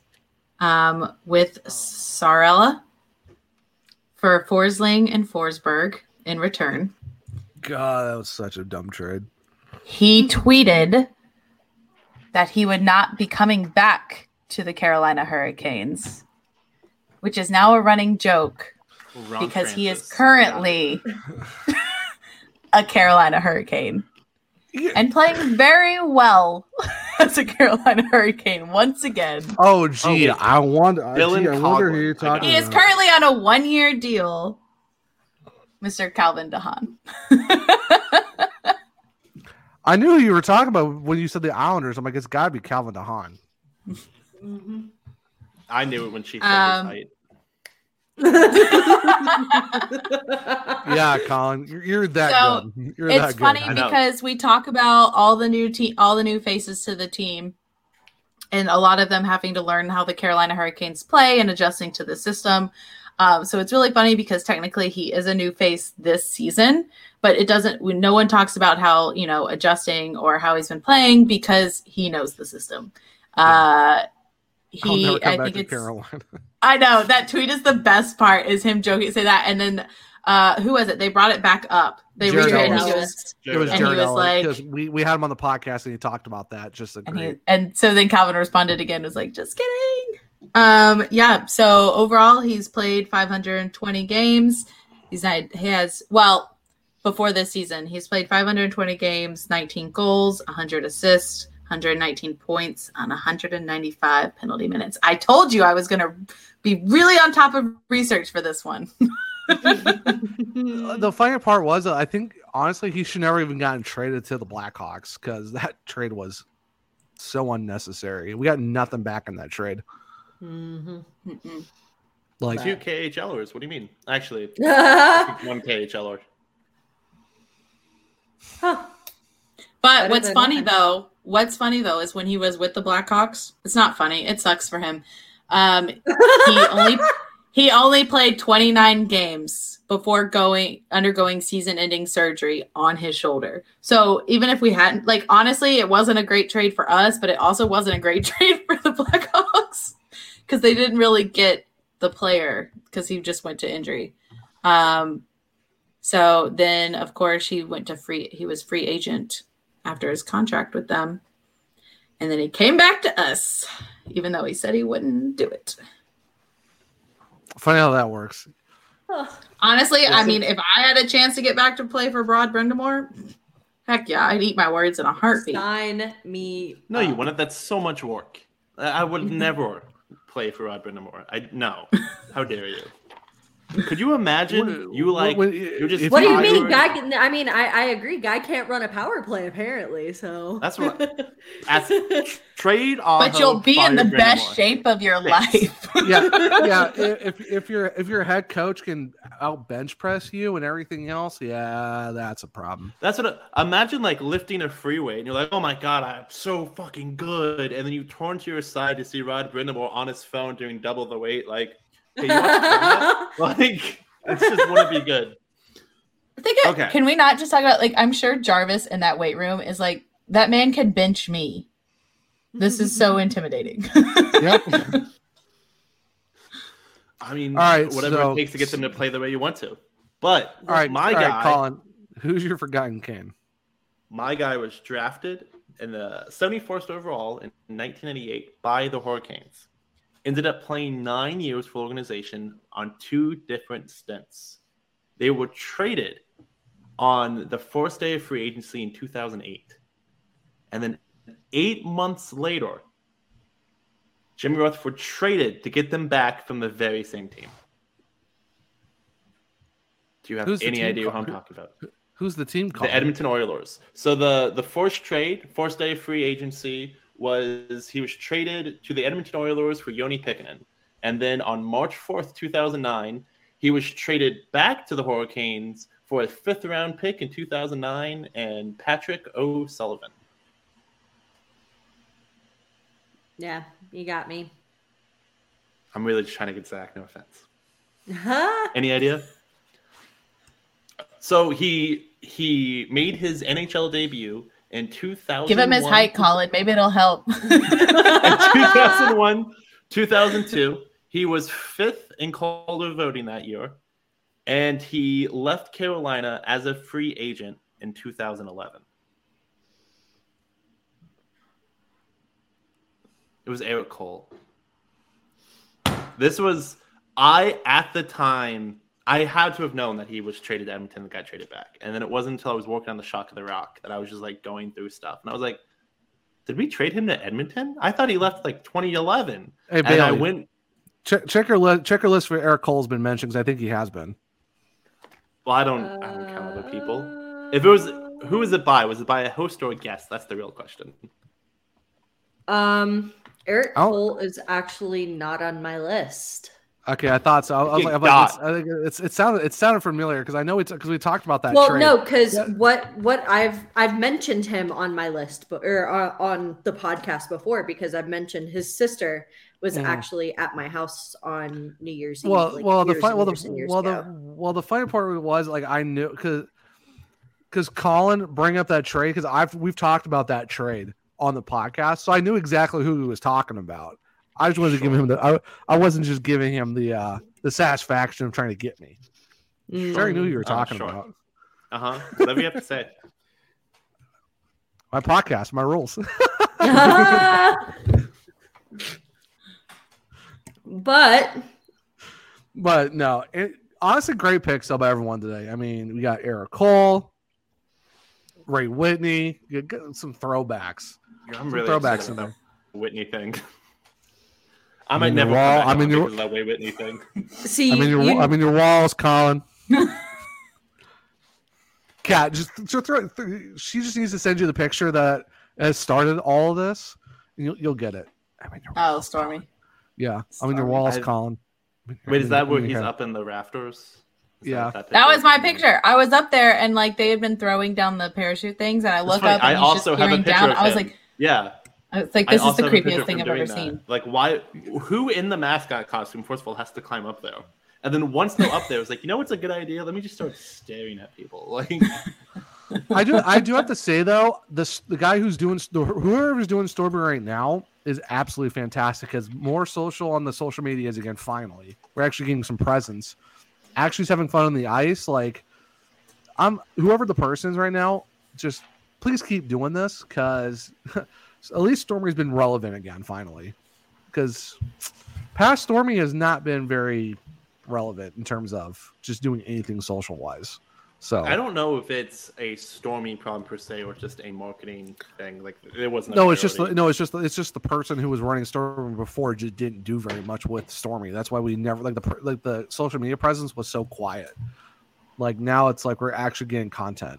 um, with Saarela for Forsling and Forsberg in return. God, that was such a dumb trade. He tweeted that he would not be coming back to the Carolina Hurricanes, which is now a running joke Ron because he is Francis. currently a Carolina Hurricane Yeah. and playing very well as a Carolina Hurricane once again. Oh, gee, oh, wait. I wonder. Dylan gee, I wonder who you're I got talking He is about. currently on a one year deal, Mr. Calvin de Haan. I knew who you were talking about when you said the Islanders. I'm like, it's got to be Calvin de Haan. I knew it when she said Um, his height. Yeah, Collin, you're, you're that So, good. You're it's that funny I know. because we talk about all the new team, all the new faces to the team, and a lot of them having to learn how the Carolina Hurricanes play and adjusting to the system. Um, so it's really funny because technically he is a new face this season, but it doesn't. No one talks about how you know adjusting or how he's been playing because he knows the system. Uh, he, I think it's. Carolina. I know that tweet is the best part. Is him joking say that, and then Uh, who was it? They brought it back up. They Jared retraded. Ellis. He was, It was And he Jared was Allen, like- we we had him on the podcast and he talked about that. Just and, he, and so then Calvin responded again. Was like, just kidding. Um, yeah. So overall, he's played 520 games. He's not. He has well before this season. He's played 520 games, 19 goals, 100 assists, 119 points on 195 penalty minutes. I told you I was going to be really on top of research for this one. the funny part was, uh, I think honestly, he should never even gotten traded to the Blackhawks because that trade was so unnecessary. We got nothing back in that trade. Mhm. Mm-mm. Like, Two KHLers. What do you mean? Actually, Huh. one KHLer. But Better what's funny nothing. though, what's funny though is when he was with the Blackhawks. It's not funny. It sucks for him. Um, he only he only played 29 games before going undergoing season-ending surgery on his shoulder. So even if we hadn't like honestly, it wasn't a great trade for us, but it also wasn't a great trade for the Blackhawks because they didn't really get the player because he just went to injury. Um, so then, of course, he went to free. He was free agent after his contract with them, and then he came back to us, even though he said he wouldn't do it. funny how that works. Honestly, I Listen- mean, if I had a chance to get back to play for Rod Brind'Amour, heck yeah, I'd eat my words in a heartbeat. Sign me. No, you up. wouldn't. That's so much work. I I would never play for Rod Brind'Amour. I no. How dare you? Could you imagine you like When- you just if What do you mean, guy? Can, I mean, I, I agree. Guy can't run a power play apparently. So That's what- Ask, trade off But you'll be in the best shape of your life. yeah, yeah. If if your if your head coach can out bench press you and everything else, yeah, that's a problem. That's what. I- imagine like lifting a free weight and you're like, oh my god, I'm so fucking good, and then you turn to your side to see Rod Brind'Amour on his phone doing double the weight. Like, hey, you want to try that? like, it just wouldn't be good. I think Okay. can we not just talk about like I'm sure Jarvis in that weight room is like that man can bench me. This is so intimidating. Yep. I mean, All right, whatever so- it takes to get them to play the way you want to. But All right, my all guy, right, Collin. Who's your forgotten king? my guy was drafted in the 71st overall in 1998 by the Hurricanes. Ended up playing nine years for the organization on two different stints. They were traded on the first day of free agency in 2008. And then eight months later, Jimmy Rutherford traded to get them back from the very same team. Do you have Who's any idea who? I'm talking about? Who's the team called? The Edmonton Oilers. So the the first trade, first day of free agency was he was traded to the Edmonton Oilers for Joni Pitkanen, and then on March fourth, two thousand nine, he was traded back to the Hurricanes for a fifth round pick in two thousand nine and Patrick O'Sullivan. yeah, you got me. I'm really just trying to get Zach. No offense. Huh? Any idea? So he he made his NHL debut in 2000. Give him his height, Collin. Maybe it'll help. in 2001, 2002, he was fifth in Calder voting that year, and he left Carolina as a free agent in 2011. It was Erik Cole. This was I at the time I had to have known that he was traded to Edmonton and got traded back. And then it wasn't until I was working on the Shock of the Rock that I was just like going through stuff. And I was like, did we trade him to Edmonton? I thought he left like 2011. Hey, And I went, check, check your list. Check your list for Erik Cole's been mentioned because I think he has been. well, I don't, I don't count other people. If it was, who was it by? Was it by a host or a guest? That's the real question. Um, Erik Oh. Cole is actually not on my list. Okay, I thought so. I, I was like, like, it's, I think it's, it sounded it sounded familiar because I know it's because we talked about that. well, trade. no, because Yeah. what what I've I've mentioned him on my list, but or uh, on the podcast before because I've mentioned his sister was Mhm. actually at my house on New Year's Eve. well, like, well, the years fun, and well, the years well, the well, the funny part was like I knew because because Collin bring up that trade because I've we've talked about that trade on the podcast, so I knew exactly who he was talking about. I just wanted to give him the I, I wasn't just giving him the uh the satisfaction of trying to get me. Sure, I knew you were Oh, talking sure. about Uh huh. Whatever you have to say. my podcast, my rules. but but no, it, honestly, great picks up by everyone today. I mean, we got Erik Cole, Ray Whitney, you got some throwbacks. I'm Some really throwbacks in about there. Whitney thing. I I'm might in your never wall- I'm in your- that Way Whitney thing. see, I'm in your, you- I'm in your walls, Collin. Kat, just th- throw, th- she just needs to send you the picture that has started all of this, and you'll, you'll get it. I'm in your Oh, walls, Stormy. Collin. Yeah, I'm in your walls, I- Collin. Wait, is that where he's your- up in the rafters? Is Yeah. what That was my picture. I was up there and like they had been throwing down the parachute things, and I look up and I he's also just have a picture down. of I was like, Yeah. Uh, I was like, I this is the have a picture creepiest thing I've ever that. seen. Like, why? Who in the mascot costume, first of all, has to climb up there? And then once they're up there, it's like, you know what's a good idea? Let me just start staring at people. Like, I do. I do have to say though, this the guy who's doing Stor- whoever's doing Stormy right now is absolutely fantastic. Because more social on the social medias again. Finally, we're actually getting some presence. Actually, having fun on the ice. Like, I'm whoever the person is right now. Just please keep doing this because at least Stormy's been relevant again. Finally, because past Stormy has not been very relevant in terms of just doing anything social wise. So I don't know if it's a stormy problem per se or just a marketing thing. Like, it wasn't. No, it's just priority. no, it's just it's just the person who was running Stormy before just didn't do very much with Stormy. That's why we never like the like the social media presence was so quiet. Like now, it's like we're actually getting content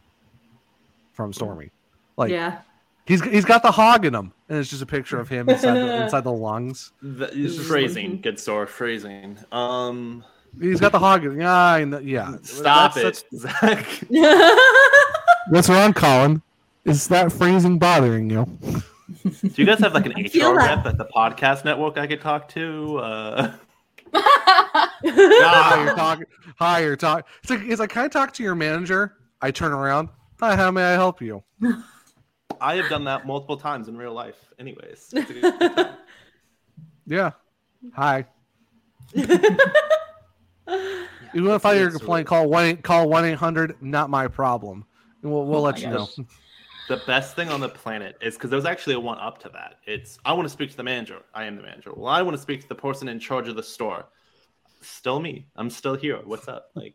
from Stormy. Like yeah. He's he's got the hog in him, and it's just a picture of him inside the, inside the lungs. The, just- phrasing, good store phrasing. Um, He's got the hog. In, yeah, I know- yeah. stop That's- it, Zach. What's wrong, Collin? Is that phrasing bothering you? Do you guys have like an HR that- rep at the podcast network I could talk to? Uh, Hi, you're talking. Hi, you're talking. It's like, it's like, can I talk to your manager? I turn around. Hi, how may I help you? I have done that multiple times in real life. Anyways, it's a good time. Yeah. Hi. You want to file your complaint? Call one. Call one eight hundred. Not my problem, and we'll we'll Oh let my you know. the best thing on the planet is because there's actually a one up to that. It's I want to speak to the manager. I am the manager. Well, I want to speak to the person in charge of the store. Still me. I'm still here. What's up? Like,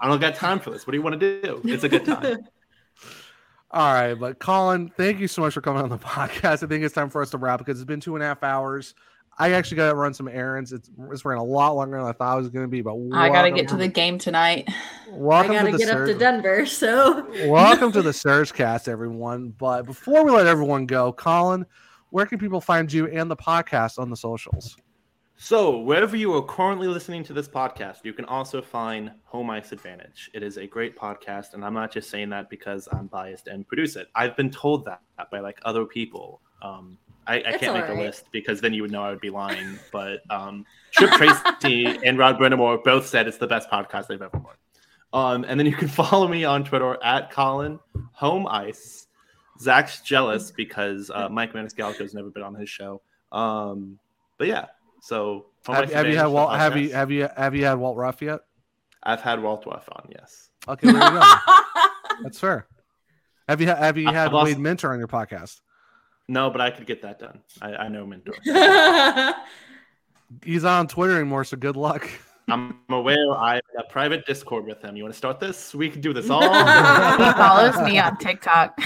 I don't got time for this. What do you want to do? It's a good time. All right, but Collin, thank you so much for coming on the podcast. I think it's time for us to wrap because it's been two and a half hours. I actually got to run some errands. It's it's ran a lot longer than I thought it was going to be, but I gotta get to the game tonight. I gotta to the get up to Denver, so Welcome to the Surge Cast, everyone. But before we let everyone go, Collin, where can people find you and the podcast on the socials? So, wherever you are currently listening to this podcast, you can also find Home Ice Advantage. It is a great podcast, and I'm not just saying that because I'm biased and produce it. I've been told that by like other people. Um, I, I can't make a list because then you would know I would be lying. But um, Tripp Tracy and Rod Brind'Amour both said it's the best podcast they've ever heard. Um, and then you can follow me on Twitter at Collin Home Ice. Zach's jealous because uh, Mike Maniscalco's never been on his show. Um, but yeah, so Home Have, Ice have you had the Walt? Have you have you have you had Walt Ruff yet? I've had Walt Ruff on, yes. Okay, there you go. That's fair. Have you have you I've had also- Wade Minter on your podcast? No, but I could get that done. I, I know Minter. He's on Twitter anymore, so good luck. I'm aware I have a private Discord with him. You want to start this? We can do this all. he follows me on TikTok.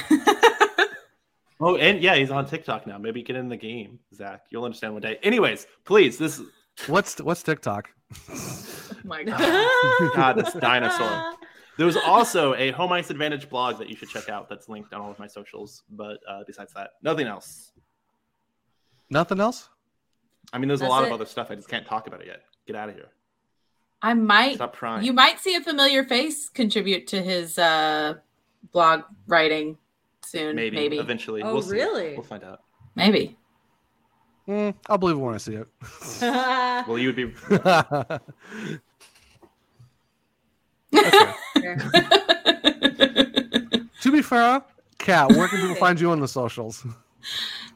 Oh, and yeah, he's on TikTok now. Maybe get in the game, Zach. You'll understand one day. Anyways, please, this What's what's TikTok? oh my god. God, this dinosaur. There's also a Home Ice Advantage blog that you should check out that's linked on all of my socials. But uh, besides that, nothing else. Nothing else? I mean, there's a lot it. of other stuff. I just can't talk about it yet. Get out of here. I might Stop trying. you might see a familiar face contribute to his uh blog writing soon. maybe, Maybe. eventually. Oh, we'll see. really? We'll find out. Maybe. Mm, I'll believe it when I see it. Well, you would be. to be fair, Kat, where can people find you on the socials?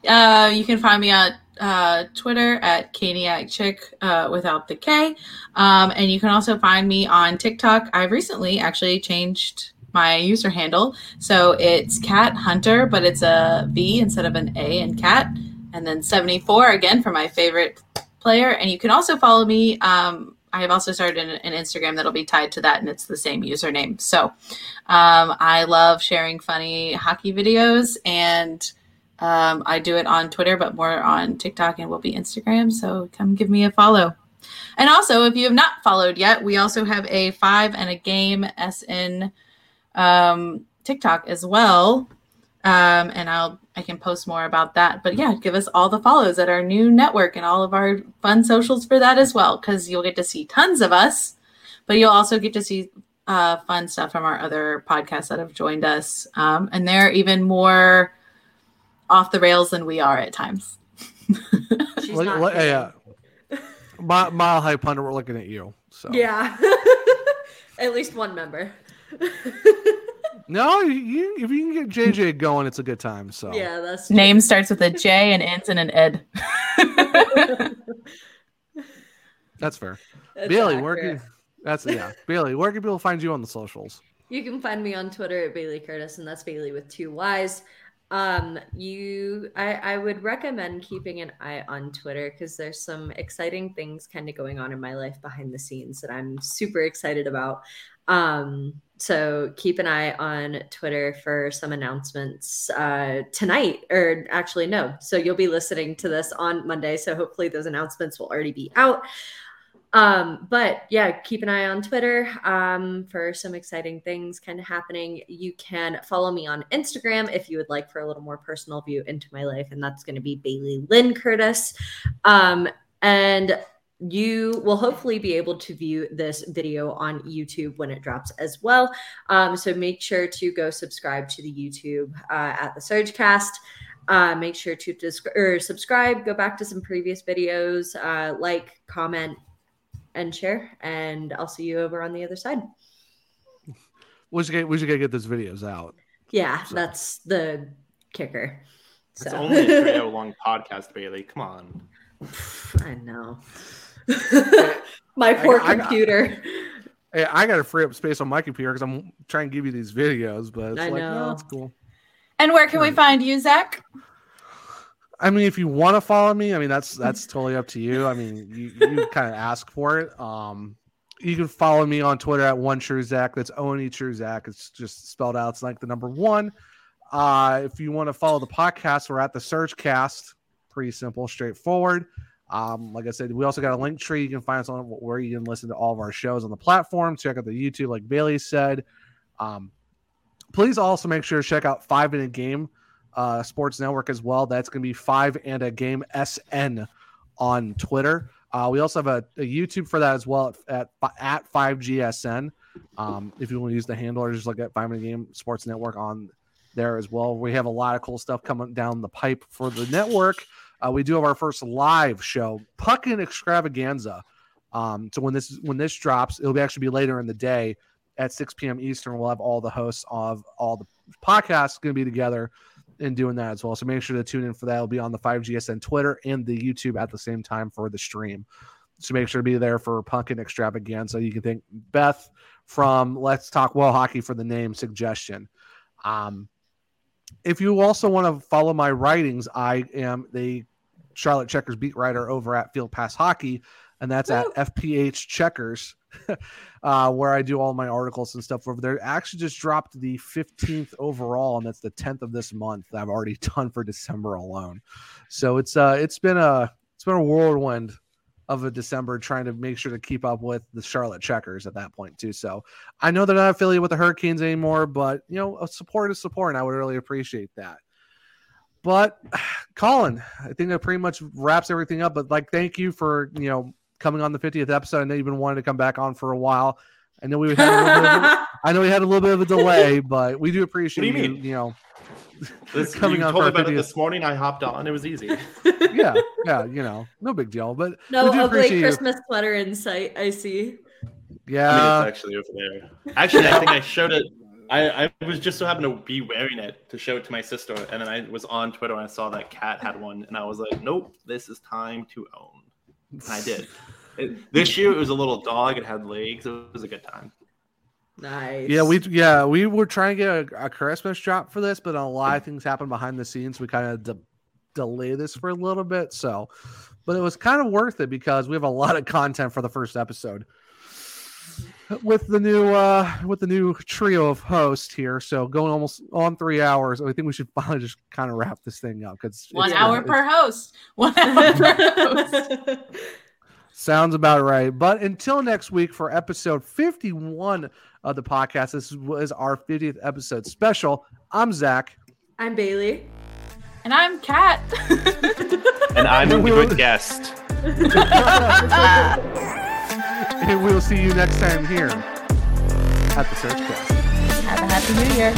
Uh, you can find me at uh, Twitter at Caniac Chic uh, without the K. Um, and you can also find me on TikTok. I've recently actually changed my user handle. So it's Cat Hunter, but it's a V instead of an A in cat. And then 74 again for my favorite player. And you can also follow me. Um, I have also started an, an, Instagram that'll be tied to that, and it's the same username. So um, I love sharing funny hockey videos and um, I do it on Twitter, but more on TikTok and will be Instagram. So come give me a follow. And also, if you have not followed yet, we also have a five and a game SN um, TikTok as well. Um, and I'll I can post more about that. But yeah, give us all the follows at our new network and all of our fun socials for that as well, because you'll get to see tons of us, but you'll also get to see uh, fun stuff from our other podcasts that have joined us, um, and they're even more off the rails than we are at times. yeah. Mile, Mile High Pundit, we're looking at you. So yeah, at least one member. no, you, if you can get JJ going, it's a good time. So yeah, that's true. name starts with a J and ends in an Ed. that's fair. That's Bailey, where can that's yeah, Bailey, where can people find you on the socials? You can find me on Twitter at Bailey Curtis, and that's Bailey with two Y's um you i i would recommend keeping an eye on twitter because there's some exciting things kind of going on in my life behind the scenes that i'm super excited about um so keep an eye on twitter for some announcements uh tonight or actually no so you'll be listening to this on monday so hopefully those announcements will already be out um, but yeah, keep an eye on Twitter um, for some exciting things kind of happening. You can follow me on Instagram if you would like for a little more personal view into my life, and that's going to be Bailey Lynn Curtis. Um, and you will hopefully be able to view this video on YouTube when it drops as well. Um, so make sure to go subscribe to the YouTube uh, at the Surgecast. Uh, make sure to dis- or subscribe, go back to some previous videos, uh, like, comment, and share. And I'll see you over on the other side. We should get, we should get those videos out. Yeah, so. that's the kicker. It's so. only a three hour long podcast, Bailey. Come on. I know. my poor I, computer. I, I, I got to free up space on my computer because I'm trying to give you these videos, but it's I like, know. no, it's cool. And where can we find you, Zach? I mean, if you want to follow me, I mean that's that's totally up to you. I mean, you, you kind of ask for it. Um, you can follow me on Twitter at one true Zach. That's only true Zach. It's just spelled out. It's like the number one. Uh, if you want to follow the podcast, we're at the Surgecast. Pretty simple, straightforward. Um, like I said, we also got a link tree. You can find us on where you can listen to all of our shows on the platform. Check out the YouTube, like Bailey said. Um, please also make sure to check out Five in a Game uh, Sports Network as well. That's going to be five and a game SN on Twitter. Uh, we also have a, a, YouTube for that as well at at five GSN. Um, if you want to use the handle or just look at five and a game Sports Network on there as well. We have a lot of cool stuff coming down the pipe for the network. Uh, we do have our first live show, Puckin Extravaganza. Um, so when this when this drops, it'll be actually be later in the day at 6 p.m. Eastern. We'll have all the hosts of all the podcasts going to be together and doing that as well. So make sure to tune in for that. It'll be on the 5GSN Twitter and the YouTube at the same time for the stream. So make sure to be there for Pumpkin Extravaganza. You can thank Beth from Let's Talk Well Hockey for the name suggestion. Um, if you also want to follow my writings, I am the Charlotte Checkers beat writer over at Field Pass Hockey, and that's Woo! at FPH Checkers. uh, where I do all my articles and stuff over there. Actually, just dropped the 15th overall, and that's the 10th of this month. I've already done for December alone. So it's uh it's been a it's been a whirlwind of a December trying to make sure to keep up with the Charlotte Checkers at that point too. So I know they're not affiliated with the Hurricanes anymore, but you know, a support is support, and I would really appreciate that. But Collin, I think that pretty much wraps everything up. But like, thank you for you know coming on the 50th episode. I know you've been wanting to come back on for a while. I know we had a little bit of a, I know we had a little bit of a delay, but we do appreciate do you, you, you know this, coming you on told about 50th. it this morning. I hopped on. It was easy. yeah, yeah, you know, no big deal. But no ugly Christmas sweater in sight. I see. Yeah, I mean, it's actually over there. Actually, I think I showed it. I, I was just so happened to be wearing it to show it to my sister, and then I was on Twitter and I saw that Kat had one, and I was like, nope, this is time to own. And I did. It, this year it was a little dog. It had legs. It was a good time. Nice. Yeah, we yeah we were trying to get a, a Christmas drop for this, but a lot of things happened behind the scenes. We kind of de- delay this for a little bit, so but it was kind of worth it because we have a lot of content for the first episode with the new uh with the new trio of hosts here. So going almost on three hours, I think we should finally just kind of wrap this thing up because One hour per host. One hour per host. Sounds about right. But until next week for episode 51 of the podcast, this was our 50th episode special. I'm Zach. I'm Bailey. And I'm Kat. And I'm a We'll- good guest. And we'll see you next time here at the SurgeCast. Have a happy new year.